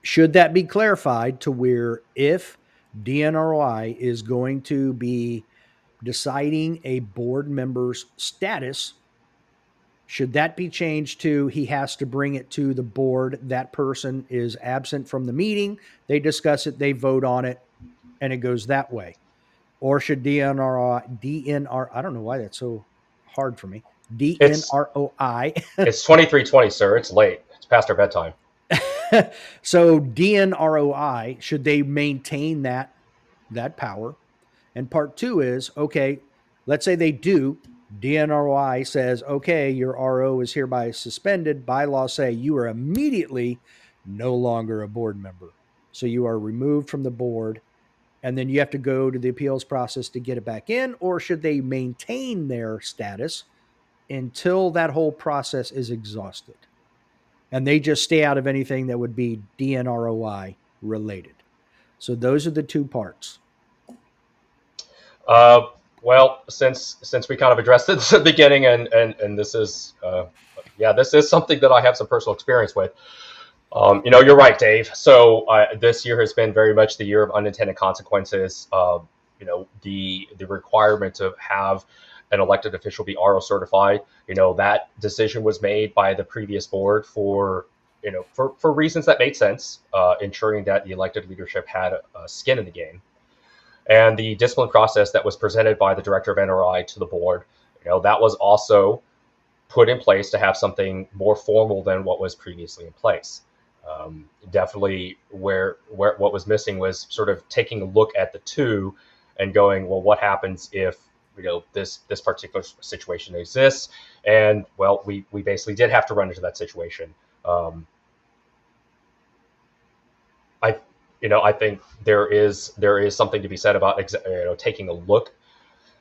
should that be clarified to where if DNROI is going to be deciding a board member's status, should that be changed to he has to bring it to the board? That person is absent from the meeting. They discuss it, they vote on it, and it goes that way. Or should DNRI, DNR, I don't know why that's so hard for me. DNROI. It's <laughs> 2320, sir. It's late. It's past our bedtime. <laughs> so DNROI, should they maintain that that power? And part two is okay, let's say they do. DNROI says, okay, your RO is hereby suspended. Bylaws say you are immediately no longer a board member. So you are removed from the board. And then you have to go to the appeals process to get it back in, or should they maintain their status until that whole process is exhausted? And they just stay out of anything that would be DNROI related. So those are the two parts. Uh, well, since since we kind of addressed it <laughs> at the beginning, and and and this is, uh, yeah, this is something that I have some personal experience with. Um, you know, you're right, Dave. So uh, this year has been very much the year of unintended consequences. Uh, you know, the the requirement to have an elected official be RO certified. You know, that decision was made by the previous board for you know for for reasons that made sense, uh, ensuring that the elected leadership had a, a skin in the game and the discipline process that was presented by the director of NRI to the board, you know, that was also put in place to have something more formal than what was previously in place. Um, definitely, where where what was missing was sort of taking a look at the two and going, well, what happens if you know this this particular situation exists? And well, we we basically did have to run into that situation. Um, I you know I think there is there is something to be said about you know taking a look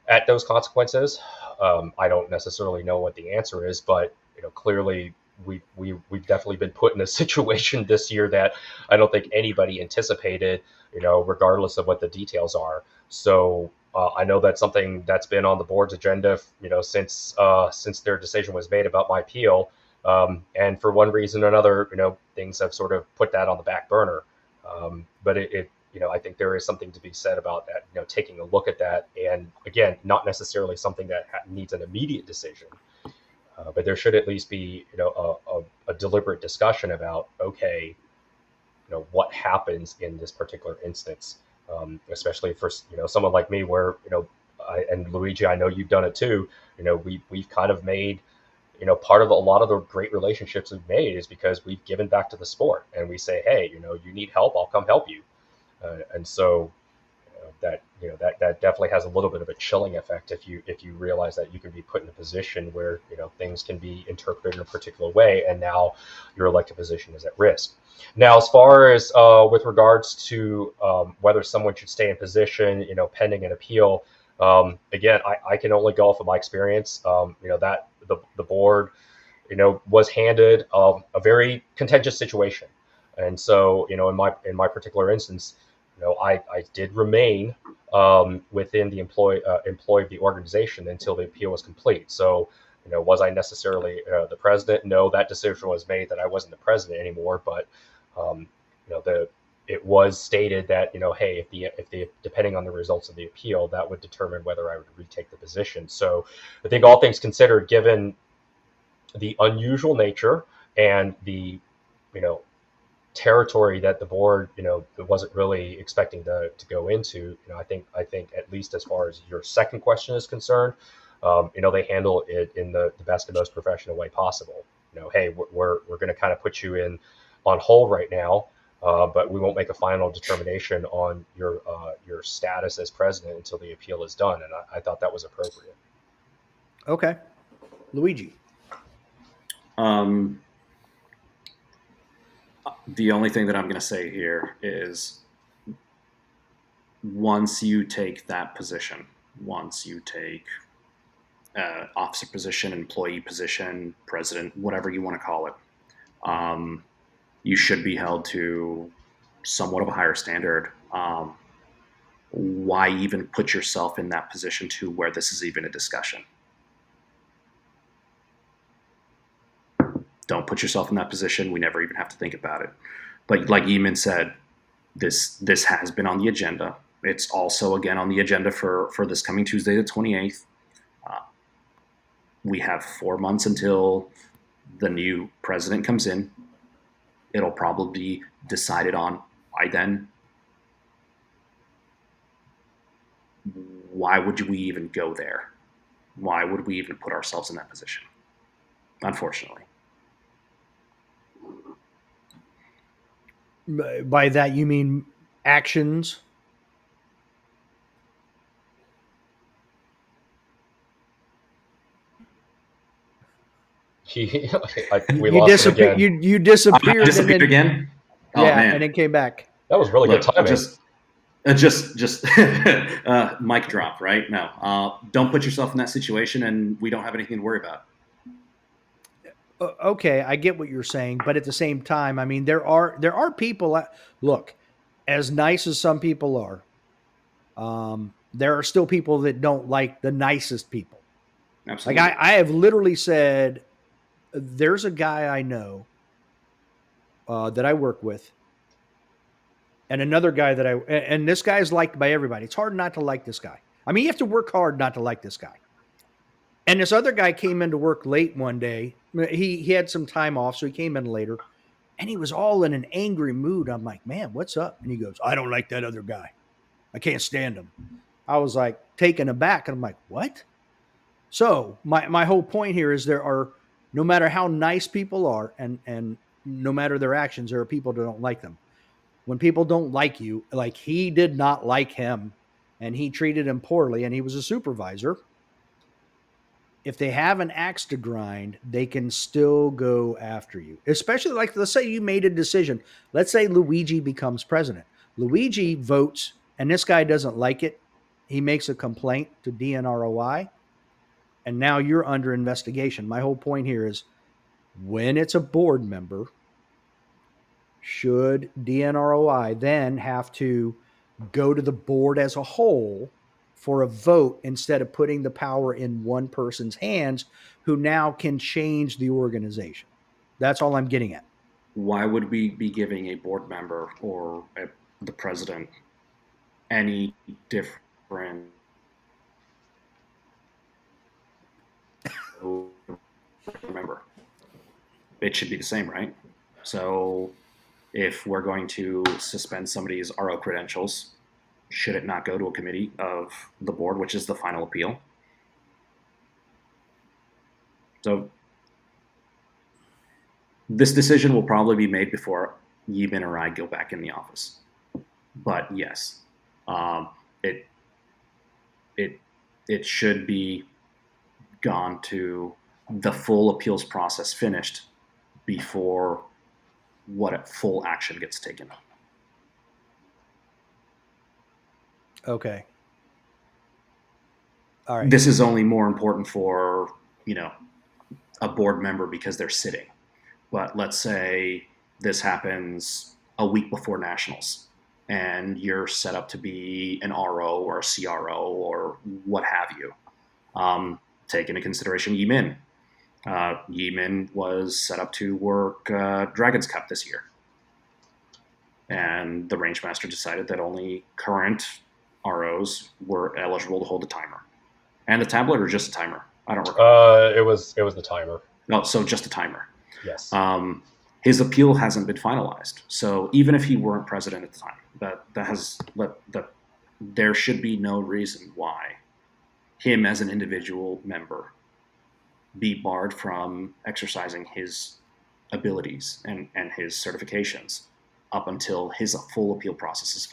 at those consequences. Um, I don't necessarily know what the answer is, but you know clearly we we we've definitely been put in a <laughs> situation this year that I don't think anybody anticipated. You know, regardless of what the details are. So uh, I know that's something that's been on the board's agenda, you know, since uh, since their decision was made about my appeal. Um, and for one reason or another, you know, things have sort of put that on the back burner. Um, but it, it, you know, I think there is something to be said about that, you know, taking a look at that. And again, not necessarily something that needs an immediate decision, uh, but there should at least be, you know, a, a, a deliberate discussion about, okay, you know, what happens in this particular instance, um, especially for, you know, someone like me where, you know, I, and Luigi, I know you've done it too. You know, we, we've kind of made, you know, part of a lot of the great relationships we've made is because we've given back to the sport and we say, hey, you know, you need help, I'll come help you. Uh, and so that you know that that definitely has a little bit of a chilling effect if you if you realize that you can be put in a position where you know things can be interpreted in a particular way, and now your elected position is at risk. Now, as far as uh, with regards to um, whether someone should stay in position, you know, pending an appeal, um, again, I, I, can only go off of my experience. Um, you know that the the board, you know, was handed um, a very contentious situation, and so you know, in my in my particular instance, know, I, I did remain um, within the employee uh, of the organization until the appeal was complete. So, you know, was I necessarily uh, the president? No, that decision was made that I wasn't the president anymore. But, um, you know, the it was stated that you know, hey, if the if the depending on the results of the appeal, that would determine whether I would retake the position. So, I think all things considered, given the unusual nature and the you know territory that the board, you know, wasn't really expecting to, to go into. You know, I think I think at least as far as your second question is concerned, um, you know, they handle it in the, the best and most professional way possible. You know, hey, we're we're going to kind of put you in on hold right now, uh, but we won't make a final determination on your uh, your status as president until the appeal is done. And I, I thought that was appropriate. Okay, Luigi. Um, the only thing that I'm going to say here is once you take that position, once you take uh, officer position, employee position, president, whatever you want to call it, um, you should be held to somewhat of a higher standard. Um, why even put yourself in that position to where this is even a discussion? Don't put yourself in that position. We never even have to think about it. But like Yee-min said, this this has been on the agenda. It's also again on the agenda for for this coming Tuesday, the twenty eighth. Uh, we have four months until the new president comes in. It'll probably be decided on by then. Why would we even go there? Why would we even put ourselves in that position? Unfortunately. By that you mean actions? <laughs> I, you, disappeared. You, you disappeared. disappeared then, again. Oh, yeah, man. and then came back. That was really Look, good timing. Just, uh, just, just <laughs> uh, mic drop, right? now. uh, don't put yourself in that situation, and we don't have anything to worry about okay, I get what you're saying, but at the same time, I mean, there are there are people. Look, as nice as some people are, um, there are still people that don't like the nicest people. Absolutely. Like I, I have literally said, there's a guy I know uh, that I work with, and another guy that I and this guy is liked by everybody. It's hard not to like this guy. I mean, you have to work hard not to like this guy. And this other guy came into work late one day. He he had some time off, so he came in later, and he was all in an angry mood. I'm like, man, what's up? And he goes, I don't like that other guy. I can't stand him. I was like taken aback, and I'm like, what? So my my whole point here is there are no matter how nice people are and and no matter their actions there are people that don't like them when people don't like you like he did not like him and he treated him poorly and he was a supervisor if they have an axe to grind they can still go after you. Especially like let's say you made a decision. Let's say luigi becomes president. Luigi votes and this guy doesn't like it. He makes a complaint to dnroi and now you're under investigation. My whole point here is when it's a board member, should DNROI then have to go to the board as a whole for a vote instead of putting the power in one person's hands who now can change the organization? That's all I'm getting at. Why would we be giving a board member or a, the president any different remember. It should be the same, right? So if we're going to suspend somebody's RO credentials, should it not go to a committee of the board, which is the final appeal? So this decision will probably be made before Yee-min or I go back in the office. But yes, um, it it it should be gone to the full appeals process finished before what full action gets taken. Okay. All right. This is only more important for, you know, a board member because they're sitting. But let's say this happens a week before nationals and you're set up to be an RO or a CRO or what have you. Um, take into consideration Yee-min. Uh, Yee-min was set up to work uh, Dragon's Cup this year. And the range master decided that only current ROs were eligible to hold the timer. And the tablet or just a timer? I don't recall. Uh, it was it was the timer. No, oh, so just a timer. Yes. Um, his appeal hasn't been finalized. So even if he weren't president at the time, that that has let that there should be no reason why him as an individual member be barred from exercising his abilities and, and his certifications up until his full appeal process is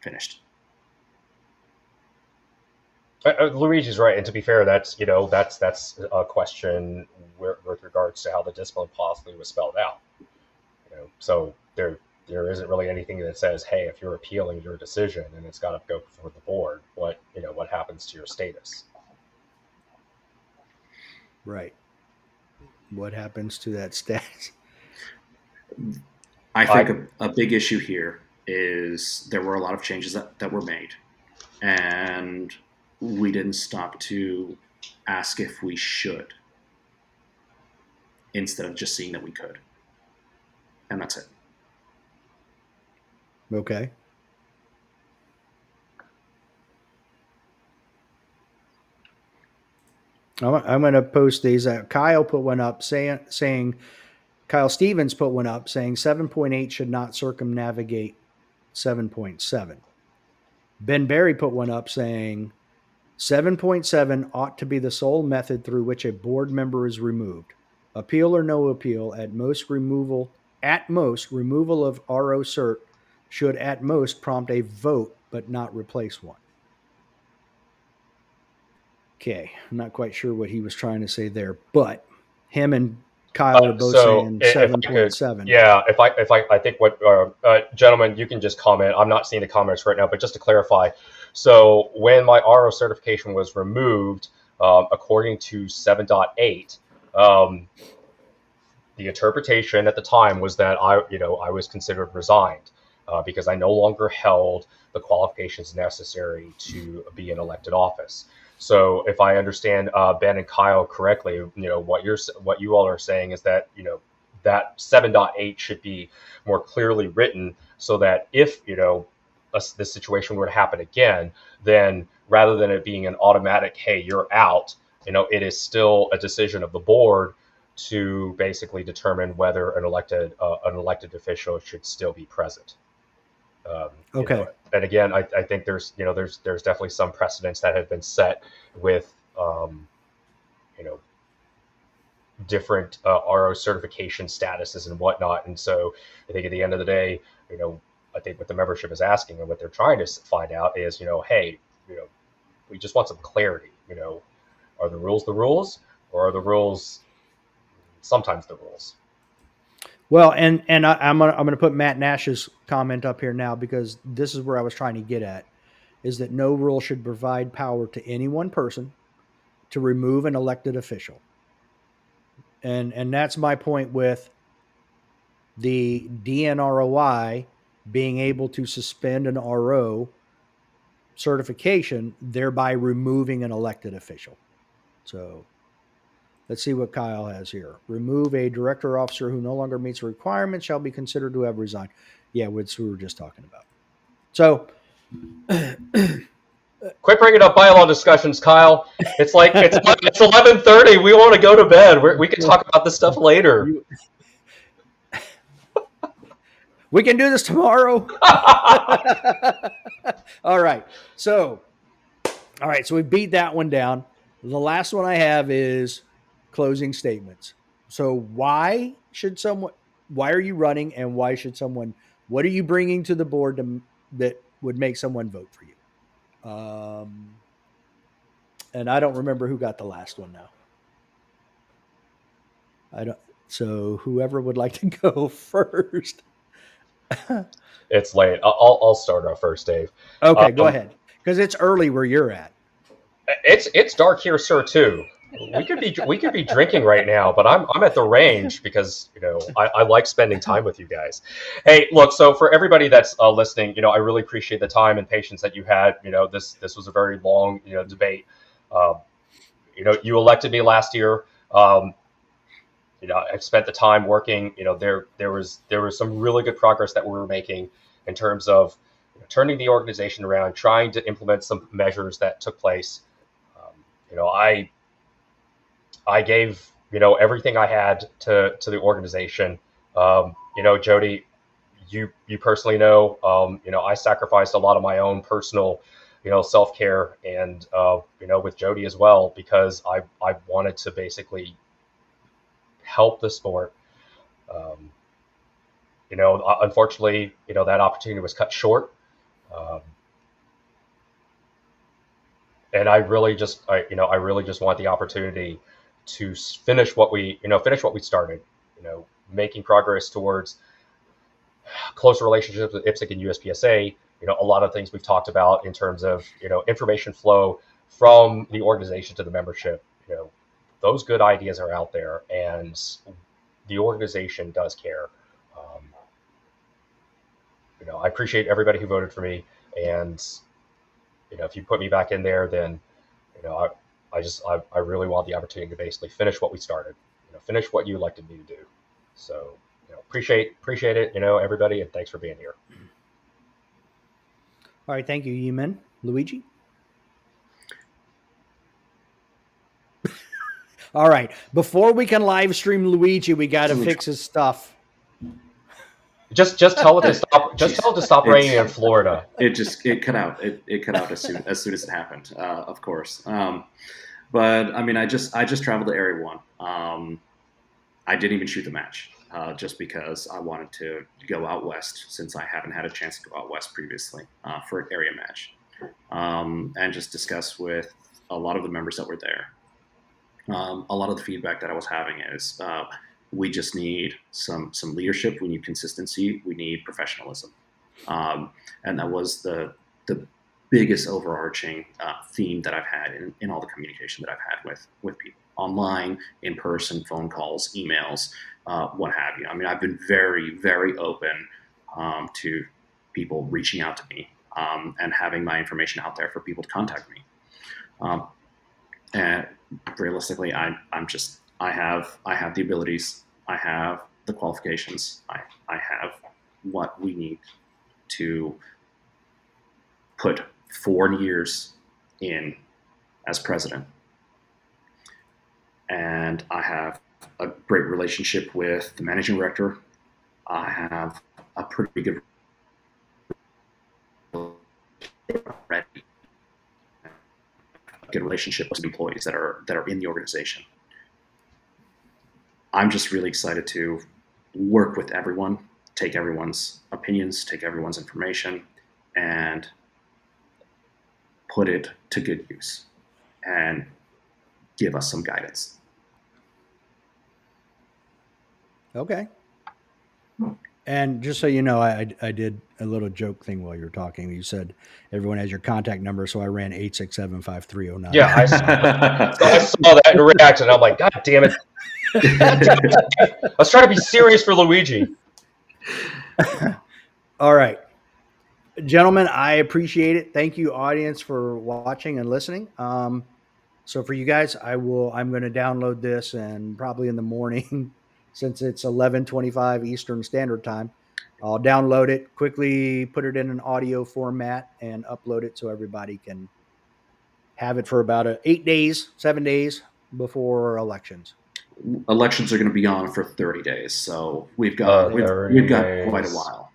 finished. Uh, uh, Luigi's right, and to be fair, that's you know that's that's a question with, with regards to how the discipline policy was spelled out. You know, so there there isn't really anything that says, hey, if you're appealing your decision and it's got to go before the board, what you know what happens to your status? Right. What happens to that <laughs> status? I think I, a, a, big issue here is there were a lot of changes that, that were made, and we didn't stop to ask if we should instead of just seeing that we could. And that's it. Okay. I'm going to post these. Uh, Kyle put one up saying, saying Kyle Stevens put one up saying 7.8 should not circumnavigate 7.7. Ben Barry put one up saying 7.7 ought to be the sole method through which a board member is removed. Appeal or no appeal, at most removal, at most removal of RO cert should at most prompt a vote but not replace one. Okay, I'm not quite sure what he was trying to say there, but him and Kyle uh, are both so saying seven point seven. Yeah, if I if I I think what uh, uh, gentlemen, you can just comment. I'm not seeing the comments right now, but just to clarify, so when my RO certification was removed, um, according to 7.8, um, the interpretation at the time was that I you know I was considered resigned. Uh, because I no longer held the qualifications necessary to be in elected office. So if I understand uh, Ben and Kyle correctly, you know what you're what you all are saying is that you know that 7.8 should be more clearly written so that if you know this situation were to happen again, then rather than it being an automatic "Hey, you're out," you know, it is still a decision of the board to basically determine whether an elected uh, an elected official should still be present. Um, okay. Know, and again, I, I, think there's you know there's there's definitely some precedents that have been set with um, you know different uh, RO certification statuses and whatnot. And so I think at the end of the day, you know, I think what the membership is asking and what they're trying to find out is, you know, hey, you know, we just want some clarity. You know, are the rules the rules, or are the rules sometimes the rules? Well, and and I, am gonna I'm gonna put Matt Nash's comment up here now because this is where I was trying to get at, is that no rule should provide power to any one person to remove an elected official. And and that's my point with the DNROI being able to suspend an RO certification, thereby removing an elected official. So let's see what Kyle has here. Remove a director officer who no longer meets the requirements shall be considered to have resigned. Yeah, which we were just talking about. So <clears throat> quit bringing up bylaw discussions, Kyle. It's like it's it's eleven thirty. We want to go to bed. We're, we can talk about this stuff later. We can do this tomorrow. <laughs> <laughs> all right. So, all right. So we beat that one down. The last one I have is closing statements. So why should someone? Why are you running, and why should someone? What are you bringing to the board to, that would make someone vote for you? Um, and I don't remember who got the last one now. I don't. So whoever would like to <laughs> go first <laughs> it's late. I'll, I'll start off first, Dave. Okay, um, go ahead. Because it's early where you're at. It's it's dark here, sir. Too. We could be we could be drinking right now, but I'm I'm at the range because you know I, I like spending time with you guys. Hey, look. So for everybody that's uh, listening, you know I really appreciate the time and patience that you had. You know this this was a very long you know debate. Um, you know you elected me last year. Um, you know, I've spent the time working. You know, there there was there was some really good progress that we were making in terms of you know, turning the organization around, trying to implement some measures that took place. Um, you know, I I gave you know everything I had to to the organization. Um, you know, Jody, you you personally know, um, you know, I sacrificed a lot of my own personal, you know, self care and uh, you know with Jody as well because I I wanted to basically help the sport. Um, you know, unfortunately, you know that opportunity was cut short. Um, and I really just, I, you know, I really just want the opportunity to finish what we, you know, finish what we started. You know, making progress towards closer relationships with IPSC and USPSA. You know, a lot of things we've talked about in terms of you know information flow from the organization to the membership. You know, those good ideas are out there, and the organization does care. Um, you know, I appreciate everybody who voted for me, and you know, if you put me back in there, then you know, I, I just I, I really want the opportunity to basically finish what we started. You know, finish what you elected me to do. So, you know, appreciate appreciate it. You know, everybody, and thanks for being here. All right, thank you, Yee-min. Luigi. All right. Before we can live stream Luigi, we got to fix his stuff. Just just tell it to <laughs> stop. Just tell it to stop raining in Florida. It just it cut out. It, it cut out as soon as soon as it happened. Uh, of course. Um, but I mean, I just I just traveled to Area One. Um, I didn't even shoot the match uh, just because I wanted to go out west since I haven't had a chance to go out west previously uh, for an area match, um, and just discuss with a lot of the members that were there um, a lot of the feedback that I was having is uh, we just need some some leadership. We need consistency. We need professionalism, um, and that was the the biggest overarching uh, theme that I've had in, in all the communication that I've had with with people online, in person, phone calls, emails, uh, what have you. I mean, I've been very very open um, to people reaching out to me um, and having my information out there for people to contact me. Um, and realistically, I, I'm just I have I have the abilities, I have the qualifications, I, I have what we need to put four years in as president. And I have a great relationship with the managing director. I have a pretty good ready good relationship with employees that are that are in the organization. I'm just really excited to work with everyone, take everyone's opinions, take everyone's information, and put it to good use and give us some guidance. Okay. Hmm. And just so you know, I, I did a little joke thing while you were talking. You said everyone has your contact number, so I ran eight six seven five three zero nine. Yeah, I <laughs> saw, I saw that and reacted. I'm like, God damn it! I was trying to be serious for Luigi. <laughs> All right, gentlemen, I appreciate it. Thank you, audience, for watching and listening. Um, so for you guys, I will. I'm going to download this and probably in the morning, <laughs> since it's 11:25 Eastern Standard Time. I'll download it quickly, put it in an audio format, and upload it so everybody can have it for about eight days, seven days before elections. Elections are going to be on for 30 days, so we've got Uh, we've, we've got quite a while.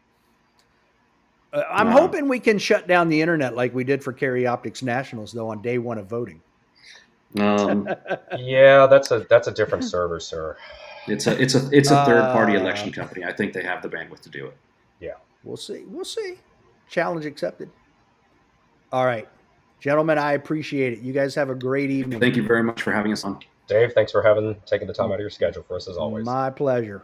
Uh, I'm Wow. hoping we can shut down the internet like we did for Carry Optics Nationals, though, on day one of voting. Um, <laughs> Yeah, that's a that's a different server, sir. It's a it's a it's a third party Uh, election company. I think they have the bandwidth to do it. Yeah, we'll see. We'll see. Challenge accepted. All right. Gentlemen, I appreciate it. You guys have a great evening. Thank you very much for having us on. Dave, thanks for having taking the time out of your schedule for us as always. My pleasure.